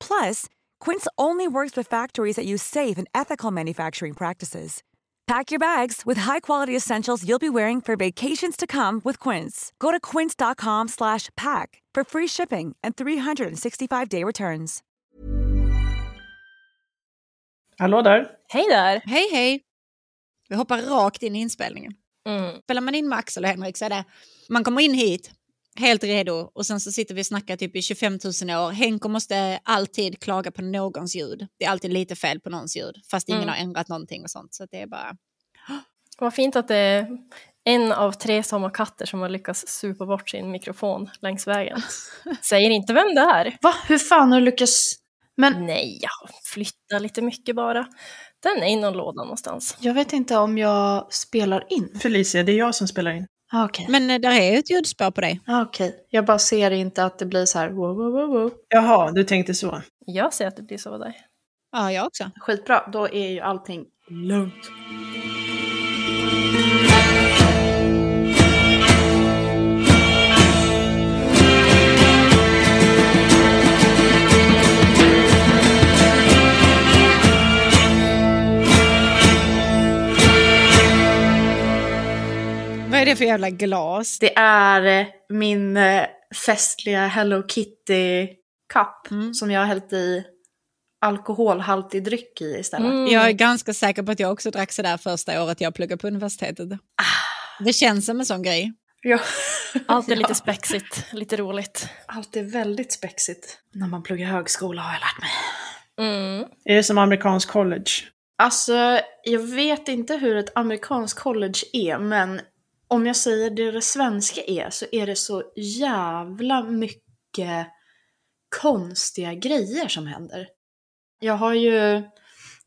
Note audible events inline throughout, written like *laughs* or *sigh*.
Plus, Quince only works with factories that use safe and ethical manufacturing practices. Pack your bags with high-quality essentials you'll be wearing for vacations to come with Quince. Go to quince.com slash pack for free shipping and 365-day returns. Hallå där! Hej där! Hej hej! Vi hoppar rakt in i inspelningen. Mm. Spelar man in med Axel och Henrik så är det, man kommer in hit helt redo och sen så sitter vi och snackar typ i 25 000 år. Henko måste alltid klaga på någons ljud. Det är alltid lite fel på någons ljud fast ingen Mm. har ändrat någonting och sånt. Så det är bara... Vad fint att det är en av tre sommarkatter som har lyckats supa bort sin mikrofon längs vägen. *laughs* Säger inte vem det är. Va? Hur fan har du lyckats? Men Nej, jag flyttar lite mycket bara. Den är i någon låda någonstans. jag vet inte om jag spelar in. Felicia, det är jag som spelar in. Ah, Okej, Men eh, där är ett ljudspår på dig. ah, okej. Jag bara ser inte att det blir så här wow, wow, wow, wow. Jaha, du tänkte så. Jag ser att det blir så där. Ja, jag också. Skitbra, då är ju allting lugnt. Vad är det för jävla glas? Det är eh, min eh, festliga Hello Kitty-kapp Mm. som jag har hällt i alkoholhaltig dryck i istället. Mm. Jag är ganska säker på att jag också drack sådär första året jag pluggade på universitetet. Det känns som en sån grej. Ja. Allt är *laughs* lite Ja, spexigt, lite roligt. Allt är väldigt spexigt. När man pluggar högskola har jag lärt mig. Mm. Är det som amerikansk college? Alltså, jag vet inte hur ett amerikanskt college är, men om jag säger det det svenska är så är det så jävla mycket konstiga grejer som händer. Jag har ju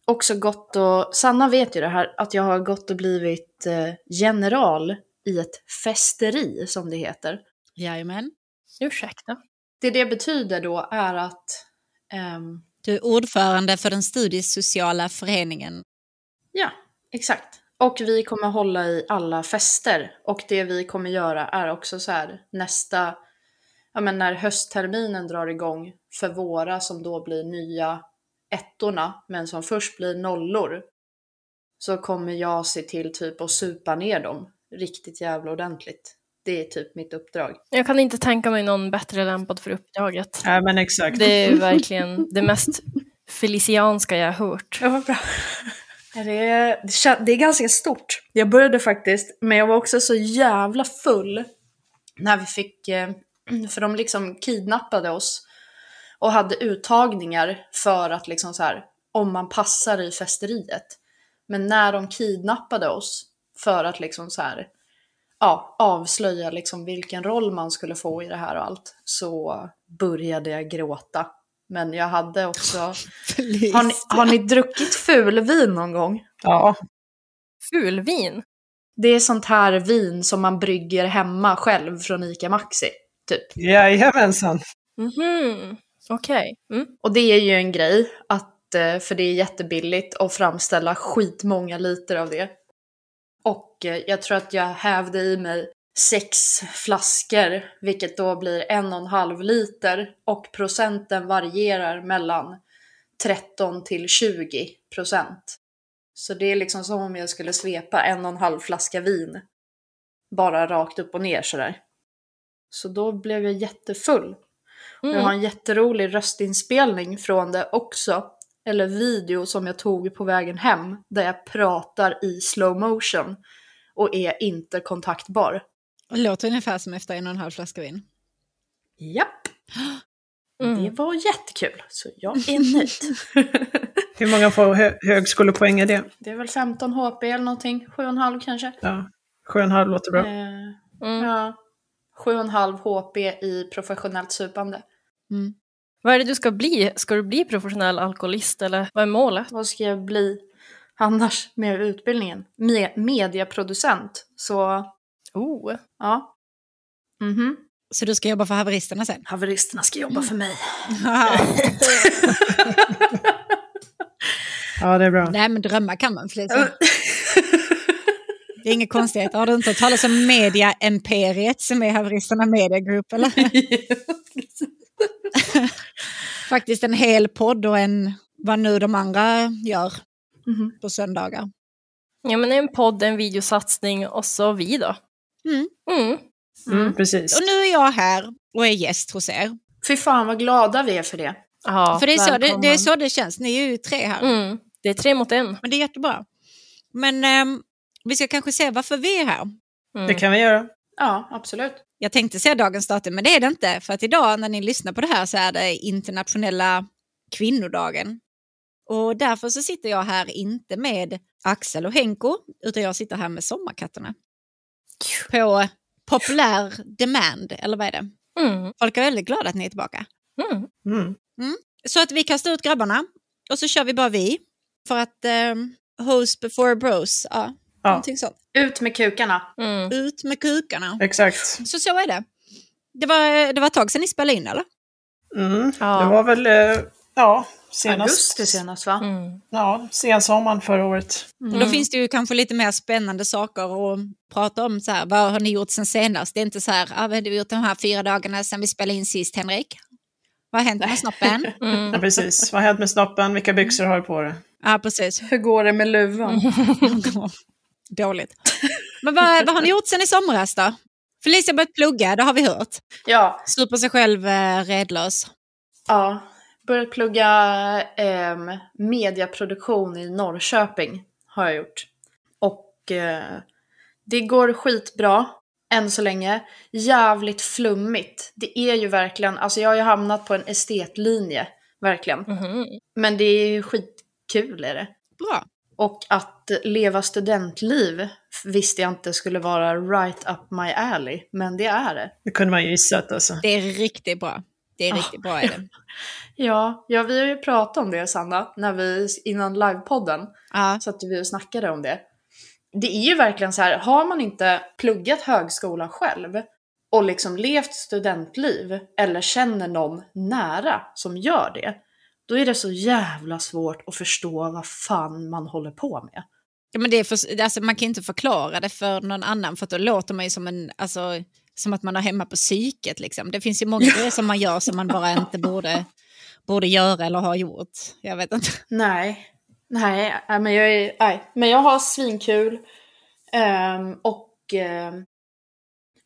också gått och, Sanna vet ju det här, att jag har gått och blivit eh, general i ett festeri som det heter. Jajamän. Ursäkta. Det det betyder då är att ehm, Du är ordförande för den studiesociala föreningen. Ja, exakt. Och vi kommer hålla i alla fester. Och det vi kommer göra är också så här nästa, ja men när höstterminen drar igång för våra som då blir nya ettorna, men som först blir nollor. Så kommer jag se till typ att supa ner dem riktigt jävla ordentligt. Det är typ mitt uppdrag. Jag kan inte tänka mig någon bättre lämpad för uppdraget. Ja, men exakt. Det är verkligen det mest felicianska jag har hört. Ja, vad bra. Det är, det är ganska stort. Jag började faktiskt, men jag var också så jävla full när vi fick, eh, *clears throat* för de liksom kidnappade oss och hade uttagningar för att liksom så här, om man passar i festeriet. Men när de kidnappade oss för att liksom så här, ja, avslöja liksom vilken roll man skulle få i det här och allt, så började jag gråta. Men jag hade också *laughs* har ni, har ni druckit fulvin någon gång? Ja, Fulvin? Det är sånt här vin som man brygger hemma själv från ICA Maxi, typ. jajamensan. Mhm. Okej. Mm. Och det är ju en grej att eh, för det är jättebilligt att framställa skitmånga liter av det. Och eh, jag tror att jag hävde i mig sex flaskor, vilket då blir en och en halv liter. Och procenten varierar mellan 13 till 20 procent. Så det är liksom som om jag skulle svepa en och en halv flaska vin. Bara rakt upp och ner sådär. Så då blev jag jättefull. Och Jag har en jätterolig röstinspelning från det också. Eller video som jag tog på vägen hem. Där jag pratar i slow motion. Och är inte kontaktbar. Det låter ungefär som efter en och en halv flaska vin. Japp! *gasps* Mm. Det var jättekul. Så jag är nöjd. *laughs* Hur många får hö högskolepoäng är det? det är väl 15 HP eller någonting. 7,5 kanske. Ja, sju och en halv låter bra. Eh, Mm. Ja. 7,5 HP i professionellt supande. Mm. Vad är det du ska bli? Ska du bli professionell alkoholist eller vad är målet? Vad ska jag bli annars med utbildningen? Me- mediaproducent. Så Oh. ja. Mhm. Så du ska jobba för haveristerna sen? Haveristerna ska jobba för mig. *laughs* Ja, det är bra. Nej men drömma kan man Felicia. Det är inget konstigt. Har du inte hört talas om Media Imperiet som är haveristerna Media Group eller? *laughs* Faktiskt en hel podd och en vad nu de andra gör Mhm. på söndagar. Ja men en podd, en videosatsning och så vi då. Mm. Mm. Mm, precis. Och nu är jag här och är gäst hos er. Fy fan vad glada vi är för det. Ja, För det är, så det, det är så det känns. Ni är ju tre här. Mm. Det är tre mot en. Men det är jättebra. Men ehm, vi ska kanske se varför vi är här. Mm. Det kan vi göra. Ja, absolut. Jag tänkte säga dagens datum, men det är det inte. För att idag när ni lyssnar på det här så är det internationella kvinnodagen. Och därför så sitter jag här inte med Axel och Henko, utan jag sitter här med sommarkatterna. På populär demand, eller vad är det? Mm. Folk är väldigt glada att ni är tillbaka. Mm. Mm. Så att vi kastar ut grabbarna och så kör vi bara vi. För att um, host before bros, ja, Ja. någonting sånt. Ut med kukarna. Mm. Ut med kukarna. Exakt. Så så är det. Det var, det var ett tag sedan ni spelade in eller? Mm. Ja. Det var väl, eh, ja, senast. Augusti senast va? Mm. Ja, sensommaren förra året. Och då finns det ju kanske lite mer spännande saker att prata om. Så här, vad har ni gjort sen senast? Det är inte så här, ah, vad har du gjort de här fyra dagarna sedan vi spelade in sist Henrik? Vad har hänt med snoppen? *laughs* Mm. Ja, precis. Vad har hänt med snoppen? Vilka byxor har du på dig? Ja, precis. Hur går det med luvan? *laughs* Dåligt. Men vad, vad har ni gjort sen i somras då? Felicia har börjat plugga, det har vi hört. Ja, Super sig själv eh, redlös. ja. Börjat plugga ehm, mediaproduktion i Norrköping har jag gjort. Och eh, det går skitbra än så länge. Jävligt flummigt. Det är ju verkligen, alltså jag har ju hamnat på en estetlinje, verkligen. Mhm. Men det är ju skitkul är det. Bra. Och att leva studentliv visste jag inte skulle vara right up my alley, men det är det. Det kunde man ju gissat alltså. Det är riktigt bra. Det är riktigt bra är det. *laughs* Ja, ja, vi har ju pratat om det Sanna, när vi, innan livepodden, Ja. satt vi och snackade om det. Det är ju verkligen så här, har man inte pluggat högskola själv och liksom levt studentliv eller känner någon nära som gör det, då är det så jävla svårt att förstå vad fan man håller på med. Ja, men det är för, alltså, man kan inte förklara det för någon annan för att då låter man ju som, en, alltså, som att man är hemma på psyket. Liksom. Det finns ju många grejer som man gör som man bara inte borde, borde göra eller har gjort. Jag vet inte. Nej, nej, nej, men jag är, nej, men jag har svinkul ehm, och ehm,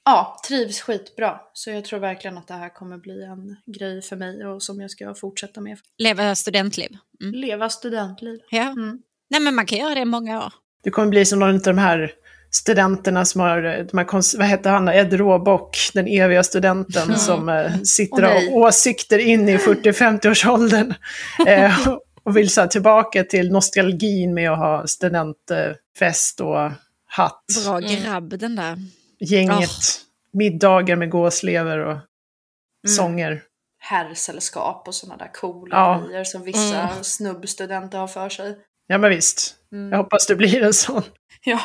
ja, trivs skitbra. Så jag tror verkligen att det här kommer bli en grej för mig och som jag ska fortsätta med. Leva studentliv. Mm. Leva studentliv. Ja. Mm. Nej, men man kan göra det i många år. Du kommer bli som någon av de här studenterna som har, de här kons- vad heter han, Ed Råbock, den eviga studenten som eh, sitter och har åsikter in i 40-50-årsåldern. *laughs* Eh, och vill så här, tillbaka till nostalgin med att ha studentfest och hatt. Bra Mm. grabb den där. Gänget, middagar med gåslever och Mm. sånger. Herrsällskap och sådana där coola Ja. grejer som vissa Mm. snubbstudenter har för sig. Ja men visst, Mm. jag hoppas du blir en sån. Ja,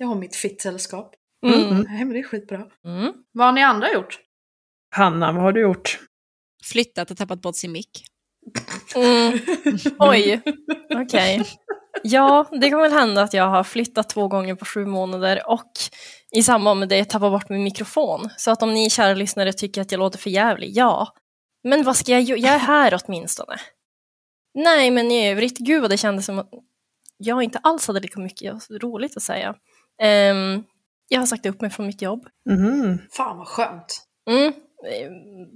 jag har mitt fittsällskap. Mm. Mm. Nej, men det är skitbra. Mm. Vad har ni andra gjort? Hanna, vad har du gjort? Flyttat och tappat bort sin mick. Mm. *laughs* Oj, okej. *laughs* Ja, det kan väl hända att jag har flyttat två gånger på sju månader och i samband med det tappat bort min mikrofon. Så att om ni kära lyssnare tycker att jag låter för jävlig, ja. Men vad ska jag göra? Jag är här åtminstone. Nej, men i övrigt, gud vad det kändes som att jag inte alls hade lika mycket roligt att säga. Ehm, jag har sagt upp mig från mitt jobb. Mhm. Fan vad skönt. Mm, eh,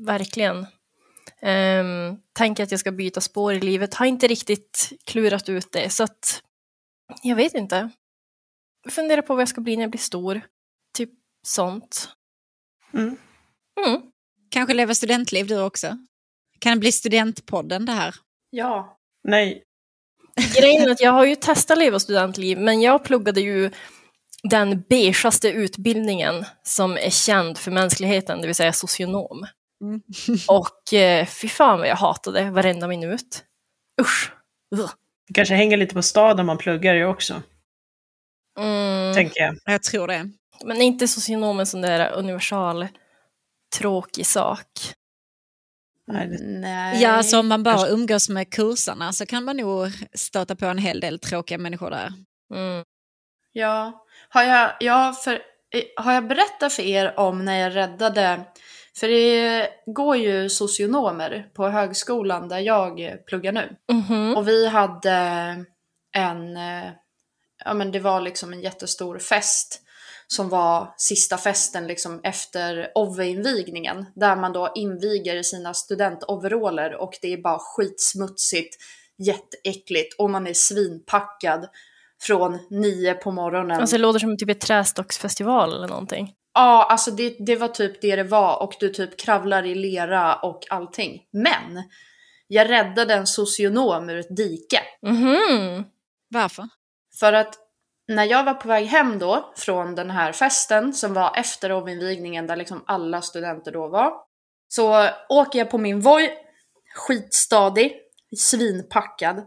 verkligen. Um, tänker att jag ska byta spår i livet. Har inte riktigt klurat ut det, så att jag vet inte. Funderar på vad jag ska bli när jag blir stor. Typ sånt. Mm. Mm. Kanske leva studentliv du också? Kan det bli studentpodden det här? Ja. Nej. Grejen är att jag har ju testat leva studentliv, men jag pluggade ju den beigaste utbildningen som är känd för mänskligheten, det vill säga socionom. Mm. *laughs* Och eh, fy fan vad jag hatade varenda minut. Usch. Ugh. Det kanske hänger lite på staden man pluggar i också, Mm. tänker jag. Jag tror det. Men är inte socionom en sån där universal tråkig sak? Nej. Ja, alltså om man bara umgås med kursarna så kan man nog stöta på en hel del tråkiga människor där. Mm. Ja. Har jag, ja, för, eh, har jag berättat för er om när jag räddade... För det går ju socionomer på högskolan där jag pluggar nu. Mhm. Och vi hade en, eh, ja men det var liksom en jättestor fest som var sista festen liksom efter OVVE-invigningen. Där man då inviger sina studentoveraller och det är bara skitsmutsigt, jätteäckligt och man är svinpackad från nio på morgonen. Alltså det låter som typ ett trästocksfestival eller någonting. Ja, alltså det, det var typ det det var och du typ kravlar i lera och allting. Men jag räddade en socionom ur ett dike. Mhm. Varför? För att när jag var på väg hem då från den här festen som var efter ovinvigningen där liksom alla studenter då var. Så åker jag på min Voi, skitstadig, svinpackad.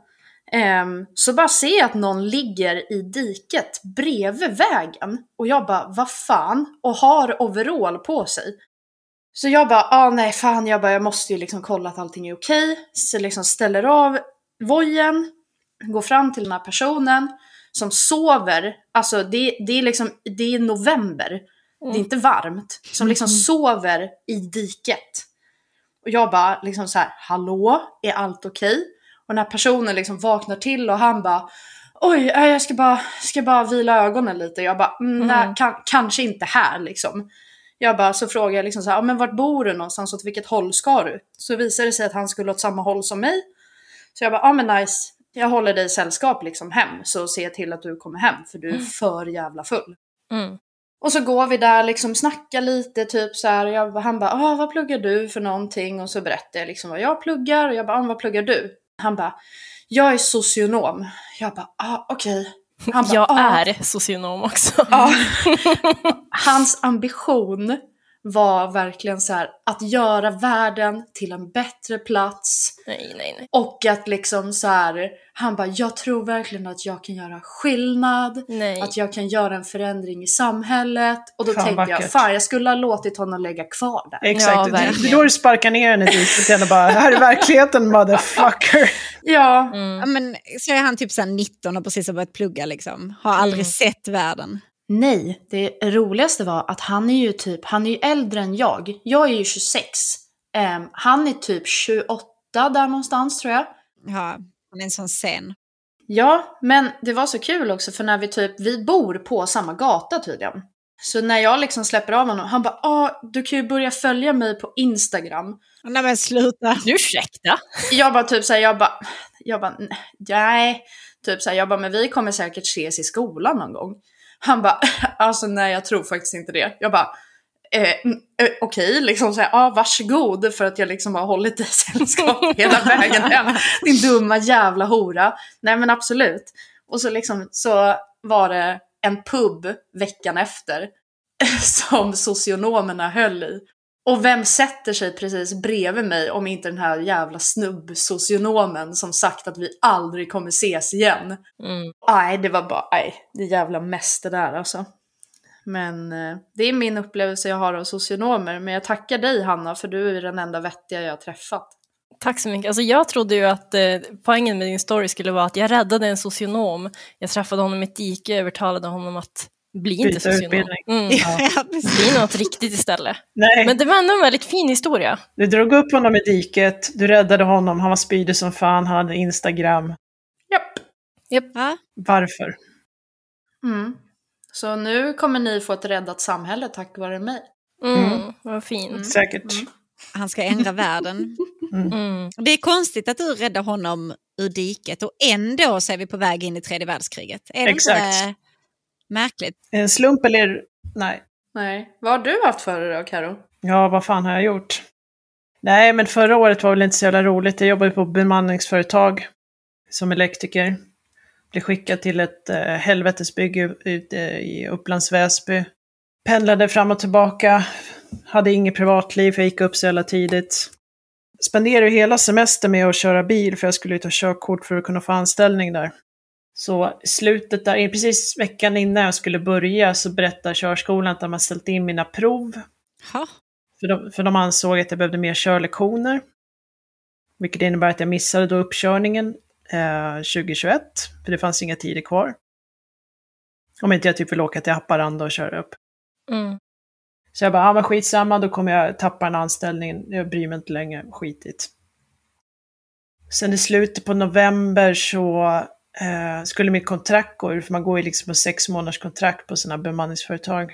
Ehm, så bara ser jag att någon ligger i diket bredvid vägen. Och jag bara, vad fan? Och har overall på sig. Så jag bara, ah nej fan, jag bara, jag måste ju liksom kolla att allting är okej. Så liksom ställer av vojen, går fram till den här personen som sover, alltså det, det är liksom, det är november, det är inte varmt, som liksom sover i diket. Och jag bara liksom så här, hallå, är allt okej? Och den här personen liksom vaknar till och han bara, oj, äh, jag ska bara, ska bara vila ögonen lite. Jag bara, mm, nej, kan, kanske inte här liksom. Jag bara, så frågar jag liksom så här, men vart bor du någonstans, åt vilket håll ska du? Så visade det sig att han skulle åt samma håll som mig. Så jag bara, ja men nice, jag håller dig sällskap liksom hem, så se till att du kommer hem, för du är för jävla full. Mm. Och så går vi där liksom, snackar lite, typ så här. Jag, han bara, ah, vad pluggar du för någonting? Och så berättar jag liksom vad jag pluggar. Och jag bara, ah, vad pluggar du? Han bara, jag är socionom. Jag bara, ah, okej. Han bara, Jag "Ah." är socionom också. Ja. *laughs* Hans ambition var verkligen så här att göra världen till en bättre plats. Nej, nej, nej. Och att liksom så här, han bara, jag tror verkligen att jag kan göra skillnad. nej. Att jag kan göra en förändring i samhället. Och då Fan, tänkte jag, vackert. fan jag skulle ha låtit honom lägga kvar där. Exakt, Ja, det, det är då du sparkar ner henne dit och bara, här är verkligheten motherfucker. *laughs* Ja, Mm. Ja, men, så är han typ så här 19 och precis har börjat plugga liksom. Har aldrig Mm. sett världen. Nej. Det roligaste var att han är ju typ, han är ju äldre än jag. Jag är ju 26. Ehm, han är typ 28 där någonstans tror jag. Ja, han är en sån scen. Ja, men det var så kul också för när vi typ, vi bor på samma gata tydligen. Så när jag liksom släpper av honom, han bara ah, du kan ju börja följa mig på Instagram. Nej men sluta. Ursäkta? Jag bara typ såhär, jag bara, jag bara nej. Typ såhär, jag bara men vi kommer säkert ses i skolan någon gång. Han bara, *laughs* alltså nej jag tror faktiskt inte det. Jag bara, eh, mm, eh, okej liksom såhär, ah, varsågod för att jag liksom har hållit dig sällskap *laughs* hela vägen hem. Din dumma jävla hora. Nej men absolut. Och så liksom så var det en pub veckan efter *laughs* som socionomerna höll i. Och vem sätter sig precis bredvid mig om inte den här jävla snubb-socionomen som sagt att vi aldrig kommer ses igen. Mm. Det var bara, nej, det jävla mest det där alltså. Men eh, det är min upplevelse jag har av socionomer. Men jag tackar dig Hanna för du är den enda vettiga jag har träffat. Tack så mycket. Alltså jag trodde ju att eh, poängen med din story skulle vara att jag räddade en socionom. Jag träffade honom i ett dike och övertalade honom att bli inte Byta socionom. utbildning. Mm. *laughs* Ja. Bli något riktigt istället. Nej, Men det var ändå en väldigt fin historia. du drog upp honom i diket, du räddade honom, han var spydig som fan, han hade Instagram. Japp. Ja. Varför? Mm. Så nu kommer ni få ett räddat samhälle tack vare mig. Mm. Mm. Vad fint. Säkert. Mm. Han ska ändra världen. *laughs* Mm. Det är konstigt att du räddar honom ur diket och ändå så är vi på väg in i tredje världskriget. Är det Exakt. inte märkligt? En slump eller... Nej. Nej. Vad har du haft för dig då, Karo? Ja, vad fan har jag gjort? Nej, men förra året var väl inte så jävla roligt. Jag jobbade på bemanningsföretag som elektriker. Blev skickad till ett eh, helvetesbygge ute i Upplands Väsby. Pendlade fram och tillbaka. Hade inget privatliv, för jag gick upp så jävla tidigt. Spenderade hela semestern med att köra bil, för jag skulle ta körkort för att kunna få anställning där. Så slutet där, precis veckan innan jag skulle börja, så berättade körskolan att de har ställt in mina prov Ha. för de, för de ansåg att jag behövde mer körlektioner. Vilket innebär att jag missade då uppkörningen eh, 2021, för det fanns inga tider kvar. Om inte jag typ vill åka till Haparanda och köra upp. Mm. Så jag bara, ja men skitsamma, då kommer jag tappa en anställning, jag bryr mig inte längre, skitigt. Sen i slutet på november så eh, skulle mitt kontrakt gå ur, för man går ju liksom på sex månaders kontrakt på sina bemanningsföretag.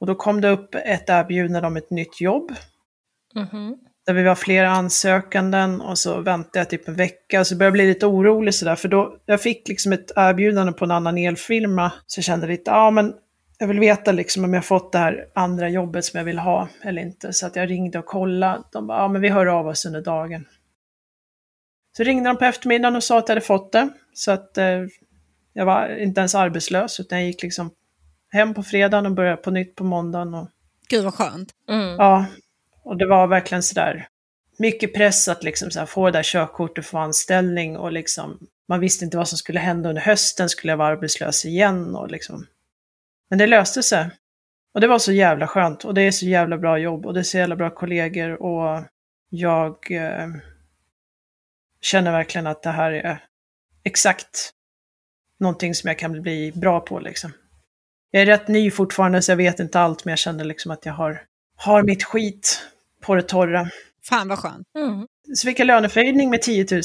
Och då kom det upp ett erbjudande om ett nytt jobb, Mhm. där vi var flera ansökanden och så väntade jag typ en vecka och så började jag bli lite orolig sådär för då jag fick liksom ett erbjudande på en annan elfirma så jag kände lite, ja men jag vill veta liksom om jag fått det här andra jobbet som jag vill ha eller inte. Så att jag ringde och kollade. De bara, ja men vi hör av oss under dagen. Så ringde de på eftermiddagen och sa att jag hade fått det. Så att eh, jag var inte ens arbetslös utan jag gick liksom hem på fredagen och började på nytt på måndagen. Och, Gud vad skönt. Mm. Ja, och det var verkligen sådär mycket press att liksom så här, få det där körkortet, få anställning och liksom man visste inte vad som skulle hända under hösten, skulle jag vara arbetslös igen och liksom. Men det löste sig. Och det var så jävla skönt och det är så jävla bra jobb och det är så jävla bra kollegor och jag eh, känner verkligen att det här är exakt någonting som jag kan bli bra på liksom. Jag är rätt ny fortfarande så jag vet inte allt men jag känner liksom att jag har, har mitt skit på det torra. Fan vad skönt. Mm. Så fick jag löneförhöjning med 10 000.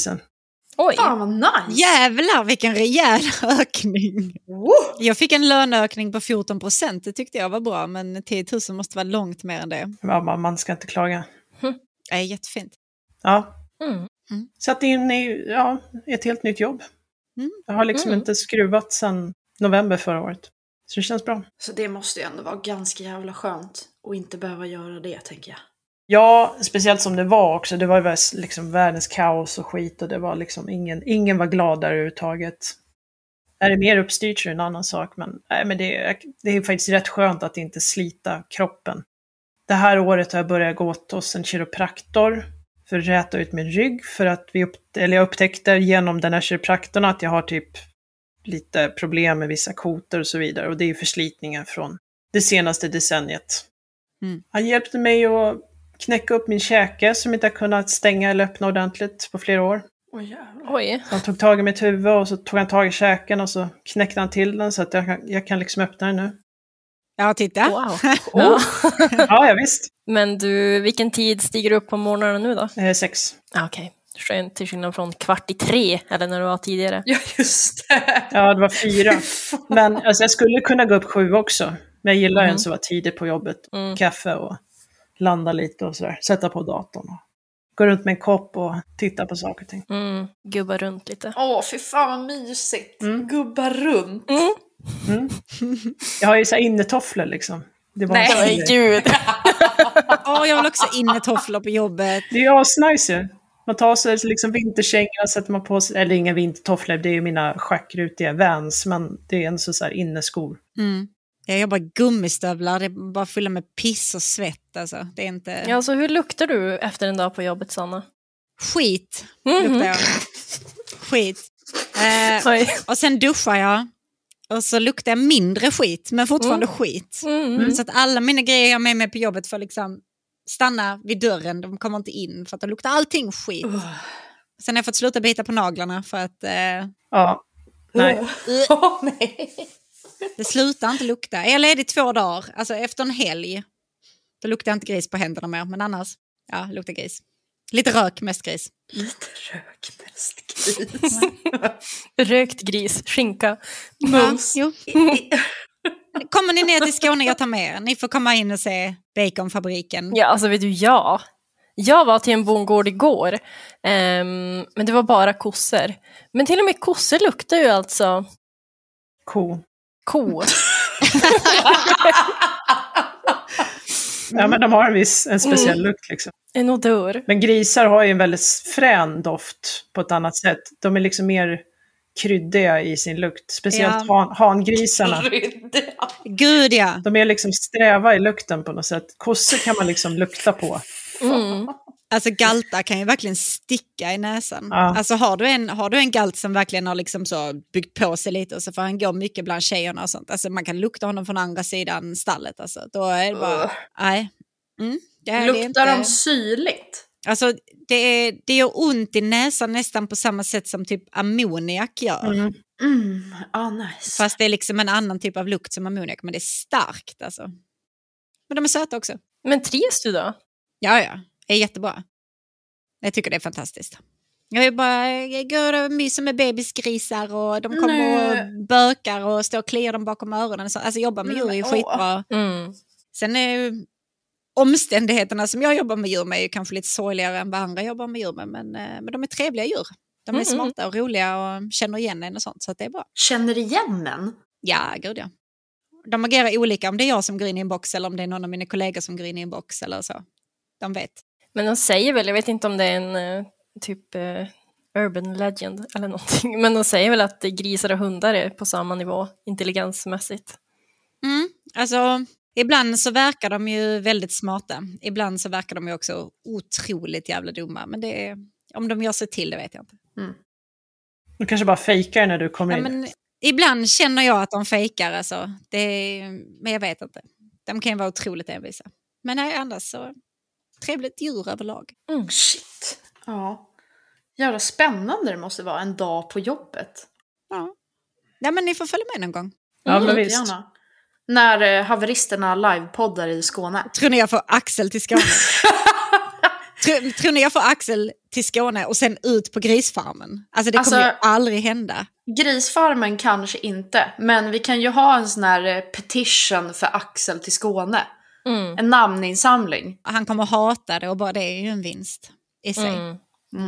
Oj! Fan vad nice! Jävlar vilken rejäl *laughs* ökning. Woo! Jag fick en löneökning på 14 procent, det tyckte jag var bra, men 10 000 måste vara långt mer än det. Ja, man, man ska inte klaga. Det är jättefint. Ja. Mm. Satt in i ja, ett helt nytt jobb. Mm. Jag har liksom Mm. inte skruvat sedan november förra året. Så det känns bra. Så det måste ju ändå vara ganska jävla skönt att inte behöva göra det, tänker jag. Ja, speciellt som det var också. Det var liksom världens kaos och skit och det var liksom ingen, ingen var glad där överhuvudtaget. Är det mer uppstyrt så är det en annan sak, men, nej, men det, är, det är faktiskt rätt skönt att inte slita kroppen. Det här året har jag börjat gå hos en kiropraktor för att räta ut min rygg, för att vi upp, eller jag upptäckte genom den här kiropraktorn att jag har typ lite problem med vissa kotor och så vidare, och det är ju förslitningar från det senaste decenniet. Mm. Han hjälpte mig att knäcka upp min käke som inte har kunnat stänga eller öppna ordentligt på flera år. Jävlar. Oj. Så han tog tag i mitt huvud och så tog han tag i käken och så knäckte han till den så att jag kan, jag kan liksom öppna den nu. Ja, titta. Wow. Ja. *laughs* Ja, ja visst. Men du, vilken tid stiger du upp på morgonen nu då? Eh, sex. Ah, Okej, skönt till skillnad från kvart i tre, eller när du var tidigare. Ja, just det. Ja, det var fyra. *laughs* Men alltså, jag skulle kunna gå upp sju också. Men jag gillar Mm. en som var tidigt på jobbet. Mm. Kaffe och landa lite och sådär. Sätta på datorn. Och gå runt med en kopp och titta på saker och ting. Mm. Gubba runt lite. Åh, fy fan vad mysigt. Mm. Gubba runt. Mm. Mm. Jag har ju så här innetofflor liksom. Det var Nej. gud. *laughs* Åh, jag vill också innetofflor på jobbet. Det är ju asnice ju. Man tar sig liksom vinterkängorna, sätter man på sig, eller inga vintertofflor, det är ju mina schackrutiga Vans, men det är en så här inneskor. Mm. Jag jobbar gummistövlar, det är bara fylla med piss och svett. Alltså. Det är inte... Ja, så hur luktar du efter en dag på jobbet, Sanna? Skit Mhm. luktar jag. Skit. Eh, och sen duschar jag. Och så luktar jag mindre skit, men fortfarande skit. Mm. Så att alla mina grejer jag har med mig på jobbet får liksom stanna vid dörren, de kommer inte in för att det luktar allting skit. Sen har jag fått sluta bita på naglarna för att eh, Ja. Nej. Åh, *laughs* nej. det slutar inte lukta. Är jag ledig två dagar, alltså efter en helg, då luktar inte gris på händerna mer. Men annars, ja, luktar gris. Lite rök, mest gris. Lite rök, mest gris. *laughs* Rökt gris, skinka. Ja, Mus. jo. *laughs* Kommer ni ner till Skåne, jag tar med er. Ni får komma in och se baconfabriken. Ja, alltså vet du, ja. Jag var till en bondgård igår, ehm, men det var bara kossor. Men till och med kossor luktar ju alltså Ko. ko. *laughs* Ja, men de har en viss, en speciell lukt liksom. En odör. Men grisar har ju en väldigt frän doft på ett annat sätt. De är liksom mer kryddiga i sin lukt. Speciellt Ja. han, hangrisarna. Kryddiga. Gud ja. De är liksom sträva i lukten på något sätt. Kossor kan man liksom lukta på. Alltså galtar kan ju verkligen sticka i näsan. Ja. Alltså har du, en, har du en galt som verkligen har liksom så byggt på sig lite och så får han gå mycket bland tjejerna och sånt. Alltså man kan lukta honom från andra sidan stallet. Alltså. Då är det bara, nej. Mm, det Luktar inte. de syrligt? Alltså det, är, det gör ont i näsan nästan på samma sätt som typ ammoniak gör. Mm. Mm, ah, nice. Fast det är liksom en annan typ av lukt som ammoniak, men det är starkt alltså. Men de är söta också. Men trivs du då? Ja, ja. Är jättebra. Jag tycker det är fantastiskt. Jag är bara går och myser med bebisgrisar och de kommer Nej. och bökar och står och kliar dem bakom öronen. så. Alltså jobba med djur är ju skitbra. Mm. Sen är ju omständigheterna som jag jobbar med djur med är ju kanske lite sorgligare än vad andra jobbar med djur med. Men, eh, men de är trevliga djur. De är Mm. smarta och roliga och känner igen en och sånt. Så att det är bra. Känner igen en? Ja, gud ja. De agerar olika om det är jag som går in i en box eller om det är någon av mina kollegor som går in i en box eller så. De vet. Men de säger väl, jag vet inte om det är en eh, typ eh, urban legend eller någonting, *laughs* men de säger väl att grisar och hundar är på samma nivå intelligensmässigt. Mm, alltså, ibland så verkar de ju väldigt smarta. Ibland så verkar de ju också otroligt jävla dumma. Men det är, om de gör sig till det vet jag inte. Du kanske bara fejkar när du kommer Ja, in. men, ibland känner jag att de fejkar alltså. Det är, men jag vet inte. De kan ju vara otroligt envisa. Men nej, annars så trevligt djur överlag. Shit. Ja. Jävla spännande det måste vara en dag på jobbet. Ja. ja, men ni får följa med någon gång. Ja, men Mm, visst. gärna. När eh, haveristerna livepoddar i Skåne. Tror ni jag får Axel till Skåne? *laughs* tror, tror ni jag får Axel till Skåne och sen ut på grisfarmen? Alltså det kommer Alltså- ju aldrig hända. Grisfarmen kanske inte, men vi kan ju ha en sån här eh, petition för Axel till Skåne. Mm. En namninsamling. Han kommer hata det och bara det är ju en vinst i sig. Mm.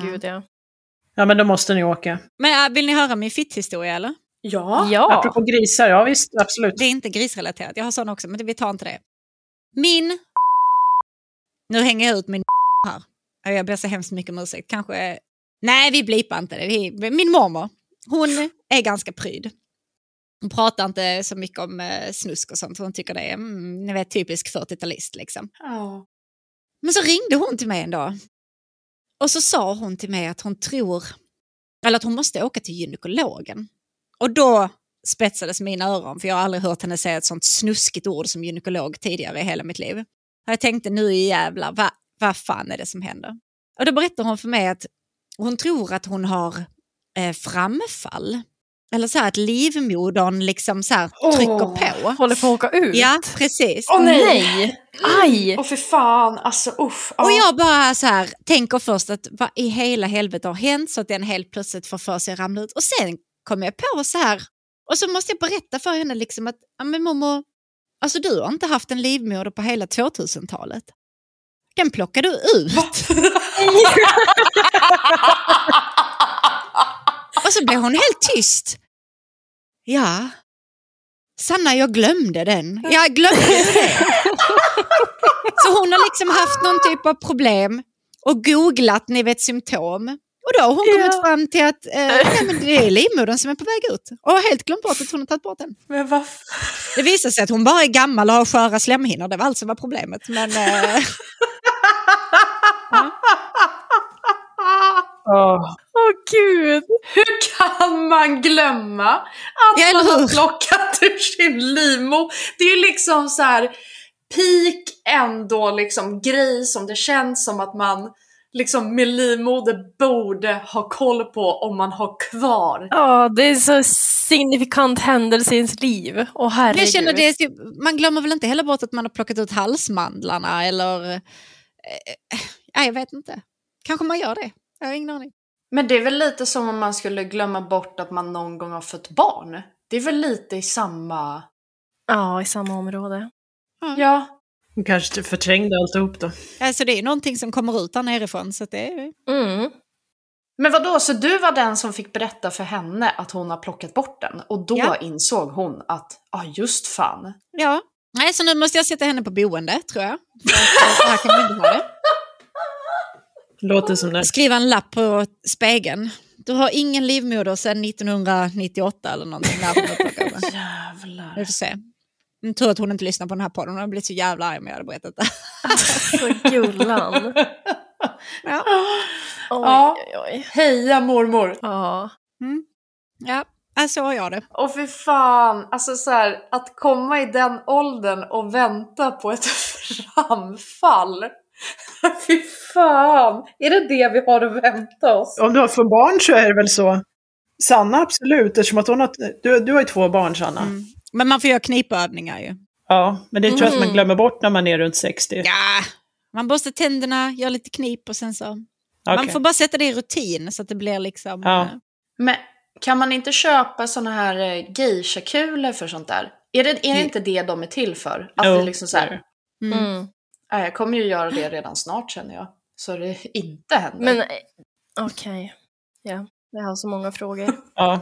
Gud ja. Ja, men då måste ni åka. Men äh, vill ni höra min fitthistoria eller? Ja. Ja, Apropå grisar, ja visst, absolut. Det är inte grisrelaterat, jag har sån också, men vi tar inte det. Min... Nu hänger jag ut min här. Ja, Jag ber så hemskt mycket om ursäkt. Kanske... Nej, vi blipar inte det. det. är- Min mormor, hon är ganska pryd. Hon pratar inte så mycket om eh, snusk och sånt, hon tycker det är mm, ni vet, typisk 40-talist. Liksom. Ja. Men så ringde hon till mig en dag. Och så sa hon till mig att hon tror, eller att hon måste åka till gynekologen. Och då spetsades mina öron, för jag har aldrig hört henne säga ett sånt snuskigt ord som gynekolog tidigare i hela mitt liv. Och jag tänkte nu jävlar, vad vad fan är det som händer? Och då berättar hon för mig att hon tror att hon har eh, framfall. Eller så här att livmodern liksom så här trycker Åh. på. håller på att åka ut. Ja, precis. Åh nej! Nej! Aj! Åh för fan, alltså uff. Och ja. jag bara så här, tänker först att vad i hela helvete har hänt så att den helt plötsligt får för sig att ramla ut. Och sen kommer jag på så här, och så måste jag berätta för henne liksom att, ja men mormor, alltså du har inte haft en livmoder på hela 2000-talet. Den plockar du ut. *laughs* *laughs* *laughs* Och så blev hon helt tyst. Ja. Sanna, jag glömde den. Jag glömde det. Så hon har liksom haft någon typ av problem och googlat, ni vet, symptom. Och då har hon kommit fram till att eh, nej, men det är livmodern som är på väg ut. Och har helt glömt bort att hon har tagit bort den. Men Det visar sig att hon bara är gammal och har sköra slemhinnor. Det var allt som var problemet. Men eh, *laughs* Åh, Åh gud! Hur kan man glömma att Ja, man har plockat ur sin livmo? Det är ju liksom så här, peak ändå liksom grej som det känns som att man liksom med livmoder borde ha koll på om man har kvar. Ja, det är så signifikant händelse i ens liv. Åh herregud. Jag känner det, man glömmer väl inte heller bort att man har plockat ut halsmandlarna eller... Eh, eh, jag vet inte. Kanske man gör det. Jag har ingen aning. Men det är väl lite som om man skulle glömma bort att man någon gång har fött barn. Det är väl lite i samma... Ja, i samma område. Ja. Kanske förträngde alltihop då. Alltså det är någonting som kommer ut där nerifrån så det är... Mm. Men vad då så du var den som fick berätta för henne att hon har plockat bort den och då Ja. insåg hon att, ja ah, just fan. Ja. Nej, så nu måste jag sätta henne på boende tror jag. Så här kan vi inte ha det. Låter som det. Skriva en lapp på spegeln. Du har ingen livmoder sedan 1998 eller någonting. Jävlar. Vi får se. Jag tror att hon inte lyssnar på den här podden. Hon har blivit så jävla arg om jag hade berättat det. Så gullan. Ja. Oj, Ja. oj, oj. Heja mormor! Ja. Mm. Ja, äh, så har jag det. Och för fan, alltså så här, att komma i den åldern och vänta på ett *laughs* framfall. *laughs* Fy fan! Är det det vi har att vänta oss? Om du har för barn så är det väl så. Sanna absolut, eftersom att hon har... Du, du har ju två barn Sanna. Mm. Men man får göra knipövningar ju. Ja, men det tror jag att man Mm. glömmer bort när man är runt 60. Ja, man borstar tänderna, gör lite knip och sen så... Man Okej. får bara sätta det i rutin så att det blir liksom... Ja. eh, Men kan man inte köpa såna här eh, geisha-kulor för sånt där? Är det, är det inte det de är till för? Att Jo, det liksom så här, Mm. "Nej, jag kommer ju göra det redan snart känner jag. Så det inte händer. Men eh, okej. Ja, jag har så många frågor. *laughs* Ja.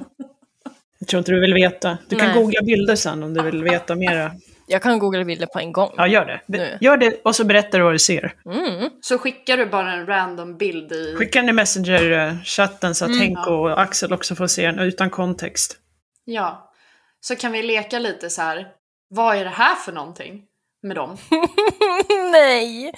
Jag tror inte du vill veta. Du kan Nej. googla bilder sen om du vill veta mera. Jag kan googla bilder på en gång. Ja, gör det. Nu. Gör det och så berättar du vad du ser. Mm. Så skickar du bara en random bild i... Skicka den i Messenger-chatten så att Mm. Henko och Axel också får se den utan kontext. Ja. Så kan vi leka lite så här. Vad är det här för någonting med dem? *laughs* nej!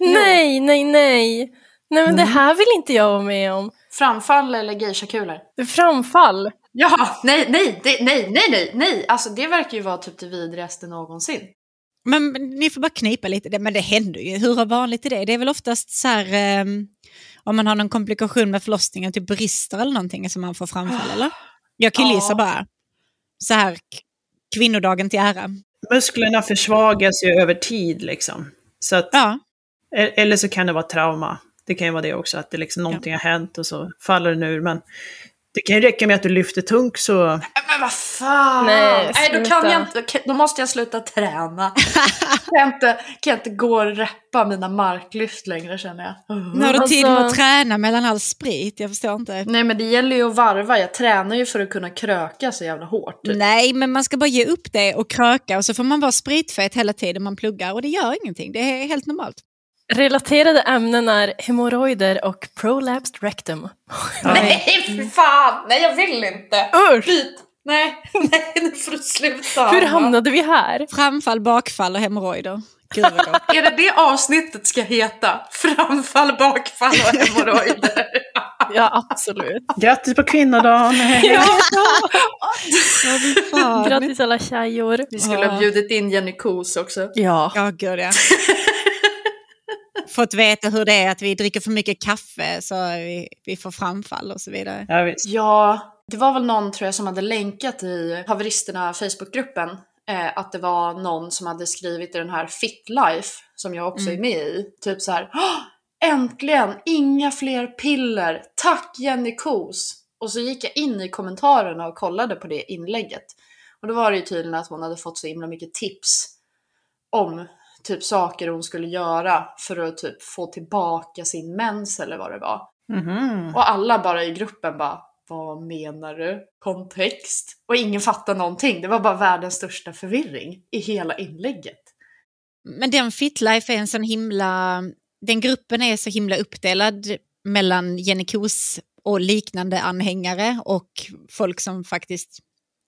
Nej, nej, nej! Nej men det här vill inte jag vara med om. Framfall eller geisha-kulor? Framfall. Ja, nej, nej, det, nej, nej, nej, nej. Alltså det verkar ju vara typ det vidrigaste någonsin. Men ni får bara knipa lite, men det händer ju. Hur vanligt är det? Det är väl oftast så här, ehm, om man har någon komplikation med förlossningen, typ brister eller någonting som man får framfall, eller? Jag killgissar Ja. bara. Så här, kvinnodagen till ära. Musklerna försvagas ju över tid liksom. Så att, Ja, e- Eller så kan det vara trauma. Det kan ju vara det också, att det liksom någonting har hänt och så faller den ur. Men det kan ju räcka med att du lyfter tungt så... Men vad fan! Nej, då kan jag inte, då måste jag sluta träna. *laughs* kan, jag inte, kan jag inte gå och reppa mina marklyft längre känner jag. nu har du tid med att Alltså- träna mellan all sprit, jag förstår inte. Nej men det gäller ju att varva, jag tränar ju för att kunna kröka så jävla hårt. Nej, men man ska bara ge upp det och kröka och så får man vara spritfet hela tiden man pluggar och det gör ingenting, det är helt normalt. Relaterade ämnen är hemorrojder och prolapsed rectum. Nej fy fan! Nej jag vill inte! Usch! Byt! Nej, *laughs* nej nu får du sluta. Hur hamnade vi här? Framfall, bakfall och hemorrojder. Är det det avsnittet ska heta? Framfall, bakfall och hemorrojder. *laughs* Ja, absolut. Grattis på kvinnodagen! *laughs* Ja, Ja, grattis alla tjejor. Vi skulle ha bjudit in Jenny Kos också. Ja. Ja, gud ja. Fått veta hur det är att vi dricker för mycket kaffe så vi, vi får framfall och så vidare. Ja, visst. Ja, det var väl någon tror jag som hade länkat i Haveristerna Facebookgruppen eh, att det var någon som hade skrivit i den här Fit Life som jag också är med i. Typ så här. "Åh, Äntligen! Inga fler piller! Tack Jenny Kos! Och så gick jag in i kommentarerna och kollade på det inlägget. Och då var det ju tydligen att hon hade fått så himla mycket tips om typ saker hon skulle göra för att typ få tillbaka sin mens eller vad det var. Mhm. Och alla bara i gruppen bara, vad menar du? Kontext? Och ingen fattar någonting. Det var bara världens största förvirring i hela inlägget. Men den Fitlife är en sån himla... Den gruppen är så himla uppdelad mellan Jenny Kos och liknande anhängare och folk som faktiskt,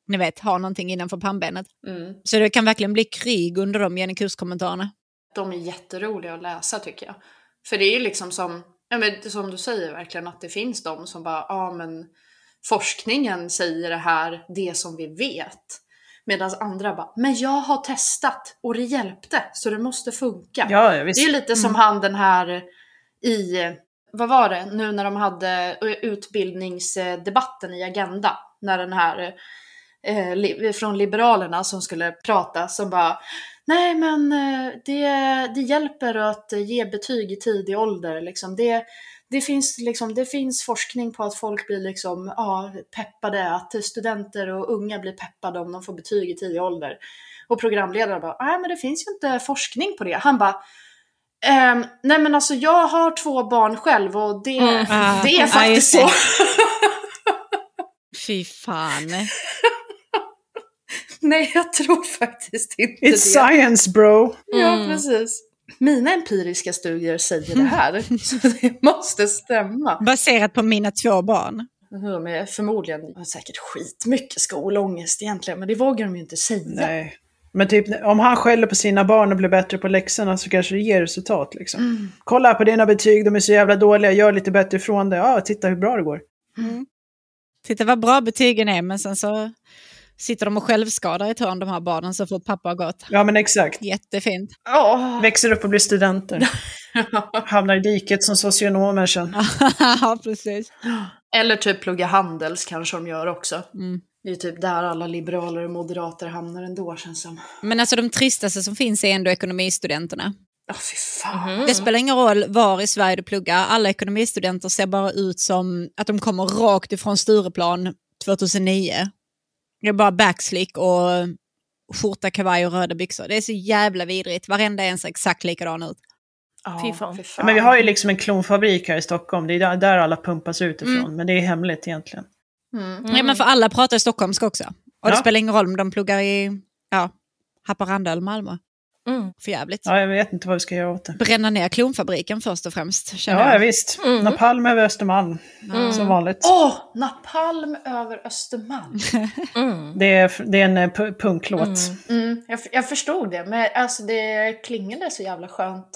ni vet, har någonting innanför pannbenet. Mm. Så det kan verkligen bli krig under de Jenny Kos-kommentarerna. De är jätteroliga att läsa tycker jag. För det är ju liksom som, ja, men som du säger verkligen, att det finns de som bara, ja men forskningen säger det här, det som vi vet. Medan andra bara, men jag har testat och det hjälpte så det måste funka. Ja, ja, visst. Det är lite som han den här i, vad var det, nu när de hade utbildningsdebatten i Agenda. När den här eh, från Liberalerna som skulle prata som bara Nej men eh, det, det hjälper att ge betyg i tidig ålder. Liksom. Det, det, finns, liksom, det finns forskning på att folk blir liksom, ja, peppade, att studenter och unga blir peppade om de får betyg i tidig ålder. Och programledaren bara, nej men det finns ju inte forskning på det. Han bara, ehm, nej men alltså jag har två barn själv och det, Mm. Det är faktiskt så. *laughs* Fy fan. *laughs* nej jag tror faktiskt inte It's det. science bro! Ja, Mm. precis. Mina empiriska studier säger det här, *laughs* så det måste stämma. Baserat på mina två barn. De är förmodligen har säkert skitmycket skolångest egentligen, men det vågar de ju inte säga. Nej. Men typ om han skäller på sina barn och blir bättre på läxorna så kanske det ger resultat liksom. Mm. Kolla på dina betyg, de är så jävla dåliga, gör lite bättre ifrån det. Ja, titta hur bra det går. Titta vad bra betygen är, men sen så sitter de och självskadar i ett hörn de här barnen så fort pappa har gått. Ja, men exakt. Jättefint. Åh. Växer upp och blir studenter. *laughs* Hamnar i diket som socionomer sen. *laughs* ja, precis. Eller typ plugga handels kanske de gör också. Mm. Det är typ där alla liberaler och moderater hamnar ändå känns som. Men alltså de tristaste som finns är ändå ekonomistudenterna. Ja, fy fan. Det spelar ingen roll var i Sverige du pluggar, alla ekonomistudenter ser bara ut som att de kommer rakt ifrån Stureplan 2009. Det är bara backslick och skjorta, kavaj och röda byxor. Det är så jävla vidrigt, varenda en ser exakt likadan ut. Ja, Fy fan. Ja, men vi har ju liksom en klonfabrik här i Stockholm. Det är där, där alla pumpas ut ifrån. Men det är hemligt egentligen. Mm. Ja, men för alla pratar stockholmska också. Och det Ja. spelar ingen roll om de pluggar i ja, Haparanda eller Malmö. Mm. För jävligt. Ja, jag vet inte vad vi ska göra åt det. Bränna ner klonfabriken först och främst. Känner Ja, jag. visst. Mm. Napalm över Östermalm. Mm. Som vanligt. Åh, napalm över Östermalm. *laughs* Mm. Det, är, det är en eh, pu- punklåt. Mm. Mm, jag, jag förstod det, men alltså det klingade så jävla skönt.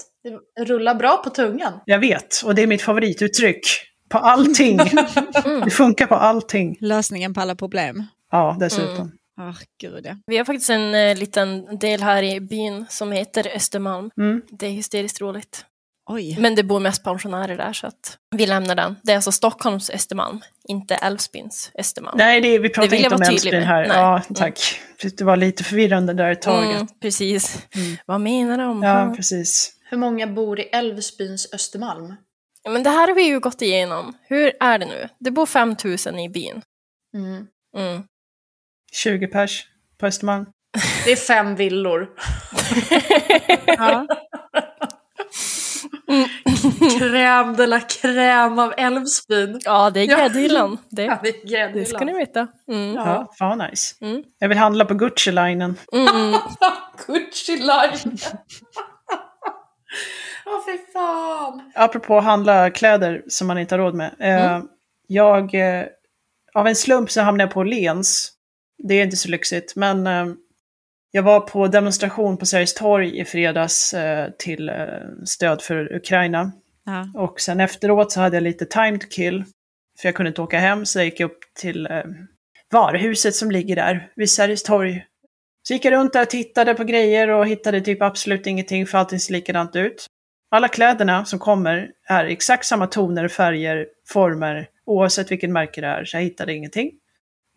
Det rullar bra på tungan. Jag vet, och det är mitt favorituttryck. På allting. *laughs* Det funkar på allting. Lösningen på alla problem. Ja, dessutom. Åh, gud ja. Vi har faktiskt en eh, liten del här i byn som heter Östermalm. Mm. Det är hysteriskt roligt. Oj. Men det bor mest pensionärer där så att vi lämnar den. Det är alltså Stockholms Östermalm, inte Älvsbyns Östermalm. Nej, det, vi pratar inte om Älvsbyn här. Nej. Ja, tack. Det var lite förvirrande där ett tag. Mm, precis. Mm. Vad menar de? Ja, precis. Hur många bor i Älvsbyns Östermalm? Ja, Men det här har vi ju gått igenom. Hur är det nu? Det bor 5000 i byn. Mm. Mm. 20 pers på Östermalm. Det är fem villor. *laughs* Ja. Crème de la crème av Älvsbyn. Ja, det är Ja. gräddhyllan. Det, Ja, det är det ska ni veta. Mm. Ja, fan nice. Mm. Jag vill handla på Gucci-linen. Mm. *laughs* Gucci line. Åh fy fan. Apropå att handla kläder som man inte har råd med. Eh, Mm. Jag, eh, av en slump så hamnade jag på Lens. Det är inte så lyxigt, men eh, jag var på demonstration på Sergels torg i fredags eh, till eh, stöd för Ukraina. Ja. Och sen efteråt så hade jag lite time to kill. För jag kunde inte åka hem, så jag gick upp till varuhuset som ligger där vid Sergels torg. Så gick jag runt där och tittade på grejer och hittade typ absolut ingenting för allting ser likadant ut. Alla kläderna som kommer är exakt samma toner, färger, former, oavsett vilket märke det är, så jag hittade ingenting.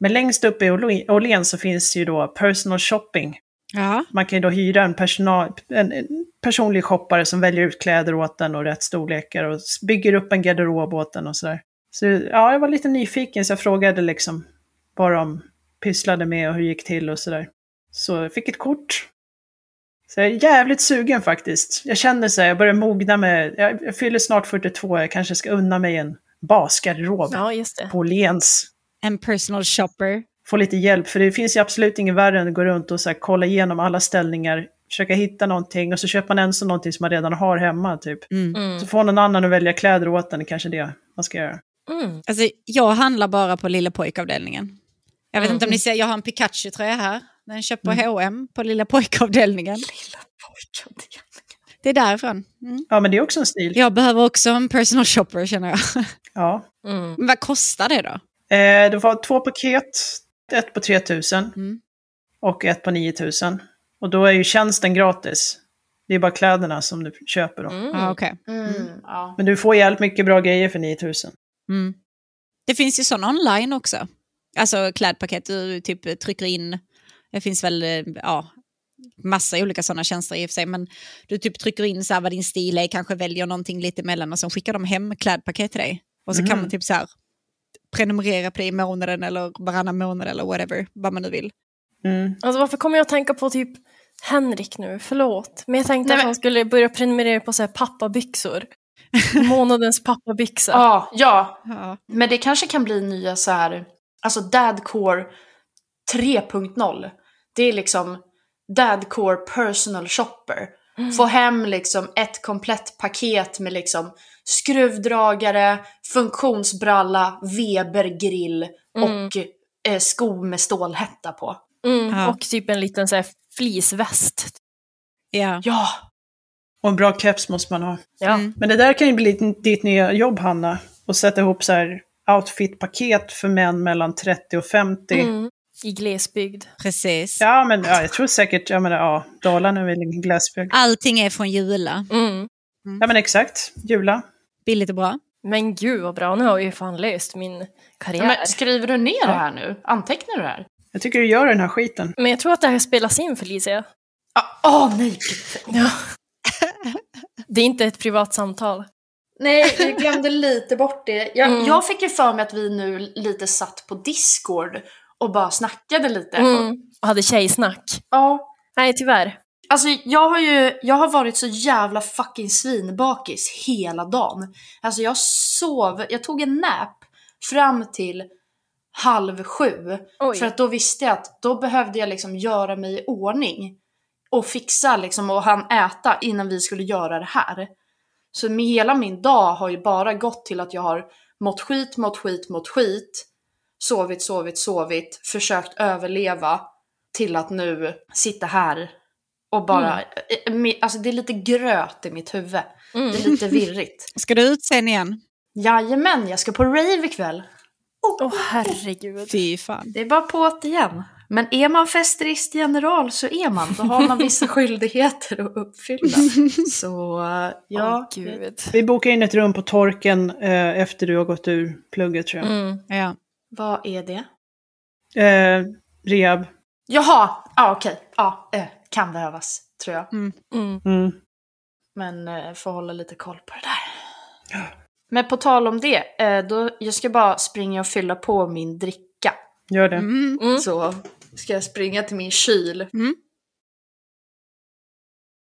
Men längst upp i Åhléns så finns ju då personal shopping. Ja. Man kan ju då hyra en, personal, en, en personlig shoppare som väljer ut kläder åt den och rätt storlekar och bygger upp en garderob åt den och sådär. Så ja, jag var lite nyfiken så jag frågade liksom vad de pysslade med och hur det gick till och sådär. Så jag fick ett kort. Så jag är jävligt sugen faktiskt. Jag känner så här, jag börjar mogna med, jag, fyller snart 42, jag kanske ska unna mig en basgarderob Ja, på Åhléns. En personal shopper. Få lite hjälp, för det finns ju absolut inget värre än att gå runt och så här, kolla igenom alla ställningar, försöka hitta någonting och så köper man ensam någonting som man redan har hemma typ. Mm. Mm. Så får någon annan att välja kläder åt den, kanske det man ska göra. Mm. Alltså, jag handlar bara på lilla pojkavdelningen. Jag vet Mm. inte om ni ser, jag har en Pikachu-tröja här. Den köper på H&M på lilla pojkavdelningen. Det är därifrån. Mm. Ja, men det är också en stil. Jag behöver också en personal shopper känner jag. Ja. Mm. Men vad kostar det då? Eh, det var två paket, ett på 3000. Mm. och ett på 9000. Och då är ju tjänsten gratis. Det är bara kläderna som du köper då. Mm. Ja, okej. Mm, ja. Men du får jävligt mycket bra grejer för 9000. Mm. Det finns ju sådana online också. Alltså klädpaket, du typ trycker in, det finns väl, eh, ja, massa olika sådana tjänster i och för sig, men du typ trycker in så här vad din stil är, kanske väljer någonting lite emellan och så skickar de hem klädpaket till dig. Och så kan Mhm. man typ så här prenumerera på det i månaden eller varannan månad eller whatever, vad man nu vill. Mm. Alltså varför kommer jag att tänka på typ Henrik nu? Förlåt. Men jag tänkte Nej, att men- han skulle börja prenumerera på så här pappabyxor. *laughs* Månadens pappabyxa. Ja, ja, Ja. men det kanske kan bli nya så här, alltså Dadcore 3.0. Det är liksom Dadcore personal shopper. Få hem liksom ett komplett paket med liksom skruvdragare, funktionsbralla, Weber-grill Mm. och eh, skor med stålhätta på. Mm, Ja. Och typ en liten så här fleeceväst. Ja. Ja, Och en bra keps måste man ha. Ja. Mm. Men det där kan ju bli ditt- nya jobb, Hanna. Och sätta ihop så här outfit-paket för män mellan 30 och 50. Mm. I glesbygd. Precis. Ja, men ja, jag tror säkert, jag menar, ja, Dalarna är väl ingen glesbygd. Allting är från Jula. Mm. Ja, men exakt. Jula. Billigt och bra. Men gud vad bra, nu har jag ju fan löst min karriär. men skriver du ner det här nu? Antecknar du det här? Jag tycker du gör den här skiten. Men jag tror att det här spelas in Felicia. Ah, Åh nej! gud. Ja. Det är inte ett privat samtal. Nej, jag glömde lite bort det. Jag, Mm. jag fick ju för mig att vi nu lite satt på Discord och bara snackade lite. Mm. Och hade tjejsnack. Ja. Nej, tyvärr. Alltså jag har ju, jag har varit så jävla fucking svinbakis hela dagen. Alltså jag sov, jag tog en nap fram till halv sju. Oj. För att då visste jag att då behövde jag liksom göra mig i ordning. Och fixa liksom och han äta innan vi skulle göra det här. Så med hela min dag har ju bara gått till att jag har mått skit, mått skit, mått skit. Sovit, sovit, sovit. Försökt överleva. Till att nu sitta här och bara... mi- Alltså det är lite gröt i mitt huvud. Mm. Det är lite virrigt. *laughs* Ska du ut sen igen? Jajamän, jag ska på rave ikväll. Åh herregud. Fy fan. Det är bara på det igen. Men är man festerist general så är man. Då har man vissa *laughs* skyldigheter att uppfylla. *laughs* Så ja, Åh, gud. Vi bokar in ett rum på torken eh, efter du har gått ur plugget tror jag. Mm. Ja. vad är det? Eh, rehab. Jaha, ja okej. Ja, eh, kan behövas tror jag. Mm. Mm. Men eh, får hålla lite koll på det där. Men på tal om det, eh, då, jag ska bara springa och fylla på min dricka. Gör det. Mm. Mm. Så ska jag springa till min kyl.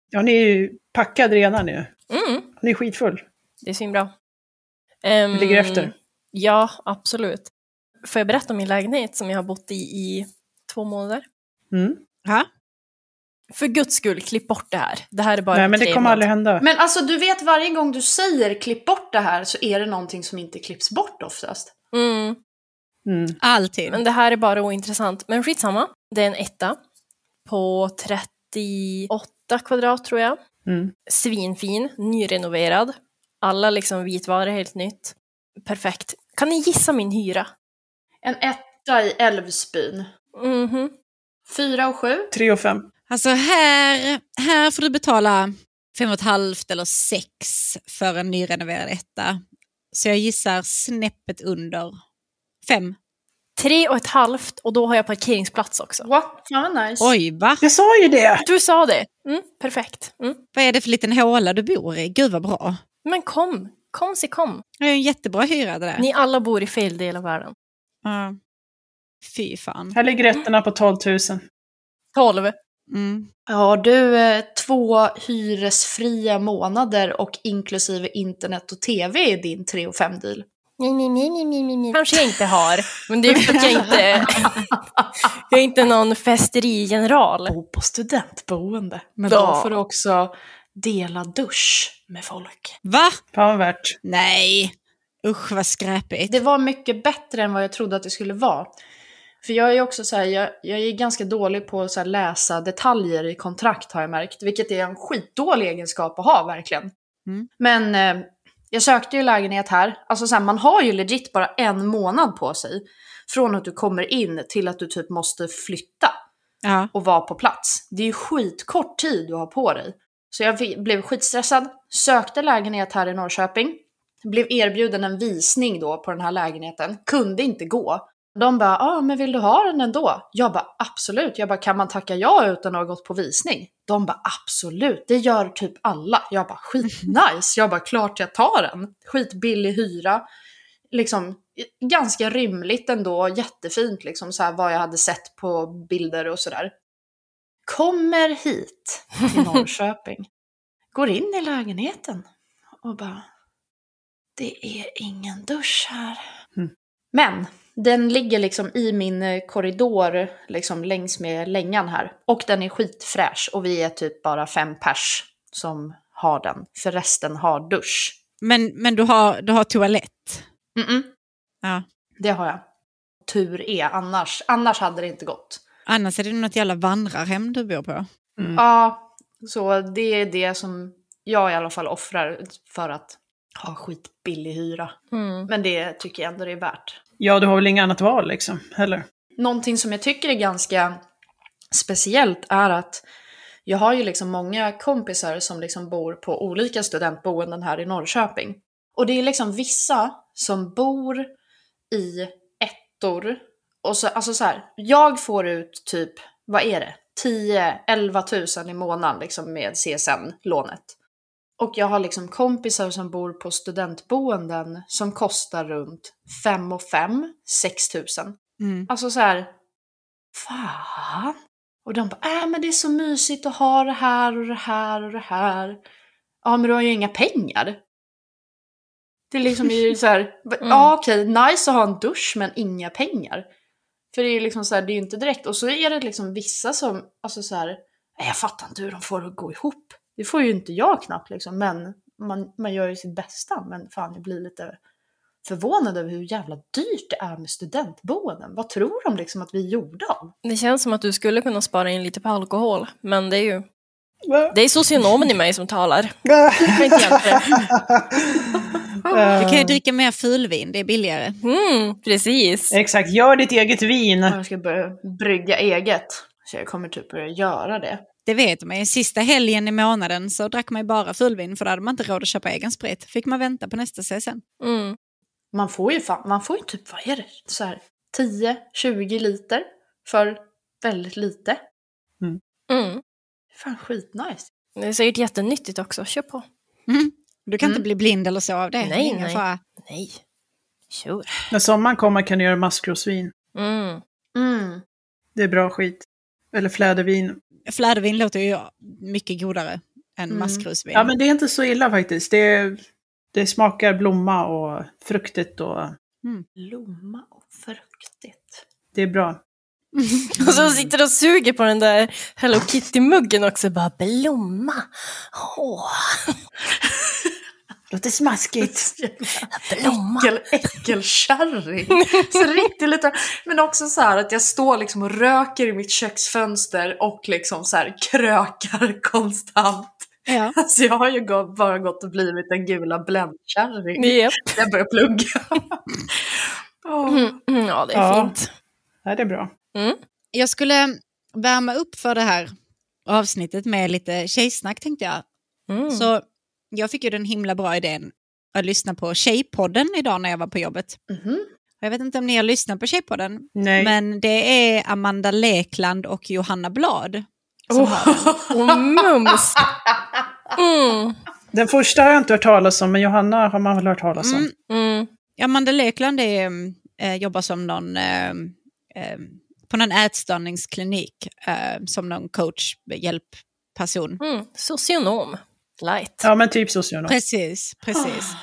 Ja, ni är ju packad redan nu. Mm. Ni är skitfull. Det är svinbra. Um, ligger efter. Ja, absolut. Får jag berätta om min lägenhet som jag har bott i i två månader? Mm. Ha? För guds skull, klipp bort det här. Det här är bara Nej, en men det kommer aldrig hända. Men alltså du vet varje gång du säger klipp bort det här så är det någonting som inte klipps bort oftast. Mm. Mm. Alltid. Men det här är bara ointressant. Men skitsamma. Det är en etta på 38 kvadrat tror jag. Mm. Svinfin, nyrenoverad. Alla liksom vitvaror helt nytt. Perfekt. Kan ni gissa min hyra? En etta i Älvsbyn. Mhm. Fyra och sju. Tre och fem. Alltså här, här får du betala fem och ett halvt eller sex för en nyrenoverad etta. Så jag gissar snäppet under fem. Tre och ett halvt och då har jag parkeringsplats också. What? Vad nice. Oj, va? Jag sa ju det! Du sa det. Mm, perfekt. Mm. Vad är det för liten håla du bor i? Gud vad bra. Men kom, kom si kom. Det är en jättebra hyra det där. Ni alla bor i fel del av världen. Ja. Fy fan. Här ligger ettorna på 12 000. 12. Mm. Ja du, eh, två hyresfria månader och inklusive internet och tv är din 3 och 5 deal. Nej, nej, nej, nej, nej, nej. Kanske jag inte har, men det är för att jag inte... *laughs* jag är inte någon festerigeneral. Bo på studentboende. Men Ja. då får du också dela dusch med folk. Va? Fan vad värt. Nej. Usch vad skräpigt. Det var mycket bättre än vad jag trodde att det skulle vara. För jag är också så här, jag, jag är ganska dålig på att läsa detaljer i kontrakt har jag märkt. Vilket är en skitdålig egenskap att ha verkligen. Mm. Men eh, jag sökte ju lägenhet här. Alltså så här, man har ju legit bara en månad på sig. Från att du kommer in till att du typ måste flytta. Ja. och vara på plats. Det är ju skitkort tid du har på dig. Så jag fick- blev skitstressad, sökte lägenhet här i Norrköping, blev erbjuden en visning då på den här lägenheten, kunde inte gå. De bara, ja ah, men vill du ha den ändå? Jag bara absolut, jag bara kan man tacka ja utan att ha gått på visning? De bara absolut, det gör typ alla. Jag bara skitnice, jag bara klart jag tar den. Skitbillig hyra, liksom ganska rymligt ändå, jättefint liksom så här vad jag hade sett på bilder och sådär. Kommer hit till *laughs* Norrköping, går in i lägenheten och bara det är ingen dusch här. Mm. Men den ligger liksom i min eh, korridor liksom längs med längan här. Och den är skitfräsch och vi är typ bara fem pers som har den. För resten har dusch. Men, men du, har, du har toalett? Mm-mm, Ja. det har jag. Tur är, annars, annars hade det inte gått. Annars är det något jävla vandrarhem du bor på. Mm. Ja, så det är det som jag i alla fall offrar för att ha skitbillig hyra. Mm. Men det tycker jag ändå det är värt. Ja, du har väl inget annat val liksom, heller? Någonting som jag tycker är ganska speciellt är att jag har ju liksom många kompisar som liksom bor på olika studentboenden här i Norrköping. Och det är liksom vissa som bor i ettor. Och så, alltså så här, jag får ut typ, vad är det? 10-11 tusen i månaden liksom med CSN-lånet. Och jag har liksom kompisar som bor på studentboenden som kostar runt 5 och 5, 6 tusen. Mm. Alltså så här, fan. Och de bara, äh men det är så mysigt att ha det här och det här och det här. Ja men du har ju inga pengar. Det är liksom ju så här, *laughs* ja okej, nice att ha en dusch men inga pengar. För det är ju liksom så här, det är ju inte direkt. Och så är det liksom vissa som, alltså så här, "Nej, jag fattar inte hur de får det att gå ihop. Det får ju inte jag knappt liksom, men man, man gör ju sitt bästa. Men fan, jag blir lite förvånad över hur jävla dyrt det är med studentboenden. Vad tror de liksom att vi är gjorda av? Det känns som att du skulle kunna spara in lite på alkohol, men det är ju det är socionomen i mig som talar. *laughs* Jag kan inte hjälpa *laughs* det. Du kan ju dricka mer fulvin, det är billigare. Mm, precis. Exakt, gör ditt eget vin. Jag ska börja brygga eget. Så jag kommer typ börja göra det. Det vet man ju. Sista helgen i månaden så drack man ju bara fulvin för då hade man inte råd att köpa egen sprit. Fick man vänta på nästa CSN. Mm. Man får ju fan, man får ju typ, vad är det? Så här 10-20 liter för väldigt lite. Mm. Fan skitnice. Det är säkert jättenyttigt också. Kör på. Mm. Du kan Mm. inte bli blind eller så av det. Nej, Ingen nej. fara. Nej. Kör. När sommaren kommer kan du göra maskrosvin. Mm. Mm. Det är bra skit. Eller flädervin. Flädervin låter ju mycket godare än Mm. maskrosvin. Ja, men det är inte så illa faktiskt. Det, det smakar blomma och fruktigt och Blomma och fruktigt. det är bra. *laughs* Och så sitter och suger på den där Hello Kitty-muggen också. Bara blomma. Åh, *laughs* Låter smaskigt. *laughs* blomma. Äckel, äckelkärring. Så riktigt lite. Men också så här att jag står liksom och röker i mitt köksfönster och liksom så här krökar konstant. Ja. Alltså jag har ju bara gått och blivit en gula bländkärring. Japp. Jag börjar plugga. Åh. Mm, mm, ja, det är Ja. fint. Ja, det är bra. Jag skulle värma upp för det här avsnittet med lite tjejsnack tänkte jag. Mm. Så jag fick ju den himla bra idén att lyssna på Tjejpodden idag när jag var på jobbet. Mhm. Jag vet inte om ni har lyssnat på Tjejpodden, Nej. men det är Amanda Lekland och Johanna Blad som har *laughs* mums. Mm. Den första har jag inte hört talas om, men Johanna har man väl hört talas om. Mm. Mm. Amanda Lekland är, eh, jobbar som någon, eh, eh, på någon ätstörningsklinik eh, som någon coach, hjälpperson. Mm. Socionom. Light. Ja, men typ socionom. Precis, precis.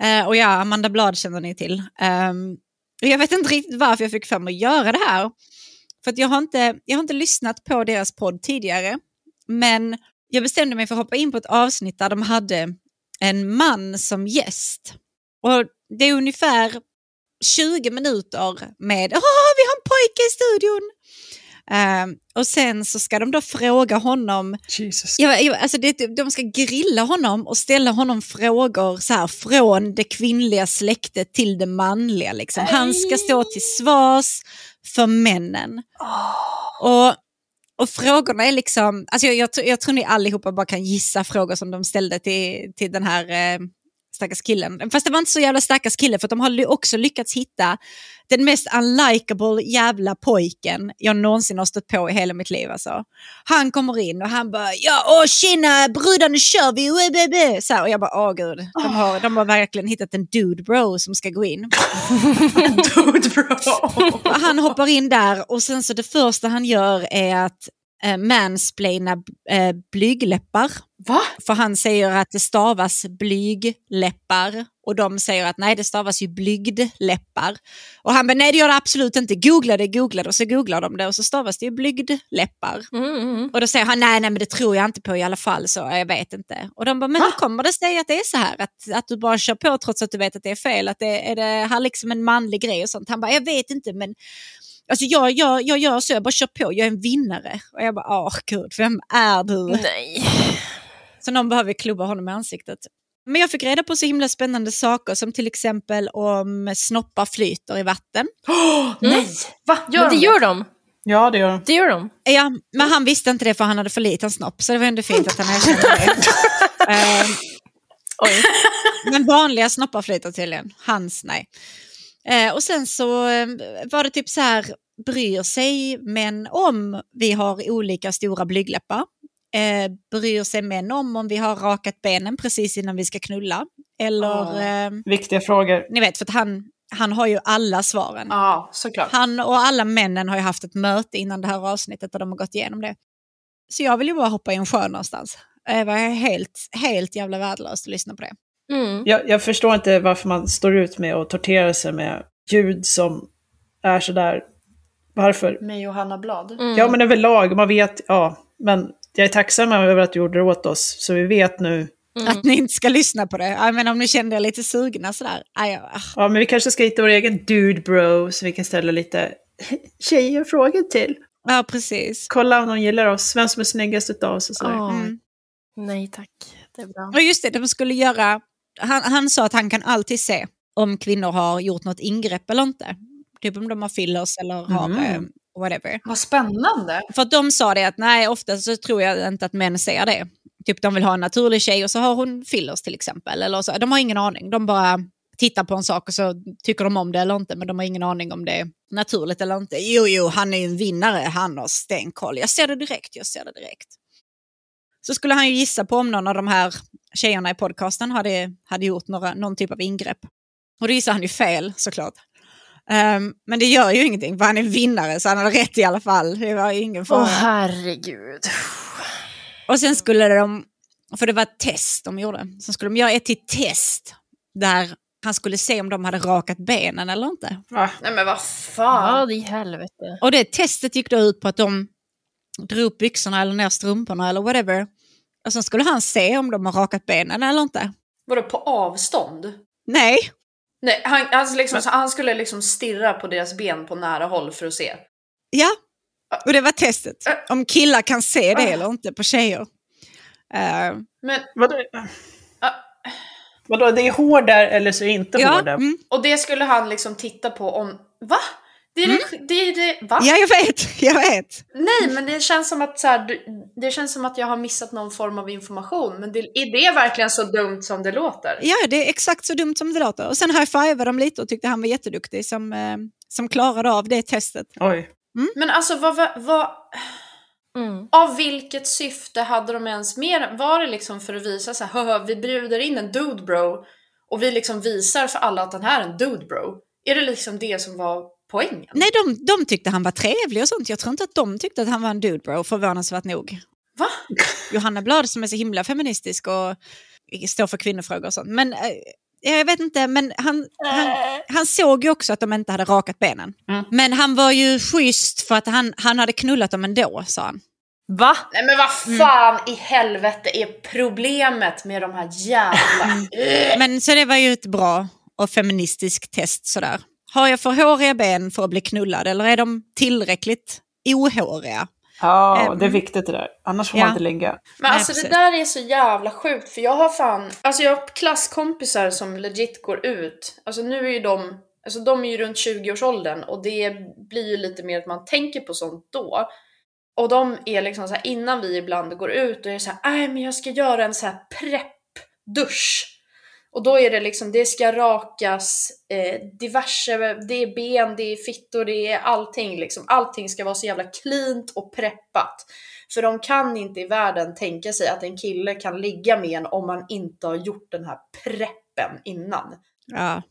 Eh, och ja, Amanda Blad känner ni till. Och jag vet inte riktigt varför jag fick för mig att göra det här. För att jag har, inte, jag har inte lyssnat på deras podd tidigare. Men jag bestämde mig för att hoppa in på ett avsnitt där de hade en man som gäst. Och det är ungefär 20 minuter med Åh, vi har en pojke i studion. Ehm, och sen så ska de då fråga honom Jesus. Ja, ja, alltså det, de ska grilla honom och ställa honom frågor så här, från det kvinnliga släktet till det manliga. Liksom. Han ska stå till svars för männen. Och Och frågorna är liksom, alltså jag, jag, tror- jag tror ni allihopa bara kan gissa frågor som de ställde till, till den här eh, stackars killen. Fast det var inte så jävla stackars kille för de har också lyckats hitta den mest unlikable jävla pojken jag någonsin har stött på i hela mitt liv. Alltså. Han kommer in och han bara ja, åh tjena brudar nu kör vi, Webebe." så här, Och jag bara åh gud, de har, de har verkligen hittat en dude bro som ska gå in. *laughs* Dude bro. Han hoppar in där och sen så det första han gör är att eh, mansplaina eh, blygläppar. Va? För han säger att det stavas blygläppar och de säger att nej det stavas ju blygdläppar. Och han bara nej det gör det absolut inte, googla det, googla det och så googlar de det och så stavas det ju blygdläppar. Mm, mm. Och då säger han nej, nej men det tror jag inte på i alla fall så jag vet inte. Och de bara men hur kommer det sig att det är så här? Att, att du bara kör på trots att du vet att det är fel? Att det, är det här liksom en manlig grej och sånt? Han bara jag vet inte men Alltså jag, jag, jag gör så, jag bara kör på, jag är en vinnare. Och jag bara, åh gud, vem är du? Nej. Så någon behöver klubba honom i ansiktet. Men jag fick reda på så himla spännande saker som till exempel om snoppar flyter i vatten. Nej! Va? Gör Men det de gör de. Ja, det gör de. Det gör de. Ja, men han visste inte det för han hade för liten snopp, så det var ändå fint att han erkände det. *laughs* Oj. men vanliga snoppar flyter tydligen, hans nej. Eh, och sen så eh, var det typ så här, bryr sig män om vi har olika stora blygdläppar? Eh, bryr sig män om om vi har rakat benen precis innan vi ska knulla? Eller, Ja. eh, Viktiga frågor. ni vet, för att han, han har ju alla svaren. Ja, såklart. Han och alla männen har ju haft ett möte innan det här avsnittet och de har gått igenom det. Så jag vill ju bara hoppa i en sjö någonstans. Det var helt, helt jävla värdelöst att lyssna på det. Mm. Jag, jag förstår inte varför man står ut med att tortera sig med ljud som är sådär. Varför? Med Johanna Blad. Mm. Ja, men överlag, man vet, ja. Men jag är tacksam över att du gjorde det åt oss, så vi vet nu. Mm. Att ni inte ska lyssna på det. Jag menar, om ni kände er lite sugna sådär. Aj, ah. Ja, men vi kanske ska hitta vår egen dude bro, så vi kan ställa lite *laughs* tjejer frågor till. Ja, precis. Kolla om de gillar oss, vem som är snyggast utav oss och sådär. Ja. Mm. Nej tack, det är bra. Och just det, de skulle göra... Han, han sa att han kan alltid se om kvinnor har gjort något ingrepp eller inte. Typ om de har fillers eller har Mm. eh, whatever. Vad spännande. För att de sa det att nej, ofta så tror jag inte att män ser det. Typ de vill ha en naturlig tjej och så har hon fillers till exempel. Eller så, de har ingen aning, de bara tittar på en sak och så tycker de om det eller inte, men de har ingen aning om det är naturligt eller inte. Jo, jo, han är ju en vinnare, han har stenkoll. Jag ser det direkt, jag ser det direkt. Så skulle han ju gissa på om någon av de här tjejerna i podcasten hade, hade gjort några, någon typ av ingrepp. Och då gissar han ju fel såklart. Ehm, men det gör ju ingenting, för han är vinnare så han hade rätt i alla fall. Det var ju ingen fara. Åh herregud. Och sen skulle de, för det var ett test de gjorde, sen skulle de göra ett till test där han skulle se om de hade rakat benen eller inte. Va? Nej men vad fan. Det i helvete. Och det testet gick då ut på att de drog upp byxorna eller ner strumporna eller whatever. Och sen skulle han se om de har rakat benen eller inte. Vadå på avstånd? Nej, Nej, han, alltså liksom, så han skulle liksom stirra på deras ben på nära håll för att se. ja. Och det var testet. Om killar kan se det eller inte på tjejer. Eh, Men, Vadå? Ah. Vadå, det är hår där eller så är det inte ja, hår där? mm, och det skulle han liksom titta på om... Va? Det är det, det, är det... Va? ja, jag vet, jag vet. Nej, men det känns som att så här, det känns som att jag har missat någon form av information. Men det, är det verkligen så dumt som det låter? Ja, det är exakt så dumt som det låter. Och sen high-fivade de lite och tyckte han var jätteduktig som, eh, som klarade av det testet. Oj. Men alltså vad, vad, vad... Mm. Av vilket syfte hade de ens den? Var det liksom för att visa så här, "Haha, vi bjuder in en dude bro och vi liksom visar för alla att den här är en dude bro? Är det liksom det som var poängen? Nej, de, de tyckte han var trevlig och sånt. Jag tror inte att de tyckte att han var en dude bro, förvånansvärt nog. Va? Johanna Blad som är så himla feministisk och står för kvinnofrågor och sånt. Men eh, jag vet inte, men han, han, han såg ju också att de inte hade rakat benen. Mm. Men han var ju schysst för att han, han hade knullat dem ändå, sa han. Va? Nej men vad fan i helvete är problemet med de här jävla... *laughs* Men så det var ju ett bra och feministiskt test sådär. Har jag för håriga ben för att bli knullad eller är de tillräckligt ohåriga? Ja, Ehm. det är viktigt det där. Annars får Ja. man inte ligga. Men Nej, alltså det precis. där är så jävla sjukt för jag har fan, alltså jag har klasskompisar som legit går ut, alltså nu är ju de, alltså de är ju runt 20-årsåldern och det blir ju lite mer att man tänker på sånt då. Och de är liksom så här, innan vi ibland går ut och är så här, nej men jag ska göra en så här prepp-dusch. Och då är det liksom, det ska rakas eh, diverse, det är ben, det är fittor, det är allting liksom. Allting ska vara så jävla cleant och preppat. För de kan inte i världen tänka sig att en kille kan ligga med en om man inte har gjort den här preppen innan. Ja.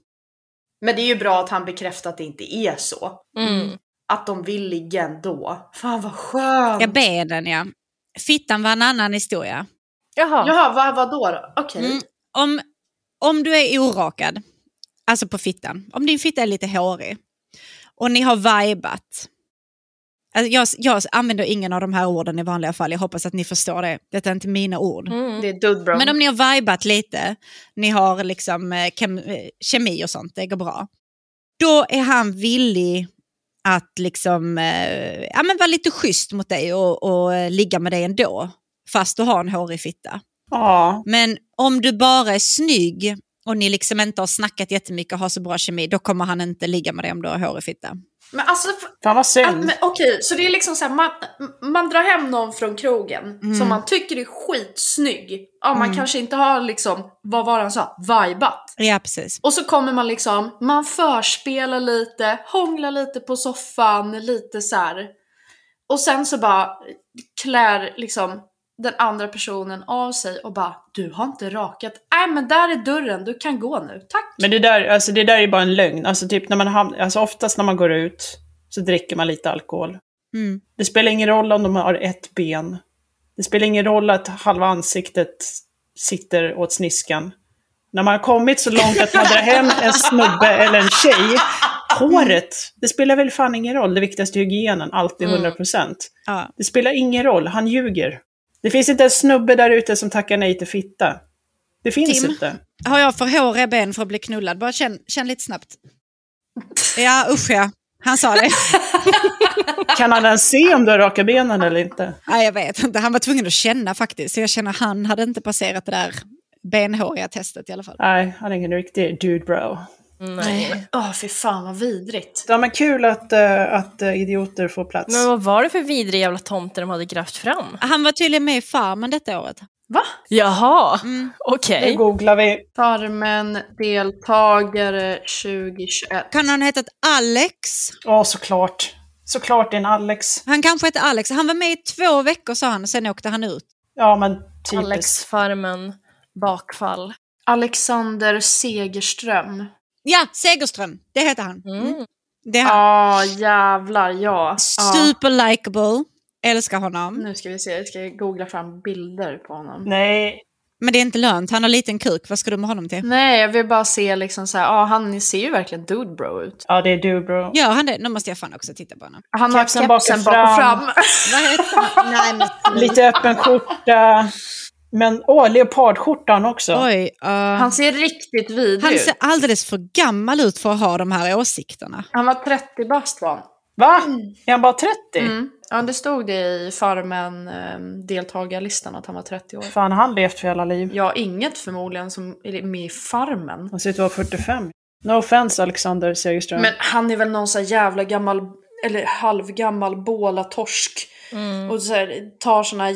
Men det är ju bra att han bekräftar att det inte är så. Mm. Att de vill ligga ändå. Fan vad skönt! ja, benen ja. Fittan var en annan historia. Jaha. Jaha, vad, vad då? då? Okej. Mm. Om, om du är orakad, alltså på fittan, om din fitta är lite hårig och ni har vibat. Alltså jag, jag använder ingen av de här orden i vanliga fall, jag hoppas att ni förstår det. Detta är inte mina ord. Mm. Det är dude bro. Men om ni har vibat lite, ni har liksom eh, kem, eh, kemi och sånt, det går bra. Då är han villig att liksom, eh, ja, men vara lite schysst mot dig och, och ligga med dig ändå. Fast du har en hårig fitta. Ja, Men om du bara är snygg och ni liksom inte har snackat jättemycket och har så bra kemi, då kommer han inte ligga med dig om du har hårig fitta. Men alltså, fan vad att, synd. men, okej, så det är liksom så här, man, man drar hem någon från krogen Mm. som man tycker är skitsnygg. Ja, man kanske inte har liksom, vad var han sa, vibat. Ja, precis. Och så kommer man liksom, man förspelar lite, hånglar lite på soffan, lite så här. Och sen så bara klär liksom den andra personen av sig och bara du har inte rakat. Nej men där är dörren, du kan gå nu. Tack! Men det där, alltså det där är bara en lögn. Alltså typ när man ham- alltså oftast när man går ut så dricker man lite alkohol. Mm. Det spelar ingen roll om de har ett ben. Det spelar ingen roll att halva ansiktet sitter åt sniskan. När man har kommit så långt att man drar hem en snubbe eller en tjej, håret, det spelar väl fan ingen roll. Det viktigaste är hygienen, alltid 100%. Ja. Det spelar ingen roll, han ljuger. Det finns inte en snubbe där ute som tackar nej till fitta. Det finns Tim? inte. Har jag för håriga ben för att bli knullad? Bara känn, känn lite snabbt. Ja, usch ja. Han sa det. *laughs* Kan han ens se om du har raka benen eller inte? Nej, jag vet inte. Han var tvungen att känna faktiskt. Så jag känner han hade inte passerat det där benhåriga testet i alla fall. Nej, han är ingen riktig dude bro. Nej. Åh fy fan vad vidrigt. Ja, men kul att, eh, att eh, idioter får plats. Men vad var det för vidriga jävla tomter de hade grävt fram? Han var tydligen med i Farmen detta året. Va? Jaha, Mm. okej. Nu googlar vi. Farmen deltagare 2021. Kan han ha hetat Alex? Ja, såklart. Såklart det är en Alex. Han kanske hette Alex. Han var med i två veckor sa han, sen åkte han ut. Ja, men typiskt. Alex Farmen bakfall. Alexander Segerström. Ja, Segerström. Det heter han. Mm. Det är han. Ja, jävlar ja. ja. Super likable. Älskar honom. Nu ska vi se, jag ska googla fram bilder på honom. Nej, Men det är inte lönt. Han har liten kuk. Vad ska du med honom till? Nej, jag vill bara se liksom så här, ja han ser ju verkligen dude bro ut. ja det är dude bro. Gör han det? Nu måste jag fan också titta på honom. Han har Kepsen kepsen bak och fram. fram. Vad heter han? *laughs* Nej, men... Lite öppen skjorta. Men åh, leopardskjorta han också. Oj. uh, Han ser riktigt vidrig han ut. ser alldeles för gammal ut för att ha de här åsikterna. Han var 30 bast var han. Va? Är han bara 30? Mm. Ja, det stod det i Farmen eh, deltagarlistan att han var 30 år. Fan, har han levt för hela liv? Ja, inget förmodligen som är med i Farmen. Han ser ut att vara 45. No offense Alexander Segerström. Men han är väl någon så här jävla gammal, eller halvgammal bålatorsk. Och så här, tar såna här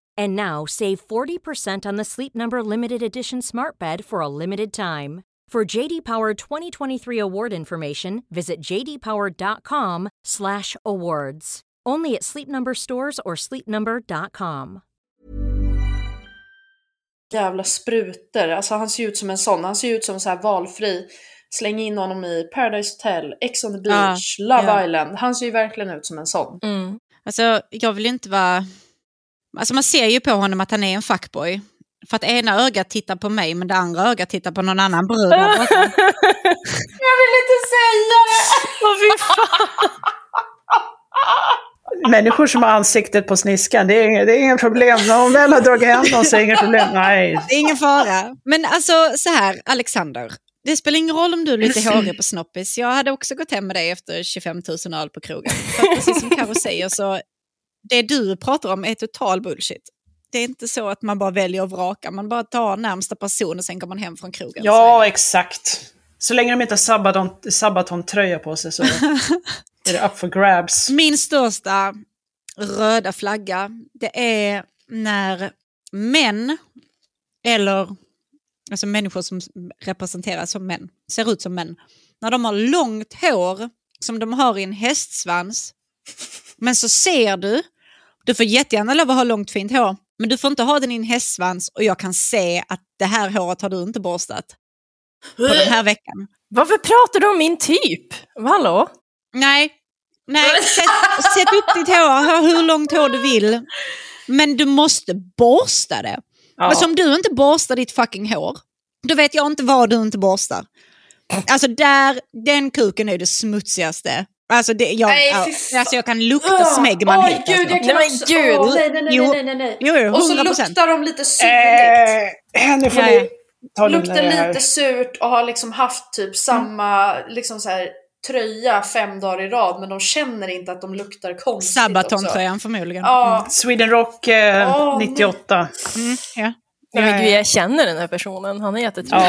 And now save 40% on the Sleep Number limited edition Smart Bed for a limited time. For JD Power 2023 award information, visit jdpower.com/awards. Only at Sleep Number stores or sleepnumber.com. jävla sprutor. Alltså han ser ut som en sån. Han ser ut som så här valfri. Släng in honom i Paradise Hotel, Ex on the Beach, Love ja. Island. Han ser ju verkligen ut som en sån. Mm. Alltså, jag vill inte vara... Alltså man ser ju på honom att han är en fuckboy. För att ena ögat tittar på mig men det andra ögat tittar på någon annan brud. *laughs* Jag vill inte säga det! Åh, fy fan. Människor som har ansiktet på sniskan, det är, inget- det är inget problem. När hon väl har dragit hem dem så är det inget problem. Nej, Det är ingen fara. Men alltså så här, Alexander. Det spelar ingen roll om du är lite *clears throat* hårig på snoppis. Jag hade också gått hem med dig efter 25 000 öl på krogen. För precis som Karo säger så, det du pratar om är total bullshit. Det är inte så att man bara väljer att vraka, man bara tar närmsta person och sen går man hem från krogen. Ja exakt. Så länge de inte har Sabaton, Sabaton-tröja på sig så *laughs* är det up for grabs. Min största röda flagga, det är när män, eller alltså människor som representeras som män, ser ut som män, när de har långt hår som de har i en hästsvans, men så ser du, du får jättegärna lov att ha långt fint hår, men du får inte ha den i en hästsvans och jag kan se att det här håret har du inte borstat på den här veckan. Varför pratar du om min typ? Hallå? Nej, nej sätt, sätt upp ditt hår, ha hur långt hår du vill. Men du måste borsta det. Ja. Alltså om du inte borstar ditt fucking hår, då vet jag inte vad du inte borstar. Alltså där, den kuken är det smutsigaste. Alltså, det, jag, Nej, alltså jag kan lukta smäggman Oj, hit. gud, Alltså. jag kan Nej, också... gud. Åh, nej, nej, nej, nej, nej. Jo, jo, Och så 100%. luktar de lite syrligt. Eh, henne får ni ta luktar lite surt och har liksom haft typ samma liksom så här, tröja fem dagar i rad men de känner inte att de luktar konstigt. Sabaton-tröjan förmodligen. Ja, Sweden Rock eh, Åh, 98. Mm, ja. Nej, men gud, ja. jag känner den här personen. Han är jättetrevlig.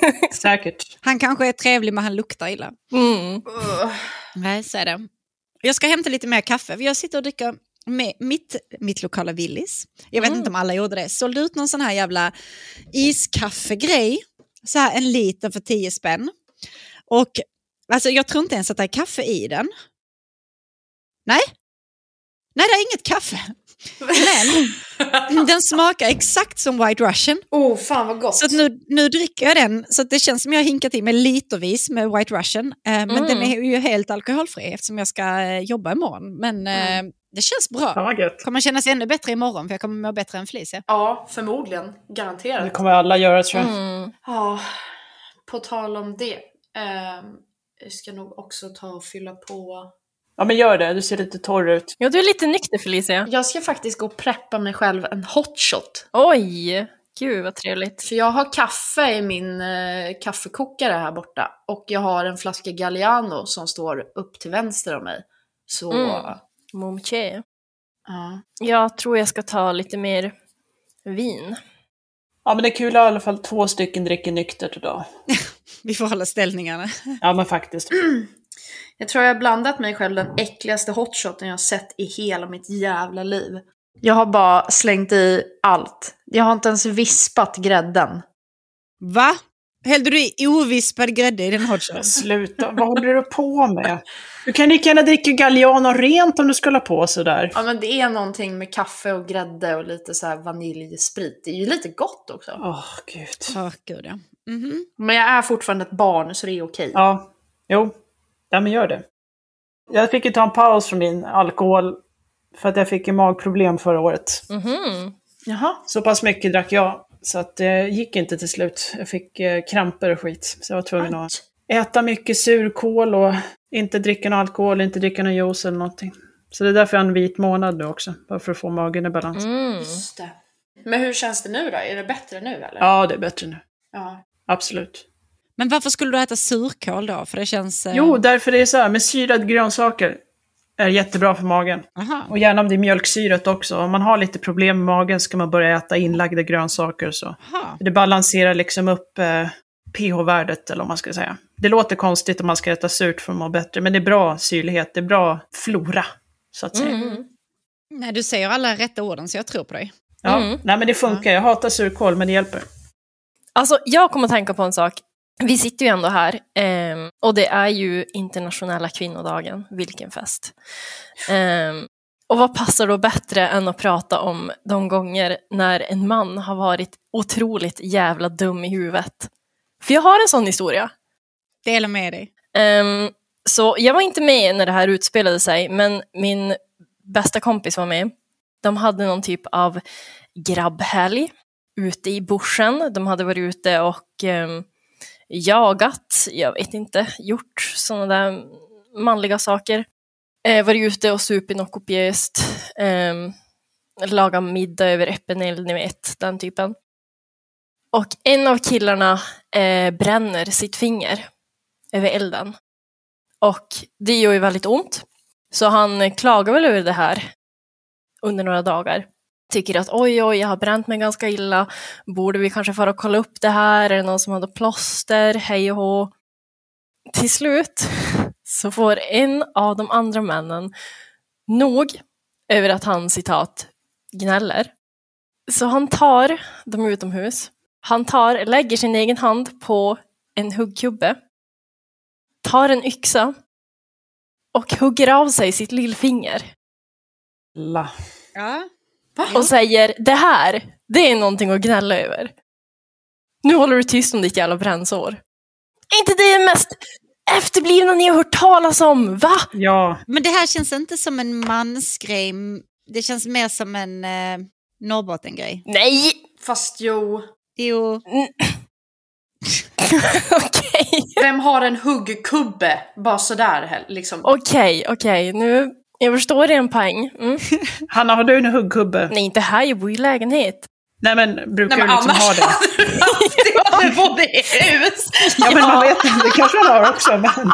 Ja, *laughs* säkert. Han kanske är trevlig men han luktar illa. Mm. Nej, så är det. Jag ska hämta lite mer kaffe. Jag sitter och dricker med mitt, mitt lokala Willys. Jag vet inte om alla gjorde det. Sålde ut någon sån här jävla iskaffegrej. Så här en liter för 10 spänn. Och alltså, jag tror inte ens att det är kaffe i den. Nej. Nej, det är inget kaffe. Men den smakar exakt som White Russian. oh fan vad gott. Så att nu, nu dricker jag den, så att det känns som jag har hinkat i mig litervis med White Russian. Eh, men Mm. den är ju helt alkoholfri eftersom jag ska eh, jobba imorgon. Men eh, det känns bra. Fan vad gött. Kommer kännas ännu bättre imorgon för jag kommer må bättre än Felicia. Ja, förmodligen. Det Garanterat. kommer alla göra tror jag. Mm. Ja, på tal om det. ehm, jag ska nog också ta och fylla på. Ja men gör det, du ser lite torr ut. Ja, du är lite nykter Felicia. Jag ska faktiskt gå och preppa mig själv en hotshot. Oj, gud vad trevligt. För jag har kaffe i min eh, kaffekokare här borta. Och jag har en flaska Galliano som står upp till vänster om mig. Så, Mm. Momche. ja. Jag tror jag ska ta lite mer vin. Ja men det är kul att i alla fall två stycken dricker nyktert idag. *laughs* Vi får hålla ställningarna. Ja men faktiskt. *clears throat* Jag tror jag har blandat mig själv den äckligaste hotshoten jag har sett i hela mitt jävla liv. Jag har bara slängt i allt. Jag har inte ens vispat grädden. Va? Hällde du i ovispad grädde i din hotshot? Sluta, vad håller du på med? Du kan lika gärna dricka Galliano rent om du ska hålla på sådär. Ja men det är någonting med kaffe och grädde och lite så här vaniljsprit. Det är ju lite gott också. Åh gud. Åh, gud ja. Mhm. Men jag är fortfarande ett barn så det är okej. Ja, jo. Ja men gör det. Jag fick ju ta en paus från min alkohol för att jag fick ju magproblem förra året. Mhm. Jaha. Så pass mycket drack jag. Så att det gick inte till slut. Jag fick eh, kramper och skit. Så jag var tvungen att äta mycket surkål och inte dricka någon alkohol, inte dricka någon juice eller någonting. Så det är därför jag har en vit månad nu också. Bara för att få magen i balans. Mm. Just det. Men hur känns det nu då? Är det bättre nu eller? Ja, det är bättre nu. Ja. Absolut. Men varför skulle du äta surkål då? För det känns... eh, Jo, därför det är så här med syrade grönsaker är jättebra för magen. Aha. Och gärna om det är mjölksyrat också. Om man har lite problem med magen ska man börja äta inlagda grönsaker och så. Aha. Det balanserar liksom upp eh, pH-värdet eller vad man ska säga. Det låter konstigt om man ska äta surt för att må bättre, men det är bra syrlighet, det är bra flora, så att säga. Mm. Nej, du säger alla rätta orden så jag tror på dig. Ja, Mm. nej men det funkar. Jag hatar surkål, men det hjälper. Alltså, jag kommer att tänka på en sak. Vi sitter ju ändå här ehm, och det är ju internationella kvinnodagen. Vilken fest. Ehm, Och vad passar då bättre än att prata om de gånger när en man har varit otroligt jävla dum i huvudet? För jag har en sån historia. Dela med dig. Ehm, så jag var inte med när det här utspelade sig, men min bästa kompis var med. De hade någon typ av grabbhelg ute i bushen. De hade varit ute och jagat, jag vet inte, gjort sådana där manliga saker. Eh, varit ute och supit något kopiöst. Eh, lagat middag över öppen eld, ni vet, den typen. Och en av killarna eh, bränner sitt finger över elden. Och det gör ju väldigt ont. Så han klagar väl över det här under några dagar. Tycker att oj, oj, jag har bränt mig ganska illa. Borde vi kanske fara och kolla upp det här? Är det någon som hade plåster? Hej och hå. Till slut så får en av de andra männen nog över att han citat gnäller. Så han tar dem utomhus. Han tar, lägger sin egen hand på en huggkubbe, tar en yxa och hugger av sig sitt lillfinger. La. Ja. Och säger det här, det är någonting att gnälla över. Nu håller du tyst om ditt jävla brännsår. Är inte det mest efterblivna ni har hört talas om, va? Ja, Men det här känns inte som en mansgrej. Det känns mer som en eh, Norrbotten-grej. Nej! Fast jo, Jo, *laughs* Okej, vem har en huggkubbe bara sådär liksom? okej, okej, nu, jag förstår en poäng. Mm. *laughs* Hanna, har du en huggkubbe? Nej, inte här, jag bor i lägenhet. Nej men brukar Nej, du men liksom annars ha det? *laughs* hade du du i hus. Ja, men man vet inte, det kanske man har också. Men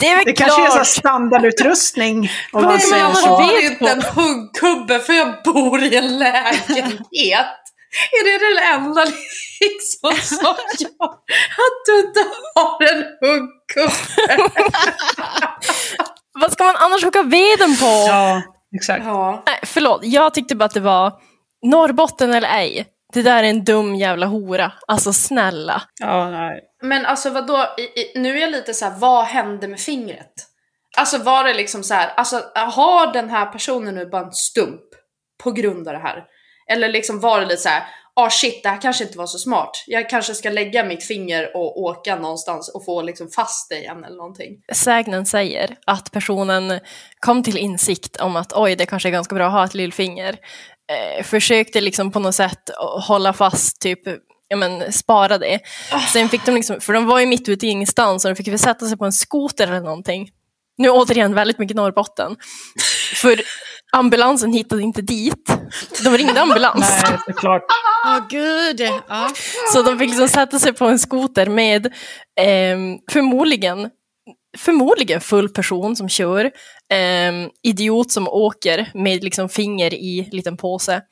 Det är väl det kanske är så här klart! standardutrustrning. Om man Nej, men säger annars så. har du inte en huggkubbe för jag bor i en lägenhet. Är det det enda liksom som gör att du inte har en huggkubbe? *laughs* Vad ska man annars hugga veden på? Ja, exakt. Ja. Nej, förlåt, jag tyckte bara att det var Norrbotten eller ej. Det där är en dum jävla hora. Alltså snälla. Ja, nej. Men alltså vadå, I, i, nu är jag lite så här: vad hände med fingret? Alltså var det liksom så här, alltså har den här personen nu bara en stump på grund av det här? Eller liksom var det lite så här, ah shit det här kanske inte var så smart. Jag kanske ska lägga mitt finger och åka någonstans och få liksom fast det igen eller någonting. Sägnen säger att personen kom till insikt om att oj, det kanske är ganska bra att ha ett lillfinger. Eh, försökte liksom på något sätt hålla fast, typ ja men spara det. Sen fick de liksom, för de var ju mitt ute i ingenstans och de fick väl sätta sig på en skoter eller någonting. Nu återigen väldigt mycket Norrbotten. För ambulansen hittade inte dit. De ringde ambulans. Nej, såklart. åh gud. Ja. Så de fick liksom sätta sig på en skoter med ehm, förmodligen, förmodligen full person som kör, ehm, idiot som åker med liksom finger i liten påse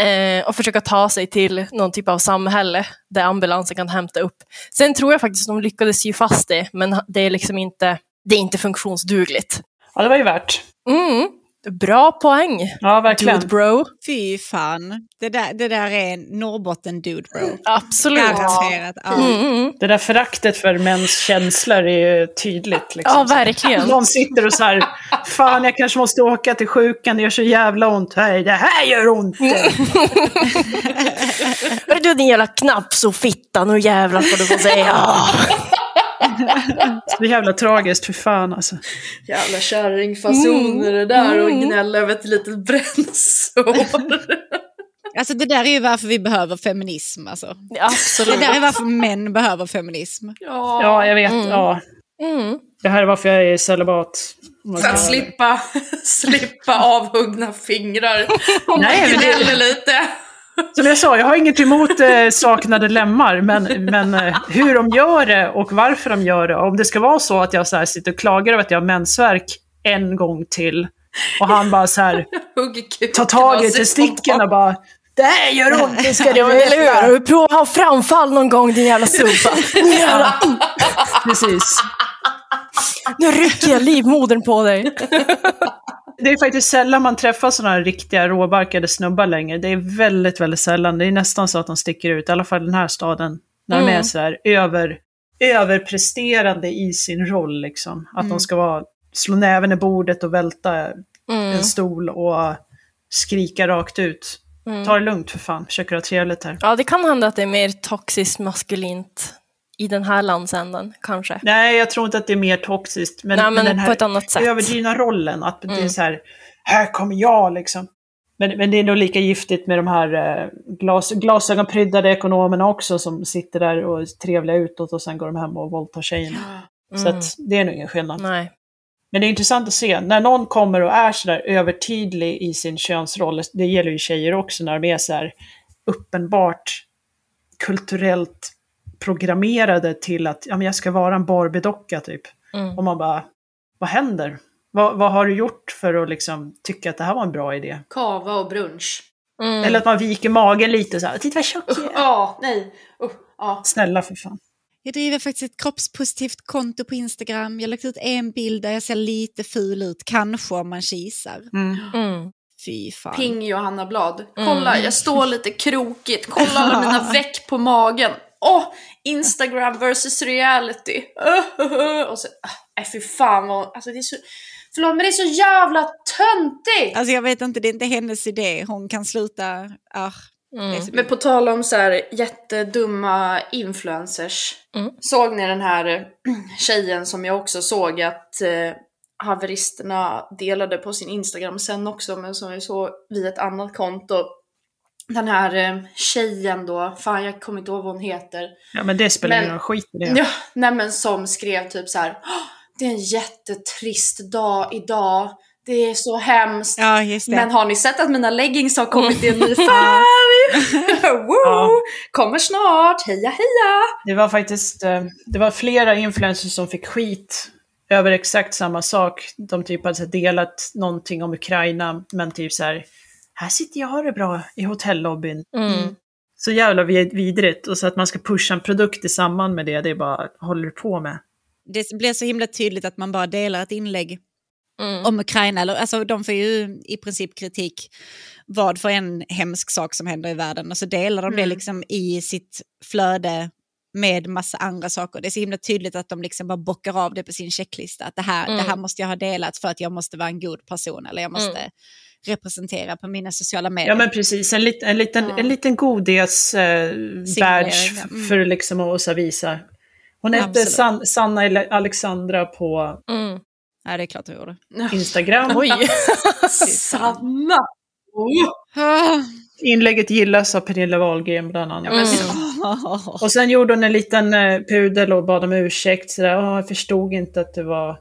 eh, och försöka ta sig till någon typ av samhälle där ambulansen kan hämta upp. Sen tror jag faktiskt att de lyckades sy fast det, men det är liksom inte, det är inte funktionsdugligt. Ja, det var ju värt. Mm, bra poäng, Ja, verkligen. dude bro. Fy fan. Det där, det där är en Norrbotten dude bro. Absolut. Garanterat. Ja. Mm, mm. Det där föraktet för mäns känslor är ju tydligt. Liksom. Ja, verkligen. Någon sitter och så här, fan jag kanske måste åka till sjukan, det gör så jävla ont. Nej, det här gör ont! *laughs* Mm. Hörru du din jävla knapsofitta, nu jävlar får du få säga. *laughs* Så jävla tragiskt, för fan alltså. Jävla kärringfasoner det där och gnälla över ett litet brännsår. Alltså det där är ju varför vi behöver feminism. Alltså. Det Absolut. där är varför män behöver feminism. ja. Ja, jag vet. Mm. Ja. Mm. Det här är varför jag är celibat. För att slippa, *laughs* slippa avhuggna fingrar. Om Nej, man det- gnäller lite. Som jag sa, jag har inget emot eh, saknade lemmar, men, men eh, hur de gör det och varför de gör det. Om det ska vara så att jag så här sitter och klagar över att jag har mensvärk en gång till och han bara så här tar tag i testikeln och bara Det här gör ont, det ska du men eller hur? Veta. provat att ha framfall någon gång din jävla? Jävlar, Precis. Nu rycker jag livmodern på dig. Det är faktiskt sällan man träffar sådana här riktiga råbarkade snubbar längre. Det är väldigt, väldigt sällan. Det är nästan så att de sticker ut, i alla fall i den här staden. När de Mm. är så här över, överpresterande i sin roll liksom. Att de ska vara, slå näven i bordet och välta Mm. en stol och skrika rakt ut. Mm. Ta det lugnt för fan, försöker ha trevligt här. Ja, det kan hända att det är mer toxiskt maskulint i den här landsändan, kanske. Nej, jag tror inte att det är mer toxiskt. Men, Nej, men här på ett annat sätt. överdrivna rollen, att det är Mm. så här, här kommer jag liksom. Men, men det är nog lika giftigt med de här eh, glas, glasögonpryddade ekonomerna också som sitter där och är trevliga utåt och sen går de hem och våldtar tjejerna. *gasps* Så Mm. att det är nog ingen skillnad. Nej. Men det är intressant att se, när någon kommer och är sådär övertydlig i sin könsroll, det gäller ju tjejer också, när de är så här uppenbart kulturellt programmerade till att ja, men jag ska vara en Barbie-docka typ. Mm. Och man bara, vad händer? Vad, vad har du gjort för att liksom tycka att det här var en bra idé? Kava och brunch. Mm. Eller att man viker magen lite så här, titta vad tjock jag är. Ja, nej. Uh, ja. Snälla för fan. Jag driver faktiskt ett kroppspositivt konto på Instagram. Jag har lagt ut en bild där jag ser lite ful ut, kanske om man kisar. Mm. Mm. Fy fan. Ping Johanna Blad. Mm. Kolla, jag står lite krokigt. Kolla alla mina *laughs* veck på magen. Åh, Instagram versus reality. Uh, uh, uh. Och så, uh, nej fy fan vad, alltså det är så, förlåt men det är så jävla töntigt! Alltså jag vet inte, det är inte hennes idé. Hon kan sluta... Ah, Mm. Men på tal om så här jättedumma influencers. Mm. Såg ni den här eh, tjejen som jag också såg att eh, haveristerna delade på sin Instagram sen också, men som vi såg via ett annat konto. Den här eh, tjejen då, fan jag kommer inte ihåg vad hon heter. Ja men det spelar ingen skit i det. Ja, nej men som skrev typ så här. "Åh, Det är en jättetrist dag idag. Det är så hemskt. Ja. Men har ni sett att mina leggings har kommit i en ny färg? *laughs* *laughs* Woo! Ja. Kommer snart, heja heja! Det var faktiskt, eh, det var flera influencers som fick skit över exakt samma sak. De typ hade delat någonting om Ukraina, men typ så här, här sitter jag och har det bra i hotellobbyn. Mm. Så jävla vid- vidrigt. Och så att man ska pusha en produkt i samband med det, det är bara, håller du på med? Det blir så himla tydligt att man bara delar ett inlägg Mm. om Ukraina. Eller, alltså, de får ju i princip kritik vad för en hemsk sak som händer i världen. Och så delar de det Mm. liksom i sitt flöde med massa andra saker. Det är så himla tydligt att de liksom bara bockar av det på sin checklista. Att det här, Mm. det här måste jag ha delat för att jag måste vara en god person. Eller jag måste Mm. Representera på mina sociala medier. Ja men precis, en, lit, en liten, Ja. en liten godis eh, badge mm. för liksom att visa. Hon hette. San, Sanna Alexandra på Mm. Ja, det är klart jag gjorde. *laughs* Instagram. Oj. *laughs* Sanna! Oh. Ah. Inlägget gillas av Pernilla Wahlgren bland annat. Mm. Och sen gjorde hon en liten eh, pudel och bad om ursäkt. Så där, "Åh, jag förstod inte att det, var,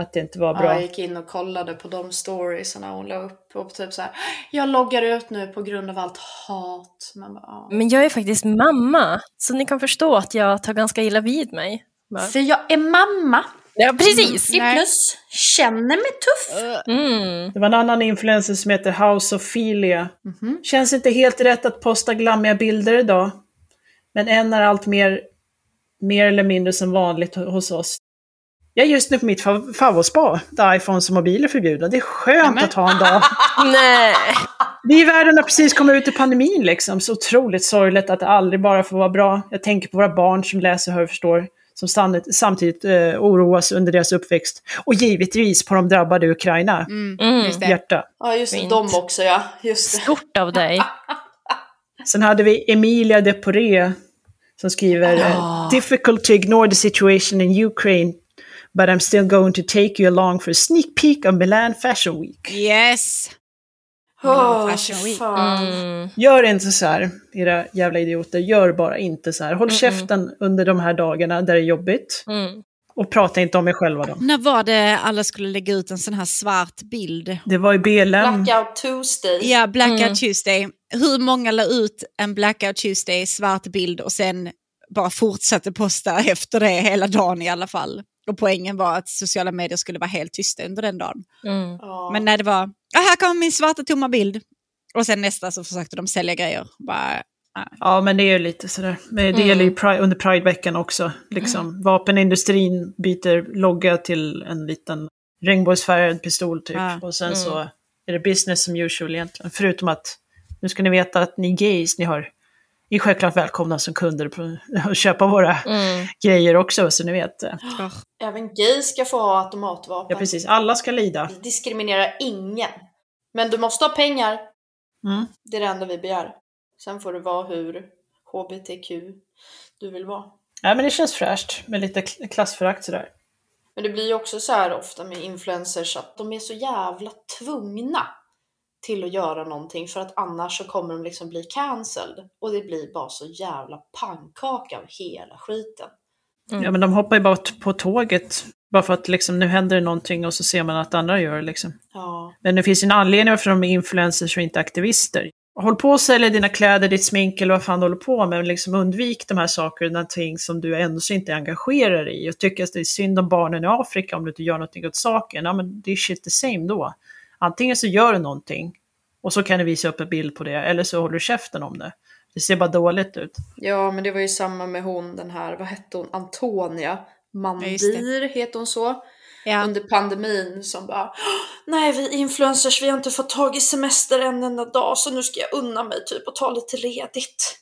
att det inte var Ja, bra. jag gick in och kollade på de storiesarna hon la upp och typ så här. Jag loggar ut nu på grund av allt hat. Man bara, ja. Men jag är faktiskt mamma, så ni kan förstå att jag tar ganska illa vid mig. Bara- För jag är mamma. Ja, precis. I plus känner mig tuff. Mm. Det var en annan influencer som heter House of Philia. Mhm. Känns inte helt rätt att posta glammiga bilder idag. Men än är allt mer, mer eller mindre som vanligt ho- hos oss. Jag är just nu på mitt fav- favoritspa, där iPhones och mobiler förbjudna. Det är skönt att ha en dag. *laughs* Nej. Vi i världen har precis kommit ut ur pandemin liksom. Så otroligt sorgligt att det aldrig bara får vara bra. Jag tänker på våra barn som läser, hör och förstår. Som samtidigt, samtidigt eh, oroas under deras uppväxt. Och givetvis på de drabbade i Ukraina. Mm. Just det. Hjärta. Ja, just. Fint. De också ja. Just det. Stort av dig. *laughs* Sen hade vi Emilia de Poré som skriver eh, “Difficult to ignore the situation in Ukraine, but I'm still going to take you along for a sneak peek of Milan Fashion Week”. Yes! Åh, Fashion week. Mm. Gör inte så här, era jävla idioter. Gör bara inte så här. Håll käften under de här dagarna där det är jobbigt. Mm. Och prata inte om er själva då. När var det alla skulle lägga ut en sån här svart bild? Det var i BLM. Blackout Tuesday. Ja, Blackout Mm. Tuesday. Hur många la ut en Blackout Tuesday svart bild och sen bara fortsatte posta *laughs* efter det hela dagen i alla fall? Och poängen var att sociala medier skulle vara helt tysta under den dagen. Mm. Ja. Men när det var, ah, här kommer min svarta tomma bild. Och sen nästa så försökte de sälja grejer. Bara, Ja, men det är ju lite sådär. Men det Mm. gäller ju Pride, under Pride-veckan också. Liksom, Vapenindustrin byter logga till en liten regnbågsfärgad pistol typ. Ja. Och sen Mm. så är det business som usual egentligen. Förutom att, nu ska ni veta att ni gays, ni har är självklart välkomna som kunder att köpa våra Mm. grejer också, så ni vet. Även gay ska få ha automatvapen. Ja, precis. Alla ska lida. Vi diskriminerar ingen. Men du måste ha pengar. Mm. Det är det enda vi begär. Sen får du vara hur HBTQ du vill vara. Ja, men det känns fräscht med lite kl- klassförakt sådär. Men det blir ju också så här ofta med influencers att de är så jävla tvungna till att göra någonting för att annars så kommer de liksom bli cancelled. Och det blir bara så jävla pannkaka av hela skiten. Mm. Ja, men de hoppar ju bara på tåget. Bara för att liksom, nu händer det någonting och så ser man att andra gör det. Liksom. Ja. Men det finns en anledning varför de är influencers och inte aktivister. Håll på och sälja dina kläder, ditt smink eller vad fan du håller på med. Men liksom undvik de här sakerna, ting som du ändå inte engagerar i. Och tycker att det är synd om barnen i Afrika om du inte gör någonting åt saken. Ja, men det är shit the same då. Antingen så gör du någonting och så kan du visa upp en bild på det. Eller så håller du käften om det. Det ser bara dåligt ut. ja, men det var ju samma med hon den här, vad hette hon, Antonia Ja. Mandir heter hon så. Ja. under pandemin som bara "Åh, Nej vi influencers vi har inte fått tag i semester en enda dag så nu ska jag unna mig typ och ta lite ledigt.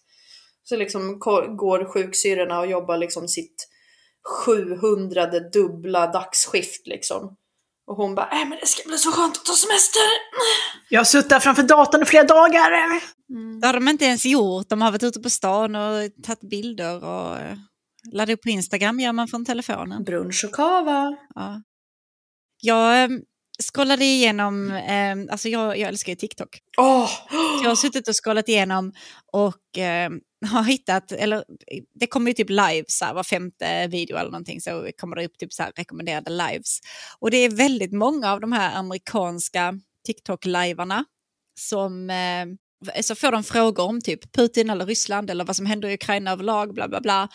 Så liksom går sjuksyrrorna och jobbar liksom sitt 700 dubbla dagsskift liksom. Och hon bara, äh men det ska bli så skönt att ta semester. Jag har suttit framför datorn i flera dagar. Det har de inte ens gjort. De har varit ute på stan och tagit bilder och eh, laddat upp på Instagram gör man från telefonen. Brunch och kava. Ja. Jag eh, scrollade igenom, eh, alltså jag, jag älskar ju TikTok. Åh! Jag har suttit och scrollat igenom och eh, har hittat, eller det kommer ju typ lives, här, var femte video eller någonting så kommer det upp typ så här rekommenderade lives. Och det är väldigt många av de här amerikanska TikTok-livarna som eh, så får de frågor om typ Putin eller Ryssland eller vad som händer i Ukraina överlag, bla bla bla.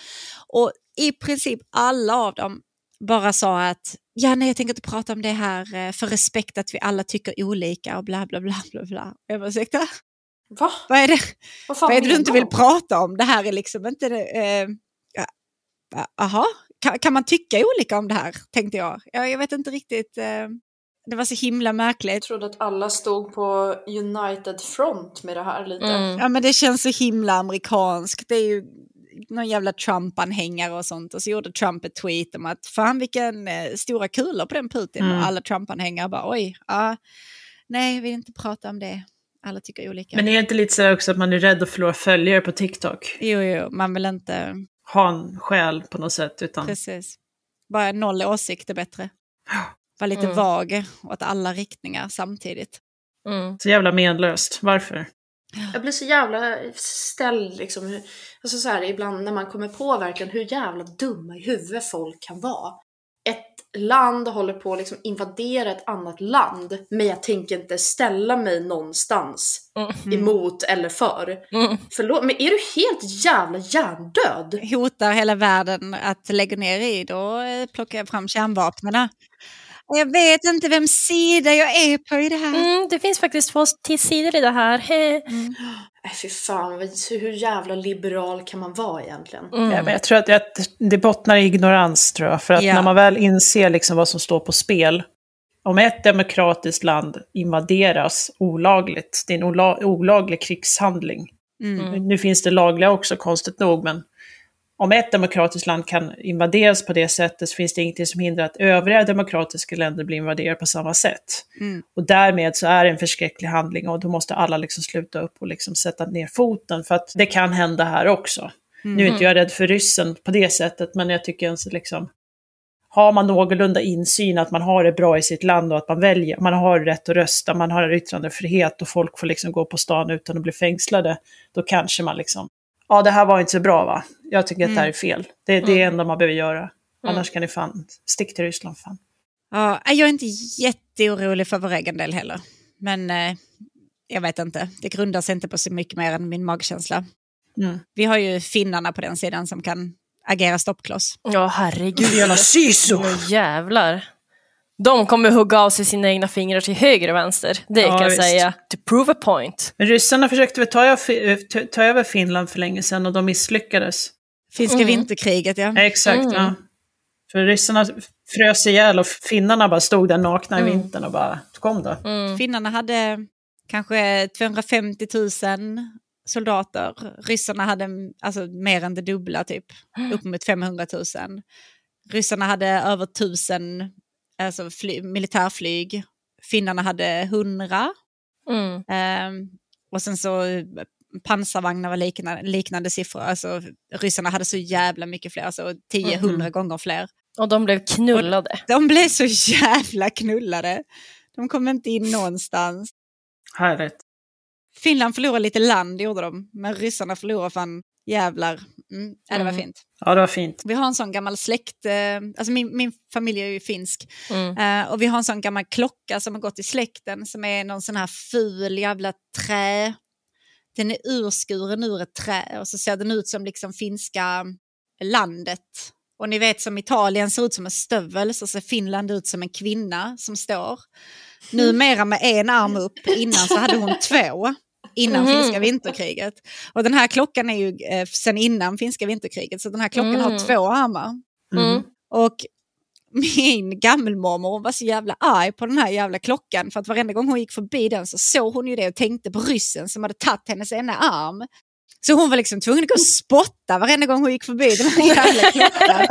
Och i princip alla av dem bara sa att ja, nej, jag tänker inte prata om det här eh, för respekt att vi alla tycker olika och bla bla bla bla bla. Jag bara, ursäkta? Va? Vad är det? Vad fan Vad är det du inte vill prata om? Det här är liksom inte... Eh, aha, kan, kan man tycka olika om det här? Tänkte jag. Jag, jag vet inte riktigt. Eh, det var så himla Jag märkligt. trodde att alla stod på United Front med det här lite. Mm. Ja, men det känns så himla amerikanskt. Det är ju någon jävla Trump-anhängare och sånt. Och så gjorde Trump ett tweet om att fan vilken eh, stora kulor på den Putin. Mm. Och alla Trump-anhängare bara oj, ja, nej, jag vill inte prata om det. Alla tycker olika. Men är det inte lite så också att man är rädd att förlora följare på TikTok? Jo, jo, man vill inte... Ha en själ på något sätt. Utan... Precis. Bara noll åsikt är bättre. Var lite Mm. vag åt alla riktningar samtidigt. Mm. Så jävla menlöst. Varför? Jag blir så jävla ställd liksom. Alltså så här, ibland när man kommer på verkligen hur jävla dumma i huvudet folk kan vara. Ett land håller på att liksom invadera ett annat land, men jag tänker inte ställa mig någonstans Mm. emot eller för. Mm. Förlåt, men är du helt jävla hjärndöd? Hotar hela världen att lägga ner i, då eh, plockar jag fram kärnvapnen. Jag vet inte vem sida jag är på i det här. Mm, det finns faktiskt två sidor i det här. He. *laughs* Nej fy fan, hur jävla liberal kan man vara egentligen? Mm. Ja, men jag tror att det, det bottnar i ignorans, tror jag. För att Ja. när man väl inser liksom vad som står på spel. Om ett demokratiskt land invaderas olagligt, det är en ola, olaglig krigshandling. Mm. Nu finns det lagliga också, konstigt nog, men om ett demokratiskt land kan invaderas på det sättet så finns det ingenting som hindrar att övriga demokratiska länder blir invaderade på samma sätt. Mm. Och därmed så är det en förskräcklig handling och då måste alla liksom sluta upp och liksom sätta ner foten för att det kan hända här också. Nu är inte jag rädd för ryssen på det sättet, men jag tycker ens liksom har man någorlunda insyn, att man har det bra i sitt land och att man väljer, man har rätt att rösta, man har yttrandefrihet och folk får liksom gå på stan utan att bli fängslade, då kanske man liksom, ja det här var inte så bra va, jag tycker att det här är fel. Det, det är det enda man behöver göra. Annars kan ni fan, stick till Ryssland fan. Ja, jag är inte jätteorolig för vår egen del heller. Men eh, jag vet inte, det grundar sig inte på så mycket mer än min magkänsla. Mm. Vi har ju finnarna på den sidan som kan agera stoppkloss. Ja, herregud. Jävla sisu! Ja, jävlar. De kommer hugga av sig sina egna fingrar till höger och vänster. Det Ja, kan jag säga. To prove a point. Men ryssarna försökte väl ta, ta, ta över Finland för länge sedan och de misslyckades. Finska Mm. vinterkriget, ja. Exakt, Mm. ja. För ryssarna frös ihjäl och finnarna bara stod där nakna i Mm. vintern och bara, kom då. Mm. Finnarna hade kanske 250 000 soldater. Ryssarna hade alltså, mer än det dubbla, typ. Uppemot 500 000. Ryssarna hade över 1000 alltså, fly, militärflyg. Finnarna hade 100. Mm. Um, och sen så eh, pansarvagnar var liknande, liknande siffror. Alltså, ryssarna hade så jävla mycket fler, alltså 10-100 Mhm. gånger fler. Och de blev knullade. De blev så jävla knullade. De kom inte in någonstans. Härligt. Finland förlorade lite land gjorde de, men ryssarna förlorade fan jävlar. Mm, ja, det var Mm. fint. Ja, det var fint. Vi har en sån gammal släkt, eh, alltså min, min familj är ju finsk, Mm. eh, och vi har en sån gammal klocka som har gått i släkten som är någon sån här ful jävla trä. Den är urskuren ur ett trä och så ser den ut som liksom finska landet. Och ni vet som Italien ser ut som en stövel så ser Finland ut som en kvinna som står. *laughs* Numera med en arm upp, innan så hade hon två. Innan Mhm. finska vinterkriget. Och den här klockan är ju eh, sen innan finska vinterkriget så den här klockan Mm. har två armar. Mm. Och min gammelmormor var så jävla arg på den här jävla klockan för att varenda gång hon gick förbi den så såg hon ju det och tänkte på ryssen som hade tagit hennes ena arm. Så hon var liksom tvungen att gå och spotta varenda gång hon gick förbi den här jävla *laughs* klockan.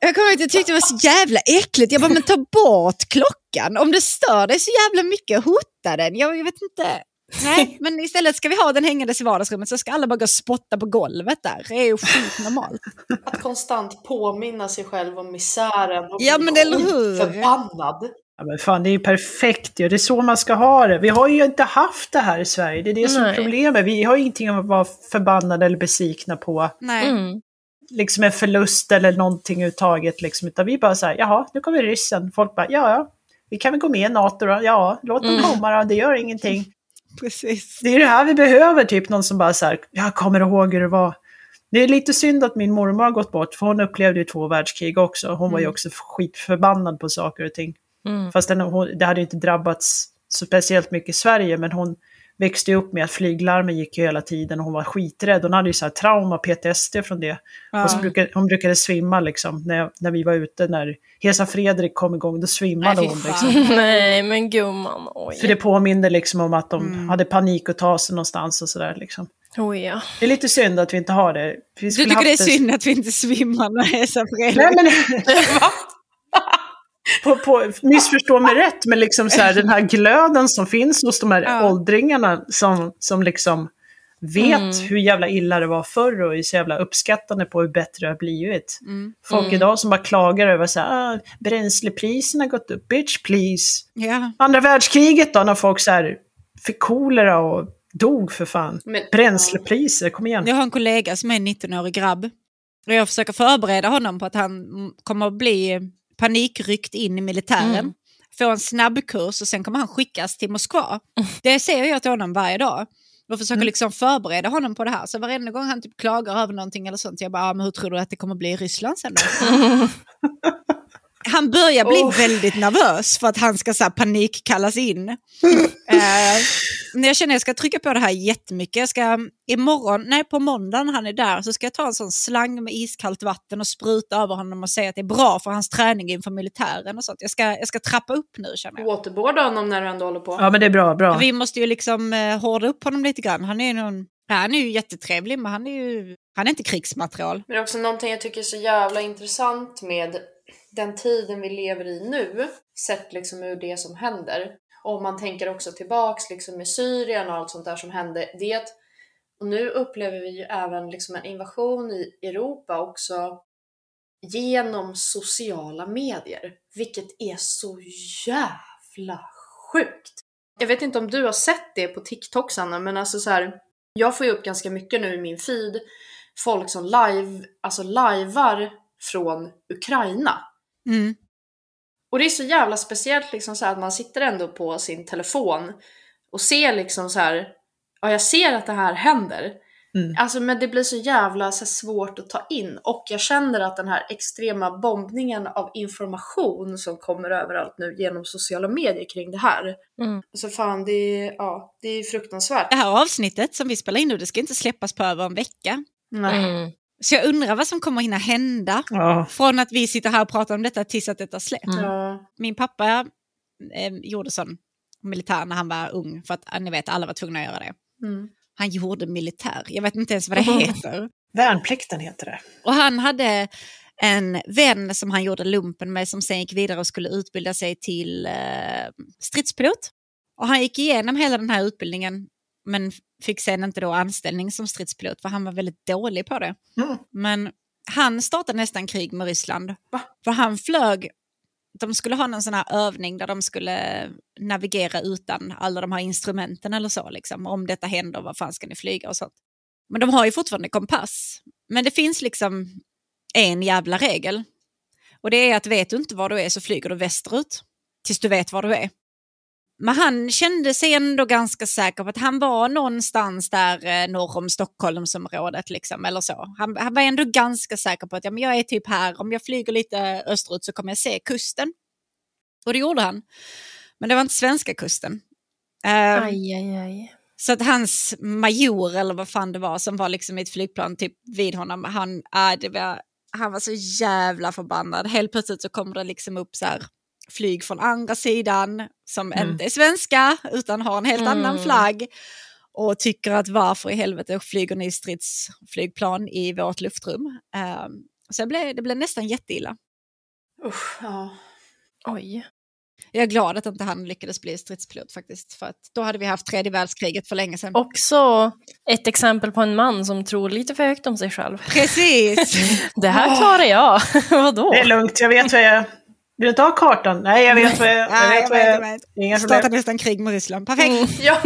Jag kommer jag tyckte det var så jävla äckligt. Jag bara, men ta bort klockan. Om det stör dig så jävla mycket, hota den. Jag, jag vet inte. Nej, *laughs* men istället ska vi ha den hängandes i vardagsrummet så ska alla bara gå och spotta på golvet där. Det är ju skitnormalt. *laughs* Att konstant påminna sig själv om misären och Ja, bli men eller hur? förbannad. Ja, men fan, det är ju perfekt ju. Det är så man ska ha det. Vi har ju inte haft det här i Sverige. Det är det som är problemet. Vi har ingenting att vara förbannade eller besvikna på. Nej. Mm. Liksom en förlust eller någonting överhuvudtaget. Liksom. Utan vi bara så här, jaha, nu kommer ryssen. Folk bara, ja, ja, vi kan väl gå med i NATO då. Ja, låt dem Mm. komma då, det gör ingenting. Precis. Det är det här vi behöver, typ någon som bara så här, jag kommer ihåg hur det var. Det är lite synd att min mormor har gått bort, för hon upplevde ju två världskrig också. Hon var ju Mm. också skitförbannad på saker och ting. Mm. Fast den, hon, det hade ju inte drabbats så speciellt mycket i Sverige, men hon växte upp med att flyglarmen gick hela tiden och hon var skiträdd. Hon hade ju så trauma, PTSD från det. Och så Ja. brukade, hon brukade svimma liksom, när, när vi var ute, när Hesa Fredrik kom igång, då svimmade Nej, hon. Liksom. *laughs* Nej, men gumman, oj. För det påminde liksom om att de Mm. hade panik att ta sig någonstans och sådär. Liksom. Oj, ja. Det är lite synd att vi inte har det. Vi Du tycker det är synd att vi inte svimmar med Hesa Fredrik? Nej, men... *laughs* på, på, missförstå mig rätt, men liksom så här, den här glöden som finns hos de här Ja. åldringarna som, som liksom vet Mm. hur jävla illa det var förr och är så jävla uppskattande på hur bättre det har blivit. Mm. Folk Mm. idag som bara klagar över så här, ah, bränslepriserna har gått upp, bitch please. Ja. Andra världskriget då, när folk så här fick kolera och dog för fan. Men, Bränslepriser, kom igen. Jag har en kollega som är en 19-årig grabb. Och jag försöker förbereda honom på att han mm, kommer att bli panikryckt in i militären. Mm. Få en snabbkurs och sen kommer han skickas till Moskva. Det säger jag till honom varje dag. Och försöker Mm. liksom förbereda honom på det här. Så varenda gång han typ klagar över någonting eller sånt, jag bara, ah, men hur tror du att det kommer bli i Ryssland sen då? *laughs* Han börjar bli Oh. väldigt nervös för att han ska så här, panikkallas in. *laughs* eh, när jag känner att jag ska trycka på det här jättemycket. Jag ska imorgon, nej på måndagen han är där så ska jag ta en sån slang med iskallt vatten och spruta över honom och säga att det är bra för hans träning inför militären och sånt. Jag ska, jag ska trappa upp nu känner jag. Waterboarda honom när du ändå håller på. Ja, men det är bra, bra. Vi måste ju liksom eh, hårda upp honom lite grann. Han är, någon, ja, han är ju jättetrevlig men han är ju han är inte krigsmaterial. Men det är också någonting jag tycker är så jävla intressant med den tiden vi lever i nu, sett liksom ur det som händer. Och om man tänker också tillbaks liksom med Syrien och allt sånt där som hände, det är att, och nu upplever vi ju även liksom en invasion i Europa också genom sociala medier, vilket är så jävla sjukt. Jag vet inte om du har sett det på TikTok Sanna, men alltså så här, jag får ju upp ganska mycket nu i min feed folk som live, alltså livear från Ukraina. Mm. Och det är så jävla speciellt liksom så här att man sitter ändå på sin telefon och ser liksom så här, ja jag ser att det här händer. Mm. Alltså men det blir så jävla så svårt att ta in och jag känner att den här extrema bombningen av information som kommer överallt nu genom sociala medier kring det här. Mm. Så fan det är, ja, det är fruktansvärt. Det här avsnittet som vi spelar in nu det ska inte släppas på över en vecka. Nej. Mm. Så jag undrar vad som kommer hinna hända Ja. från att vi sitter här och pratar om detta tills att detta släpps. Mm. Ja. Min pappa eh, gjorde sån militär när han var ung för att eh, ni vet alla var tvungna att göra det. Mm. Han gjorde militär. Jag vet inte ens vad det Mhm. heter. Värnplikten heter det. Och han hade en vän som han gjorde lumpen med som sen gick vidare och skulle utbilda sig till eh, stridspilot. Och han gick igenom hela den här utbildningen men fick sen inte då anställning som stridspilot för han var väldigt dålig på det. Mm. Men han startade nästan krig med Ryssland. För han flög, de skulle ha någon sån här övning där de skulle navigera utan alla de här instrumenten eller så. Liksom. Om detta händer, vad fan ska ni flyga och sånt. Men de har ju fortfarande kompass. Men det finns liksom en jävla regel. Och det är att vet du inte var du är så flyger du västerut. Tills du vet var du är. Men han kände sig ändå ganska säker på att han var någonstans där eh, norr om Stockholmsområdet. Liksom, eller så. Han, han var ändå ganska säker på att ja, men jag är typ här, om jag flyger lite österut så kommer jag se kusten. Och det gjorde han. Men det var inte svenska kusten. Eh, Aj, aj, aj. så att hans major eller vad fan det var som var liksom i ett flygplan typ vid honom, han, äh, det var, han var så jävla förbannad. Helt plötsligt så kommer det liksom upp så här flyg från andra sidan som Mm. inte är svenska utan har en helt annan Mm. flagg och tycker att varför i helvete flyger ni stridsflygplan i vårt luftrum? Um, så det blev, det blev nästan jätteilla. Usch, ja. Oj. Jag är glad att inte han lyckades bli stridspilot faktiskt, för att då hade vi haft tredje världskriget för länge sedan. Också ett exempel på en man som tror lite för högt om sig själv. Precis! *laughs* Det här klarar jag. *laughs* Vadå? Det är lugnt, jag vet vad jag... Vill du inte ha kartan? Nej, jag vet vad jag... Jag Nej, vet jag jag... vet, Inga Startade problem. nästan krig med Ryssland. Perfekt! Mm. *laughs* Ja.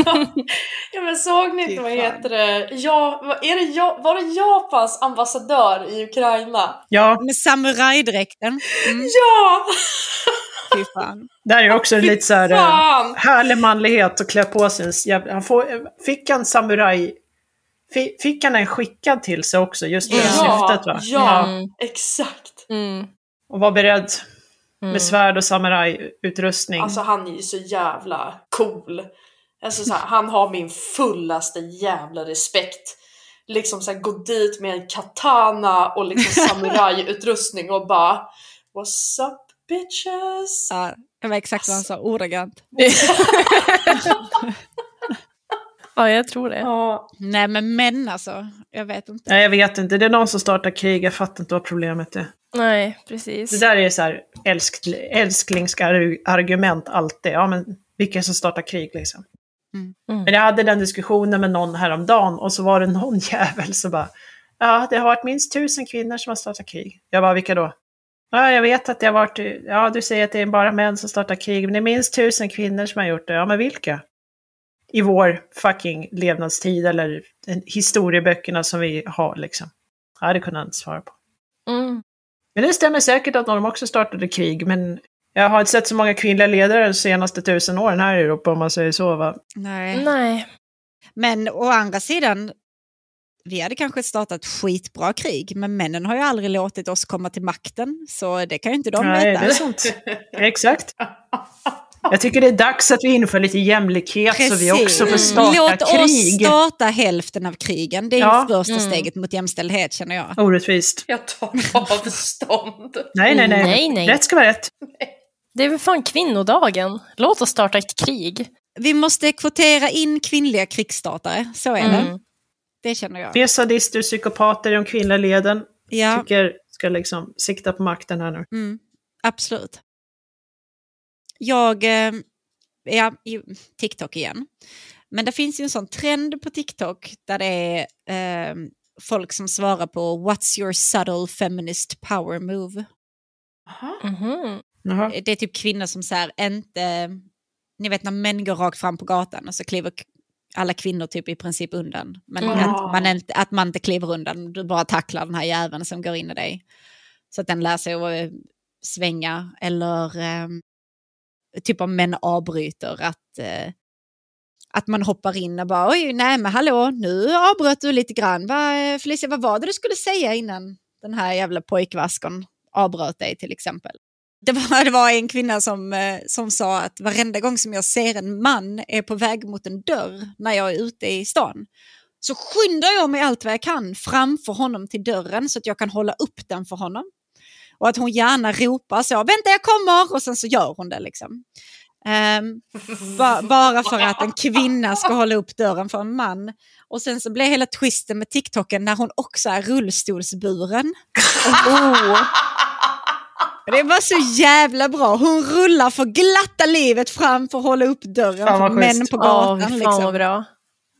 ja men såg ni inte vad heter det? Ja, är det ja, var det Japans ambassadör i Ukraina? Ja, Med samurajdräkten. Mm, Ja! fy fan. där är också lite så här... Fan! Härlig manlighet att klä på sig. Han får, fick han samuraj... fi- Fick han en skickad till sig också, just för det Ja, syftet va? ja. Mm. Exakt. Mm. Och var beredd Mm. med svärd och samurajutrustning. Alltså han är ju så jävla cool. Alltså så här, han har min fullaste jävla respekt. Liksom så här, gå dit med en katana och liksom *laughs* samurajutrustning och bara What's up bitches? Ja, det var exakt vad han sa, ordagrant. *laughs* *laughs* Ja, jag tror det. Ja, Nej men män alltså, jag vet inte. Nej, jag vet inte. Det är någon som startar krig. Jag fattar inte vad problemet är. Nej, precis. Det där är så här älsk, älsklingsargument alltid. Ja, men vilka som startar krig liksom. Mm. Mm. Men jag hade den diskussionen med någon häromdagen och så var det någon *laughs* jävel som bara Ja, det har varit minst tusen kvinnor som har startat krig. Jag bara, vilka då? Ja, jag vet att det har varit, ja du säger att det är bara män som startar krig, men det är minst tusen kvinnor som har gjort det. Ja, men vilka? I vår fucking levnadstid eller historieböckerna som vi har liksom. Ja, det kunde han inte svara på. Mm. Men det stämmer säkert att de också startade krig, men jag har inte sett så många kvinnliga ledare de senaste tusen åren här i Europa om man säger så va. Nej. Nej. Men å andra sidan, vi hade kanske startat skitbra krig, men männen har ju aldrig låtit oss komma till makten, så det kan ju inte de Nej, veta. det är sant. *laughs* Exakt. *laughs* Jag tycker det är dags att vi inför lite jämlikhet så vi också får starta Låt oss krig. starta hälften av krigen. Det är Ja. ju första Mm. steget mot jämställdhet känner jag. Orättvist. jag tar avstånd. Nej, nej, nej. Nej, nej. Rätt ska vara rätt. Det är väl fan kvinnodagen. Låt oss starta ett krig. Vi måste kvotera in kvinnliga krigsstartare, så är det. Mm. Det känner jag. Fler sadister och psykopater i de kvinnliga leden Ja, tycker ska liksom sikta på makten här nu. mm, absolut. Jag, eh, ja, i- TikTok igen. Men det finns ju en sån trend på TikTok där det är eh, folk som svarar på What's your subtle feminist power move? Aha. Mhm. Jaha. Det är typ kvinnor som så här inte... Ni vet när män går rakt fram på gatan och så kliver alla kvinnor typ i princip undan. Men Mm. att, man inte, att man inte kliver undan, du bara tacklar den här jäveln som går in i dig. Så att den lär sig att eh, svänga. Eller ehm, typ om män avbryter, att, eh, att man hoppar in och bara oj, nej men hallå, nu avbröt du lite grann. Va, eh, Felicia, vad var det du skulle säga innan den här jävla pojkvaskon avbröt dig till exempel? Det var, det var en kvinna som, eh, som sa att varenda gång som jag ser en man är på väg mot en dörr när jag är ute i stan så skyndar jag mig allt vad jag kan framför honom till dörren så att jag kan hålla upp den för honom. Och att hon gärna ropar så, vänta jag kommer, och sen så gör hon det liksom. Ehm, ba, bara för att en kvinna ska hålla upp dörren för en man. Och sen så blev hela twisten med TikToken när hon också är rullstolsburen. Oh. *laughs* Det var så jävla bra. Hon rullar för glatta livet fram för att hålla upp dörren för män på gatan. fan liksom. vad bra.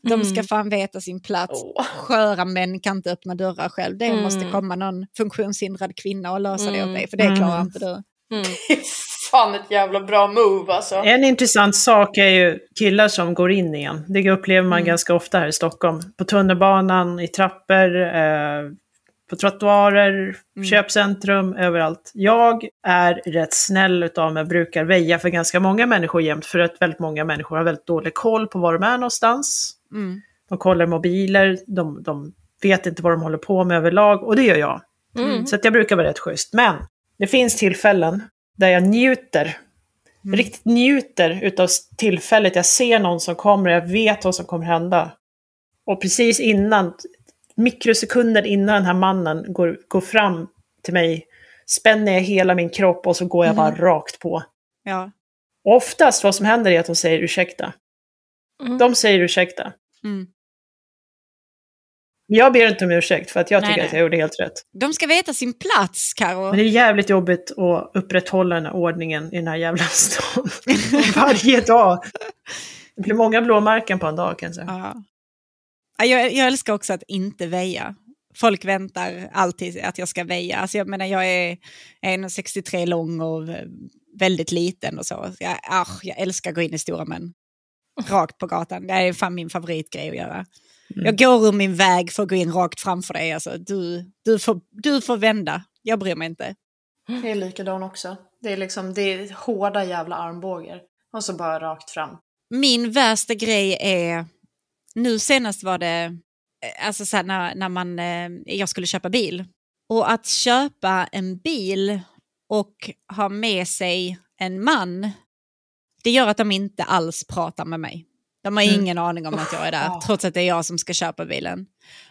De ska Mm. fan veta sin plats. Sköra män kan inte öppna dörrar själv. Det Mm. måste komma någon funktionshindrad kvinna och lösa det åt Mm. dig, för det klarar Mm. inte du. Mm. *laughs* Fan ett jävla bra move alltså. En intressant sak är ju killar som går in igen. Det upplever man Mm. ganska ofta här i Stockholm. På tunnelbanan, i trappor, eh, på trottoarer, Mm. köpcentrum, överallt. Jag är rätt snäll utav mig, brukar väja för ganska många människor jämt, för att väldigt många människor har väldigt dålig koll på var de är någonstans. Mm. De kollar mobiler, de, de vet inte vad de håller på med överlag, och det gör jag. Mm. Så att jag brukar vara rätt schysst. Men det finns tillfällen där jag njuter, Mm. riktigt njuter utav tillfället. Jag ser någon som kommer, jag vet vad som kommer hända. Och precis innan, mikrosekunder innan den här mannen går, går fram till mig, spänner jag hela min kropp och så går jag bara rakt på. Ja. Oftast vad som händer är att de säger ursäkta. Mm. De säger ursäkta. Mm. Jag ber inte om ursäkt för att jag Nej, tycker nej. att jag gjorde helt rätt. De ska veta sin plats, Karo. Men det är jävligt jobbigt att upprätthålla den här ordningen i den här jävla stan. *laughs* Varje dag. Det blir många blåmärken på en dag kan jag säga. Ja. Ja, Jag, jag älskar också att inte väja. Folk väntar alltid att jag ska väja. Alltså jag menar, jag är 1,63 lång och väldigt liten och så. Jag, ah, jag älskar att gå in i stora män. Rakt på gatan. Det är fan min favoritgrej att göra. Mm. Jag går ur min väg för att gå in rakt framför dig. Alltså, du, du, får, du får vända. Jag bryr mig inte. Det är likadan också. Det är liksom, det är hårda jävla armbågar. Och så bara rakt fram. Min värsta grej är, nu senast var det, alltså så här, när, när man, eh, jag skulle köpa bil. Och att köpa en bil och ha med sig en man, det gör att de inte alls pratar med mig. De har Mm. ingen aning om att jag är där, trots att det är jag som ska köpa bilen.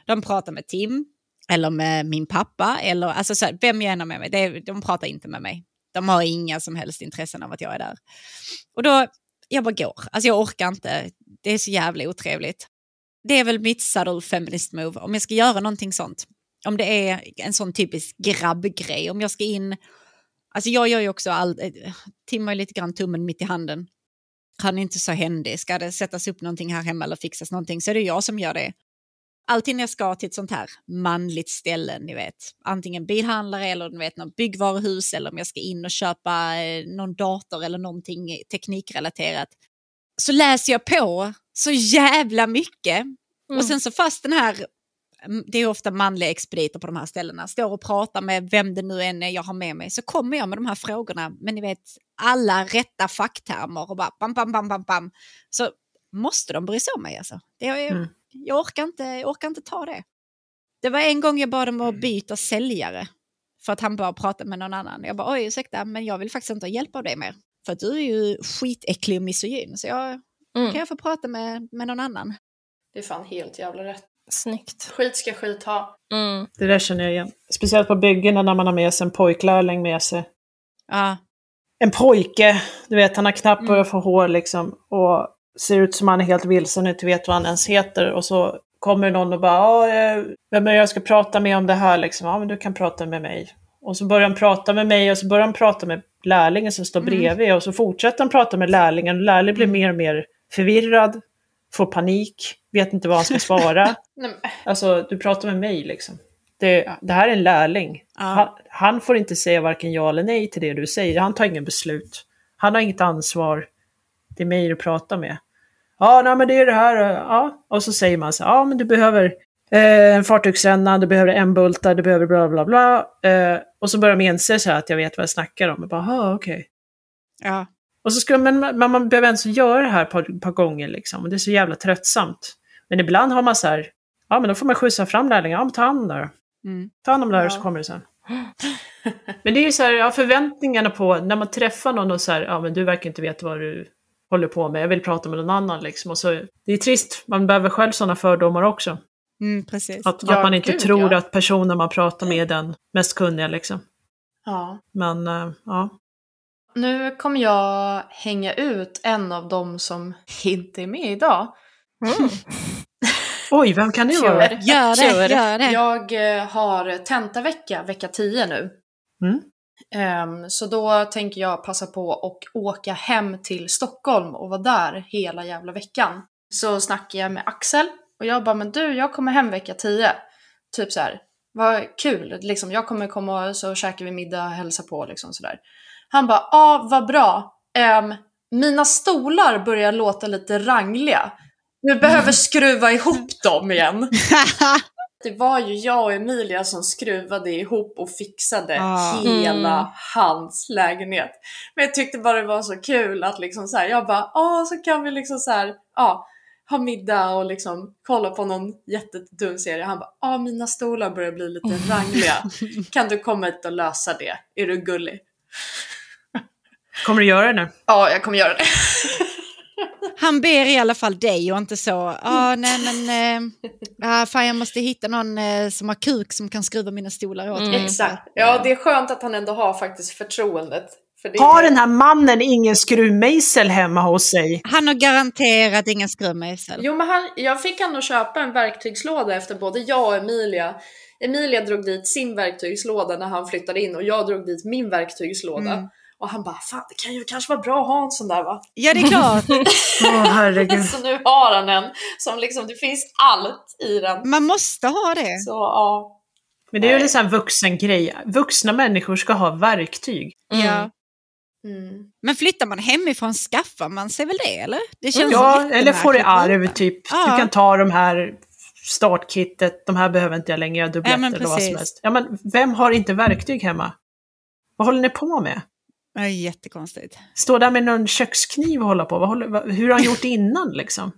De pratar med Tim, eller med min pappa, eller alltså så vem jag än har med mig. Det, de pratar inte med mig. De har inga som helst intressen av att jag är där. Och då, jag bara går. Alltså jag orkar inte. Det är så jävla otrevligt. Det är väl mitt subtle feminist move. Om jag ska göra någonting sånt. Om det är en sån typisk grabbgrej. Om jag ska in... Alltså jag gör ju också all... eh, Tim har ju lite grann tummen mitt i handen. Han är inte så händig. Ska det sättas upp någonting här hemma eller fixas någonting så är det jag som gör det. Alltid när jag ska till ett sånt här manligt ställe, ni vet, antingen bilhandlare eller ni vet, något byggvaruhus eller om jag ska in och köpa eh, någon dator eller någonting teknikrelaterat, så läser jag på så jävla mycket. Och sen så fast den här, mm, det är ofta manliga expediter på de här ställena, står och pratar med vem det nu än är jag har med mig, så kommer jag med de här frågorna, men ni vet, alla rätta facktermer och bara bam, bam, bam, bam, bam. Så måste de bry sig om mig alltså. Det är, Mm. jag, orkar inte, jag orkar inte ta det. Det var en gång jag bad dem att byta säljare för att han bara pratade med någon annan. Jag bara oj ursäkta men jag vill faktiskt inte ha hjälp av dig mer. För att du är ju skitäcklig och misogyn så jag, Mm. kan jag få prata med, med någon annan. Det är fan helt jävla rätt. Snyggt. Skit ska skit ha. Mm. Det där känner jag igen. Speciellt på byggena när man har med sig en pojklärling med sig. Ja, En pojke, du vet han har knappt Mm. börjat få hår liksom. Och ser ut som han är helt vilsen och inte vet vad han ens heter. Och så kommer någon och bara, "Ja, eh, vem är jag ska prata med om det här liksom? Ja men du kan prata med mig. Och så börjar han prata med mig och så börjar han prata med lärlingen som står Mm. bredvid. Och så fortsätter han prata med lärlingen och lärlingen blir mer och mer förvirrad. Får panik, vet inte vad han ska svara. *laughs* Alltså, du pratar med mig liksom. Det, det här är en lärling. Ja. Han, han får inte säga varken ja eller nej till det du säger. Han tar ingen beslut. Han har inget ansvar. Det är mig du pratar med. Ja, nej, men det är det här. Ja. Och så säger man så ja men du behöver eh, en fartygsränna, du behöver en bultar, du behöver bla bla bla. Eh, och så börjar de inse så här att jag vet vad jag snackar om. Jag bara, "Aha, okej. ja. Och så ska men, man, man behöver ens göra det här ett par, par gånger liksom. Och det är så jävla tröttsamt. Men ibland har man så här, ja men då får man skjutsa fram lärlingen. Ja men ta hand om det. Mm. Ta hand om det här Ja. så kommer det sen. men det är ju så här, ja, förväntningarna på när man träffar någon och så här, ja men du verkar inte veta vad du håller på med. Jag vill prata med någon annan liksom. Och så, det är trist, man behöver själv sådana fördomar också. Mm. Att, Ja, att man inte gud, tror ja. att personen man pratar med är den mest kunniga liksom. ja. Men eh, ja. Nu kommer jag hänga ut en av dem som inte är med idag. *laughs* Oj, vem kan det vara? Gör det, gör det. Jag eh, har tentavecka, vecka 10 nu. Mm. Ehm, så då tänker jag passa på att åka hem till Stockholm och vara där hela jävla veckan. Så snackar jag med Axel och jag bara, men du, jag kommer hem vecka 10. Typ så här, vad kul, liksom, jag kommer komma och så käkar vi middag och hälsa på liksom sådär. Han bara, ja, vad bra. Ehm, mina stolar börjar låta lite rangliga. Du behöver *laughs* skruva ihop dem igen. *laughs* Det var ju jag och Emilia som skruvade ihop och fixade Ah. hela Mm. hans lägenhet. Men jag tyckte bara det var så kul att liksom så här, jag bara, ja så kan vi liksom så här, ja, ha middag och liksom kolla på någon jättedum serie. Han bara, ja mina stolar börjar bli lite *laughs* rangliga. Kan du komma hit och lösa det? Är du gullig? Kommer du göra det nu? Ja, jag kommer göra det. Han ber i alla fall dig och inte så, ah, nej men, ah, fan jag måste hitta någon eh, som har kuk som kan skruva mina stolar åt Mm. mig. Exakt. Ja, det är skönt att han ändå har faktiskt förtroendet. För det Har den här mannen ingen skruvmejsel hemma hos sig? Han har garanterat ingen skruvmejsel. Jo, men han, jag fick han att köpa en verktygslåda efter både jag och Emilia. Emilia drog dit sin verktygslåda när han flyttade in och jag drog dit min verktygslåda. Mm. Och han bara, fan det kan ju kanske vara bra att ha en sån där va? Ja det är klart, *laughs* Åh herregud. Så nu har han en som liksom, det finns allt i den. man måste ha det. Så ja. Men det är ju en sån här vuxen grej. Vuxna människor ska ha verktyg. Mm. Ja. Mm. Men flyttar man hemifrån skaffar man sig väl det eller? Det känns Ja, eller får i arv typ. Ja. Du kan ta de här startkittet, de här behöver inte jag längre, jag har Ja, dubbletter men eller vad som helst. Ja men vem har inte verktyg hemma? Vad håller ni på med? Ja, jättekonstigt. Stå där med någon kökskniv och hålla på. Vad håller, vad, hur har han gjort innan liksom?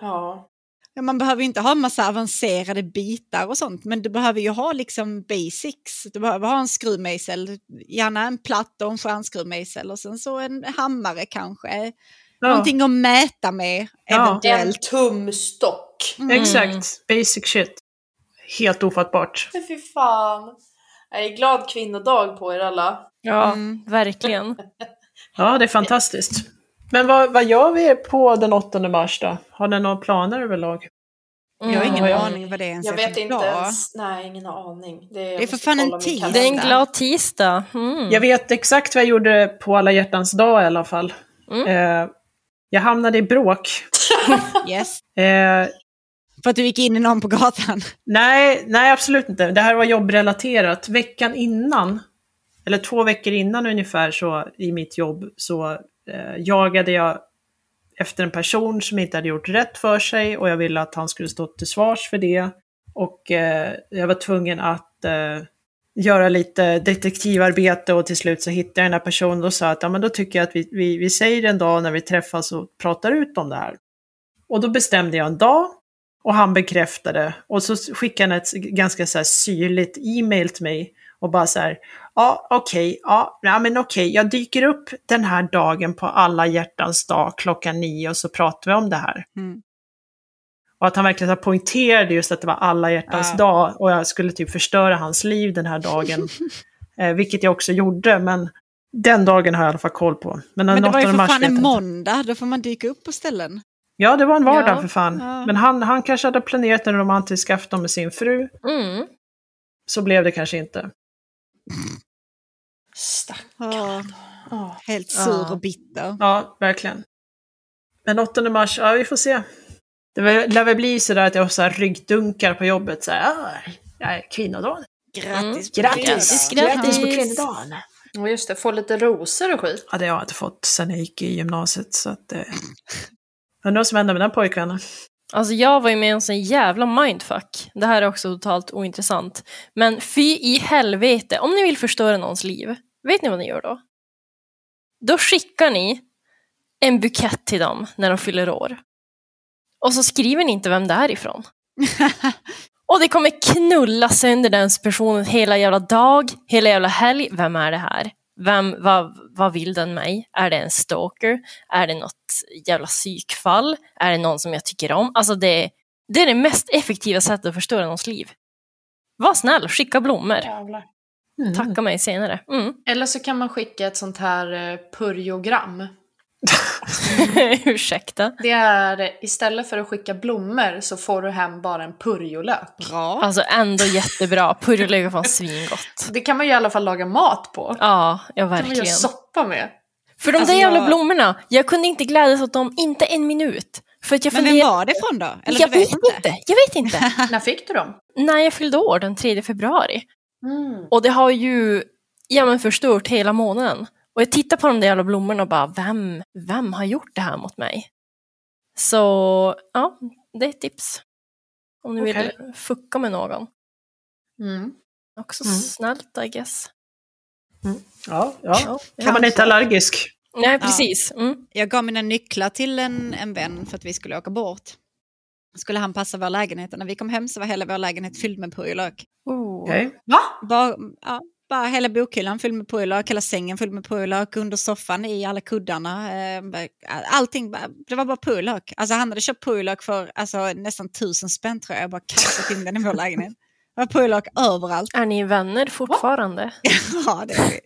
Ja. Ja, man behöver ju inte ha en massa avancerade bitar och sånt, men du behöver ju ha liksom basics. Du behöver ha en skruvmejsel, gärna en platt och en stjärnskruvmejsel och sen så en hammare kanske. Ja, Någonting att mäta med Ja. En eventuellt. tumstock. Mm. Exakt, basic shit. Helt ofattbart. Fy fan. Jag är glad kvinnodag på er alla. Ja, Mm. verkligen. *laughs* Ja, det är fantastiskt. Men vad, vad gör vi på den 8 mars då? Har ni några planer överlag? Jag har ingen Mm. aning vad det ens Jag är vet för inte dag. ens. Nej, ingen aning. Det är, är för fan en tisdag. Det är en glad tisdag. Mm. Jag vet exakt vad jag gjorde på alla hjärtans dag i alla fall. Mm. Eh, jag hamnade i bråk. Yes. *laughs* Eh, för att du gick in i någon på gatan. nej, nej, absolut inte. Det här var jobbrelaterat. Veckan innan, eller två veckor innan ungefär, så i mitt jobb så eh, jagade jag efter en person som inte hade gjort rätt för sig och jag ville att han skulle stå till svars för det. Och eh, jag var tvungen att eh, göra lite detektivarbete och till slut så hittade jag den här personen och sa att ja, men då tycker jag att vi, vi, vi säger en dag när vi träffas och pratar ut om det här. Och då bestämde jag en dag och han bekräftade. Och så skickade han ett ganska så här syrligt e-mail till mig och bara så här, ja okej, ja, ja men okej, jag dyker upp den här dagen på alla hjärtans dag klockan nio och så pratar vi om det här. Mm. Och att han verkligen poängterade just att det var alla hjärtans Ja. dag och jag skulle typ förstöra hans liv den här dagen. *laughs* eh, vilket jag också gjorde, men den dagen har jag i alla fall koll på. Men, Men det var ju 8 för fan en måndag, då får man dyka upp på ställen. Ja, det var en vardag Ja, för fan. ja. Men han, han kanske hade planerat en romantisk afton med sin fru. Mm. Så blev det kanske inte. Stackarn. Ja, helt sur och bitter. Ja, verkligen. Men 8 mars, ja vi får se. Det lär väl bli sådär att jag har så här ryggdunkar på jobbet. Så här, ah, kvinnodagen. Grattis! Grattis! Grattis, Grattis på kvinnodagen! Och just det, få lite rosor och skit. Ja, det har jag inte fått sen jag gick i gymnasiet. Så att, eh... Undrar vad som hände med den pojkvännen. Alltså jag var ju med i en sån jävla mindfuck. Det här är också totalt ointressant. Men fy i helvete, om ni vill förstöra någons liv, vet ni vad ni gör då? Då skickar ni en bukett till dem när de fyller år. Och så skriver ni inte vem det är ifrån. *laughs* Och det kommer knulla sönder den personen hela jävla dag, hela jävla helg. Vem är det här? Vem, vad, vad vill den mig? Är det en stalker? Är det något jävla psykfall? Är det någon som jag tycker om? Alltså det, det är det mest effektiva sättet att förstöra någons liv. Var snäll, skicka blommor. Jävlar. tacka mig senare. Mm. Eller så kan man skicka ett sånt här eh, purjogram. *laughs* Ursäkta. Det är istället för att skicka blommor så får du hem bara en purjolök. Bra. Alltså ändå jättebra. Purjolök är fan svingott. Det kan man ju i alla fall laga mat på. Ja, ja Det kan man göra verkligen. soppa med. För de Alltså, där jävla jag- blommorna, jag kunde inte glädjas åt dem, inte en minut. För att jag Men vem var det från då? Eller jag vet inte. jag vet inte. *laughs* När fick du dem? När jag fyllde år den 3 februari. Mm. Och det har ju ja, men förstört hela månaden. Och jag tittar på de där jävla blommorna och bara, vem, vem har gjort det här mot mig? Så ja, det är ett tips. Om ni Okej. vill fucka med någon. Mm. Också Mm. snällt I guess. Ja, ja. Ja, Kan man inte allergisk? Nej, precis. Mm. Jag gav mina nycklar till en, en vän för att vi skulle åka bort. Skulle han passa vår lägenhet och när vi kom hem så var hela vår lägenhet fylld med purjolök. Oh. Okej. Va? Bara, ja, bara hela bokhyllan fylld med purjolök, hela sängen fylld med purjolök, under soffan i alla kuddarna. Eh, allting, bara- det var bara purjolök. Alltså han hade köpt purjolök för alltså, nästan tusen spänn tror jag, jag bara kastat in den i vår lägenhet. Det var purjolök överallt. Är ni vänner fortfarande? *laughs* ja, det är vi.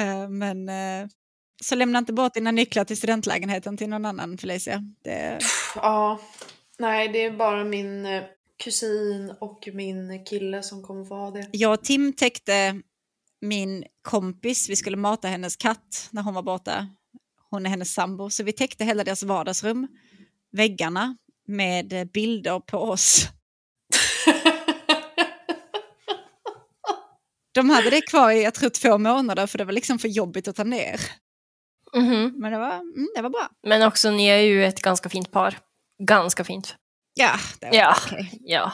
Eh, Men eh, så lämna inte bort dina nycklar till studentlägenheten till någon annan Felicia. Det, Ja, nej det är bara min kusin och min kille som kommer få ha det. jag och Tim täckte min kompis, vi skulle mata hennes katt när hon var borta. Hon är hennes sambo, så vi täckte hela deras vardagsrum, väggarna med bilder på oss. *laughs* De hade det kvar i, jag tror, två månader för det var liksom för jobbigt att ta ner. Mhm. Men det var, mm, det var bra. Men också, ni är ju ett ganska fint par. Ganska fint. Ja, det var Ja, okej. ja.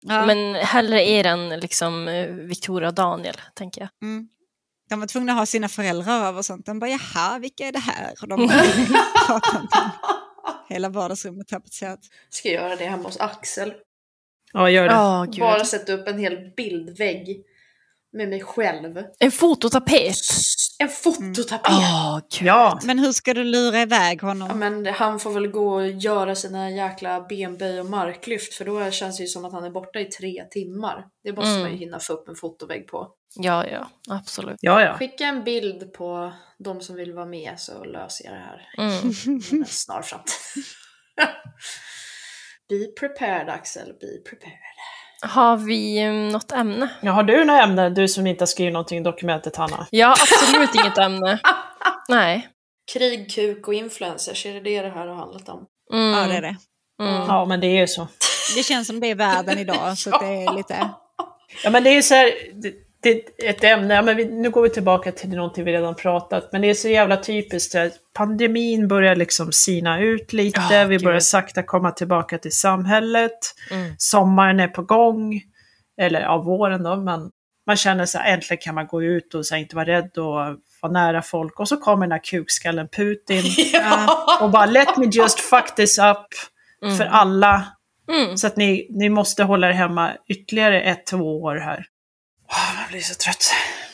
Ja. Men hellre er än liksom eh, Victoria och Daniel, tänker jag. Mm. De var tvungna att ha sina föräldrar över och sånt. De bara, jaha, vilka är det här? Och de *laughs* bara, hela vardagsrummet tapetserat. Ska göra det hemma hos Axel. Ja, gör det. Gud. Bara sätta upp en hel bildvägg med mig själv. En fototapet. En fototapet! Åh, gud. Ja, Men hur ska du lura iväg Ja, honom? men han får väl gå och göra sina jäkla benböj och marklyft för då känns det ju som att han är borta i tre timmar. Det måste Mm. man ju hinna få upp en fotovägg på. Ja, ja, absolut. ja, ja. Skicka en bild på de som vill vara med så löser jag det här Mm. en snar framtid. Be prepared Axel, be prepared. Har vi eh, något ämne? ja. Har du några ämnen, du som inte har skrivit någonting i dokumentet, Hanna? Jag har absolut inget ämne. *laughs* Nej. Krig, kuk och influencers, är det det det här har handlat om? Mm. Ja, det är det. Mm. Ja, men det är ju så. Det känns som det är världen idag, så det är lite... Ja, men det är så här, det, ett ämne, ja, men vi, nu går vi tillbaka till någonting vi redan pratat, men det är så jävla typiskt, att pandemin börjar liksom sina ut lite, Ja, vi börjar sakta komma tillbaka till samhället, Mm. sommaren är på gång, eller ja, våren då, men man känner sig äntligen kan man gå ut och så här, inte vara rädd och vara nära folk, och så kommer den här kukskallen Putin. *laughs* Och bara let me just fuck this up Mm. för alla, Mm. så att ni, ni måste hålla er hemma ytterligare ett, två år här. Åh, jag blir så trött.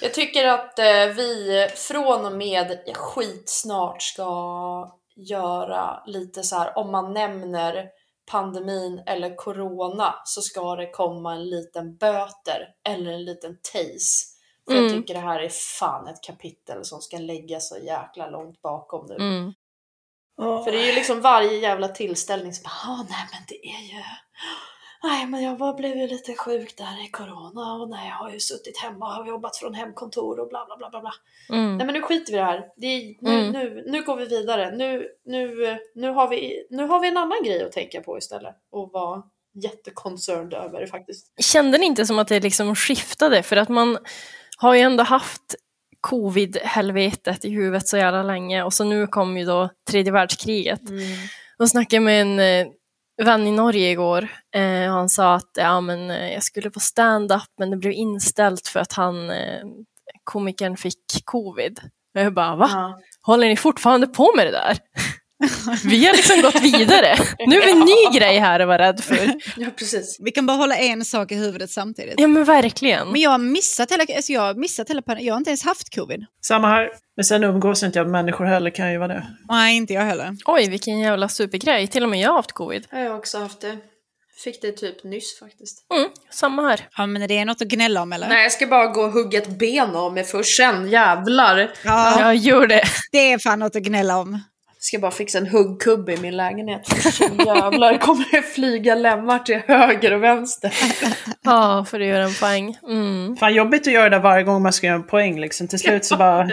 Jag tycker att eh, vi från och med skitsnart ska göra lite så här om man nämner pandemin eller corona så ska det komma en liten böter eller en liten tase. För jag Mm. tycker det här är fan ett kapitel som ska läggas så jäkla långt bakom nu. Mm. För det är ju liksom varje jävla tillställning som bara, ah, nej men det är ju, nej men jag bara blev ju lite sjuk där i corona och nej jag har ju suttit hemma och jobbat från hemkontor och bla bla bla bla bla. Mm. Nej men nu skiter vi i det här. Det är, nu, Mm. nu, nu går vi vidare. Nu, nu, nu, har vi, nu har vi en annan grej att tänka på istället och vara jätteconcerned över faktiskt. Kände ni inte som att det liksom skiftade? För att man har ju ändå haft covid-helvetet i huvudet så jävla länge och så nu kom ju då tredje världskriget. Och snackade med en eh, vän i Norge igår eh, han sa att ja, men, eh, jag skulle på stand-up men det blev inställt för att han, eh, komikern fick covid. Och jag bara, va? Ja. Håller ni fortfarande på med det där? *laughs* Vi har liksom gått vidare. Nu är vi en ny grej här att vara rädd för. *laughs* ja precis. Vi kan bara hålla en sak i huvudet samtidigt. Ja men verkligen. Men jag har missat hela, alltså jag har missat hela. Jag har inte ens haft covid. Samma här. Men sen umgås inte jag med människor heller, kan ju vara det. Nej, inte jag heller. Oj, vilken jävla supergrej. Till och med jag har haft covid. Jag har också haft det. Fick det typ nyss faktiskt. Mm, samma här. Ja, men det är något att gnälla om eller? Nej, jag ska bara gå och hugga ett ben av mig först sen, jävlar. Ja, Jag gör det. det är fan något att gnälla om. Ska bara fixa en huggkubbe i min lägenhet. Jävlar kommer det flyga lemmar till höger och vänster. *laughs* Ja, för att göra en poäng. Mm. Fan jobbigt att göra det varje gång man ska göra en poäng liksom. Till slut så bara...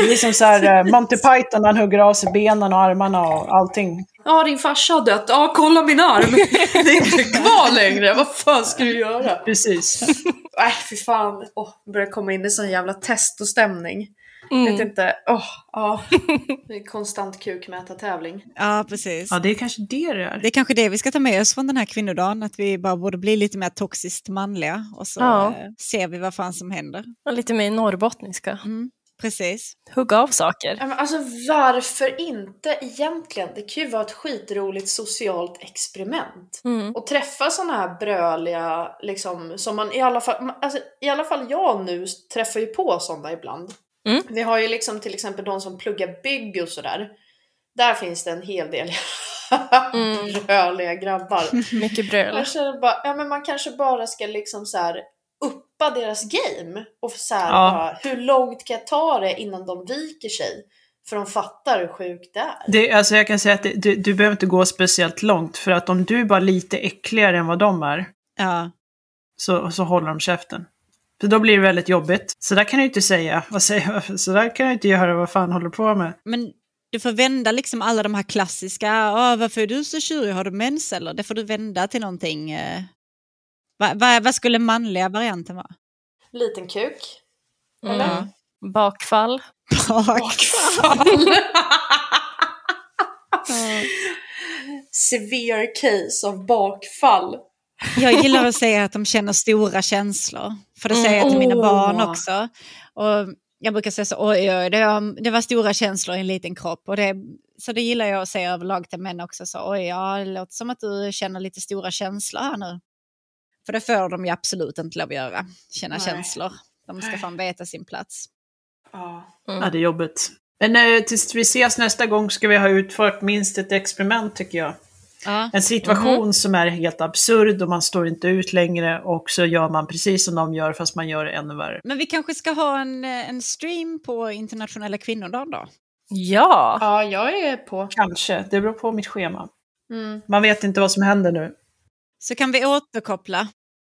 Det är som så här eh, Monty Python, han hugger av sig benen och armarna och allting. Ja, din farsa har dött. Ja, kolla min arm. *laughs* Det är inte kvar längre. Vad fan ska du göra? Precis. Nej, *laughs* fy fan. Åh, oh, börjar komma in i sån jävla testostämning. Mm. Vet inte. Åh, ja. *laughs* Det är konstant kukmätartävling. Ja, precis. Ja, det är kanske det det är. Det är kanske det vi ska ta med oss från den här kvinnodagen, att vi bara borde bli lite mer toxiskt manliga och så Ja. eh, ser vi vad fan som händer. Och Lite mer norrbottniska. Mm, precis. Hugga av saker. Ja, men alltså varför inte egentligen? Det kan ju vara ett skitroligt socialt experiment. Mm. Och träffa sådana här bröliga, liksom, som man i alla fall, alltså, i alla fall jag nu träffar ju på sådana ibland. Mm. Vi har ju liksom till exempel de som pluggar bygg och sådär. Där finns det en hel del *laughs* Mm. bröliga grabbar. *laughs* Mycket bröl. Jag känner bara, ja men man kanske bara ska liksom så här uppa deras game. Och så här, Ja. bara, hur långt kan jag ta det innan de viker sig? För de fattar hur sjukt det är. det alltså jag kan säga att det, du, du behöver inte gå speciellt långt. För att om du är bara lite äckligare än vad de är, Ja. så, så håller de käften. För då blir det väldigt jobbigt. Så där kan du inte säga. *laughs* Vad säger jag? Så där kan du inte göra. Vad fan håller du på med? Men du får vända liksom alla de här klassiska, "Åh, varför är du så tjurig, har du mens eller? Det får du vända till någonting. Eh, vad, vad, vad skulle manliga varianten vara? Liten kuk. Mm. Eller? Bakfall. Bakfall. *laughs* Severe case av bakfall. Jag gillar att säga att de känner stora känslor. För det säger jag till mina Åh. barn också. Och jag brukar säga så, oj, oj, det var, det var stora känslor i en liten kropp. Och det, så det gillar jag att säga överlag till män också. Så, oj, ja, det låter som att du känner lite stora känslor här nu. För det får de ju absolut inte lov att göra, känna Nej. känslor. De ska fan veta sin plats. Ja. Ja, det är jobbigt. Men eh, tills vi ses nästa gång ska vi ha utfört minst ett experiment tycker jag. Ja. En situation som är helt absurd och man står inte ut längre och så gör man precis som de gör fast man gör det ännu värre. Men vi kanske ska ha en, eh, en stream på internationella kvinnodagen då? Ja! ja, jag är på. Kanske, det beror på mitt schema. Mm. Man vet inte vad som händer nu. Så kan vi återkoppla.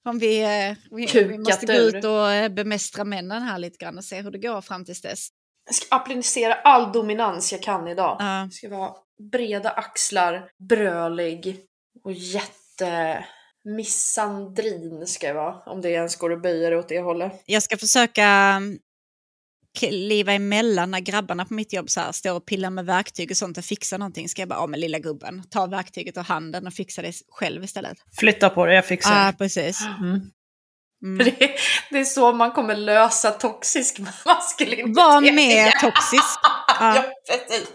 Om vi, eh, vi, vi måste gå ut och eh, bemästra männen här lite grann och se hur det går fram tills dess. Jag ska applicera all dominans jag kan idag. Ja. Jag ska vara breda axlar, brölig och jätte... Missandrin ska jag vara. Om det ens går att böja det åt det hållet. Jag ska försaka mm, kliva emellan när grabbarna på mitt jobb så här, står och pillar med verktyg och sånt och fixar någonting. Ska jag bara, ja men lilla gubben, ta verktyget och handen och fixa det själv istället. Flytta på det, jag fixar Ja, det. precis. Mm. Mm. Det, det är så man kommer lösa toxisk maskulinitet. Var mer toxisk. *laughs* Ja, Ja, precis.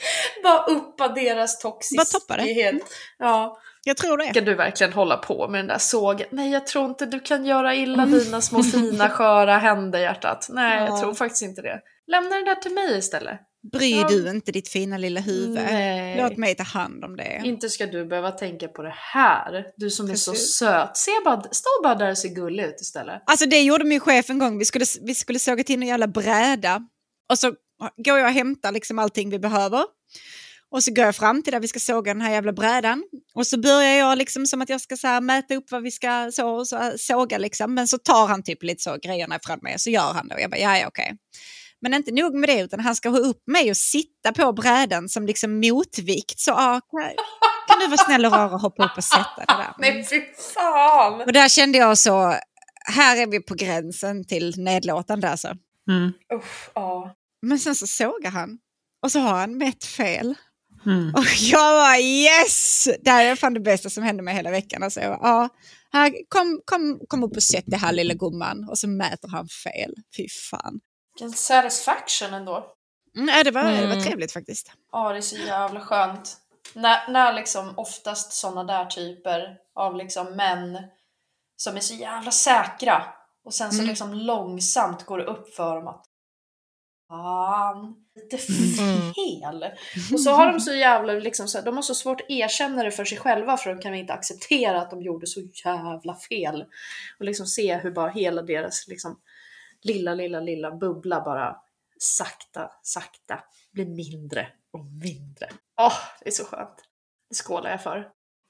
Bara uppa deras Bara toppa det. toxiskhet. Ja. jag tror det. Ska du verkligen hålla på med den där sågen? Nej, jag tror inte du kan göra illa dina små fina sköra händer hjärtat. Nej, jag Ja. tror faktiskt inte det. Lämna det där till mig istället. Bryr Ja. du inte ditt fina lilla huvud? Nej. Låt mig ta hand om det. Inte ska du behöva tänka på det här. Du som är så Precis. söt. Se bara, stå bara där och se gullig ut istället. Alltså det gjorde min chef en gång. Vi skulle, vi skulle såga till en jävla bräda. Och så går jag och hämtar liksom allting vi behöver. Och så går jag fram till där vi ska såga den här jävla brädan. Och så börjar jag liksom som att jag ska så här mäta upp vad vi ska så, så, såga liksom. Men så tar han typ lite så grejerna ifrån mig och så gör han det. Och jag bara, ja, ja okej. Men inte nog med det, utan han ska ha upp mig och sitta på brädan som liksom motvikt. Så ja, kan, kan du vara snäll och rara och hoppa upp och sätta det där? Nej, fy fan! Och där kände jag så, här är vi på gränsen till nedlåtande alltså. Mm. Usch, ja. Men sen så sågar han och så har han mätt fel. Mm. Och jag var yes! Det här är fan det bästa som hände mig hela veckan. Alltså jag bara, här, kom, kom, kom upp och sätt det här lilla gumman. Och så mäter han fel. Fy fan. Vilken satisfaction ändå. Mm, ja, det, var, det var Mm. trevligt faktiskt. Ja, det är så jävla skönt. När, när liksom oftast sådana där typer av liksom män som är så jävla säkra och sen så Mm. liksom långsamt går det upp för dem att fan, lite fel. Och så har de så jävla, liksom, så de har så svårt att erkänna det för sig själva för de kan inte acceptera att de gjorde så jävla fel. Och liksom se hur bara hela deras liksom, lilla, lilla, lilla bubbla bara sakta, sakta blir mindre och mindre. Åh, det är så skönt. Det skålar jag för.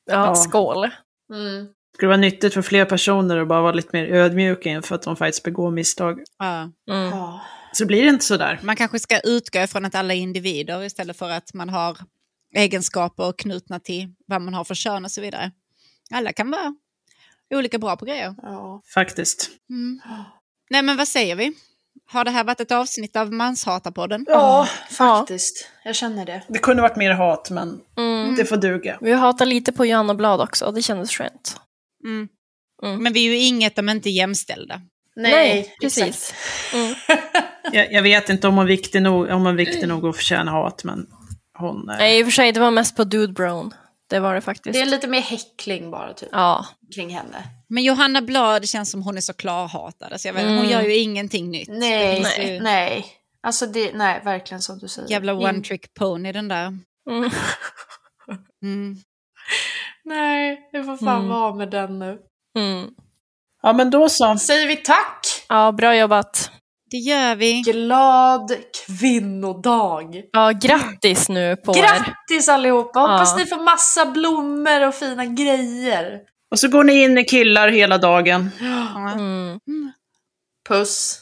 Ja, Ja. skål. Mm. Det skulle vara nyttigt för fler personer att bara vara lite mer ödmjuka inför att de faktiskt begår misstag. Ja. Mm. Ja. Så blir det inte sådär. Man kanske ska utgå ifrån att alla är individer istället för att man har egenskaper knutna till vad man har för kön och så vidare. Alla kan vara olika bra på grejer. Ja. Faktiskt. Mm. Nej men vad säger vi? Har det här varit ett avsnitt av Manshatarpodden? ja, faktiskt. Jag känner det. Det kunde varit mer hat, men Mm. det får duga. Vi hatar lite på Johanna Blad också, det kändes skönt. Mm. Mm. Men vi är ju inget om inte jämställda. Nej, precis. exakt. Mm. *laughs* Jag, jag vet inte om hon är viktig nog, om hon är viktig nog att förtjäna hat, men hon... eh, Nej, i och för sig, det var mest på Dude Brown. Det var det faktiskt. Det är lite mer häckling bara typ, Ja, kring henne. Men Johanna Blad känns som hon är så klarhatad. Så jag vet, Hon Mm. gör ju ingenting nytt. Nej, nej. ju nej. Alltså det, nej, verkligen som du säger. Jävla one trick pony den där. mm. *laughs* Mm. Nej, det får fan Mm. vara med den nu. Mm. Ja, men då så. Säger vi tack! ja bra jobbat. Det gör vi. Glad kvinnodag! Ja, grattis nu på er. Grattis allihopa! Hoppas Ja. ni får massa blommor och fina grejer. Och så går ni in i killar hela dagen. Ja. Mm. Puss!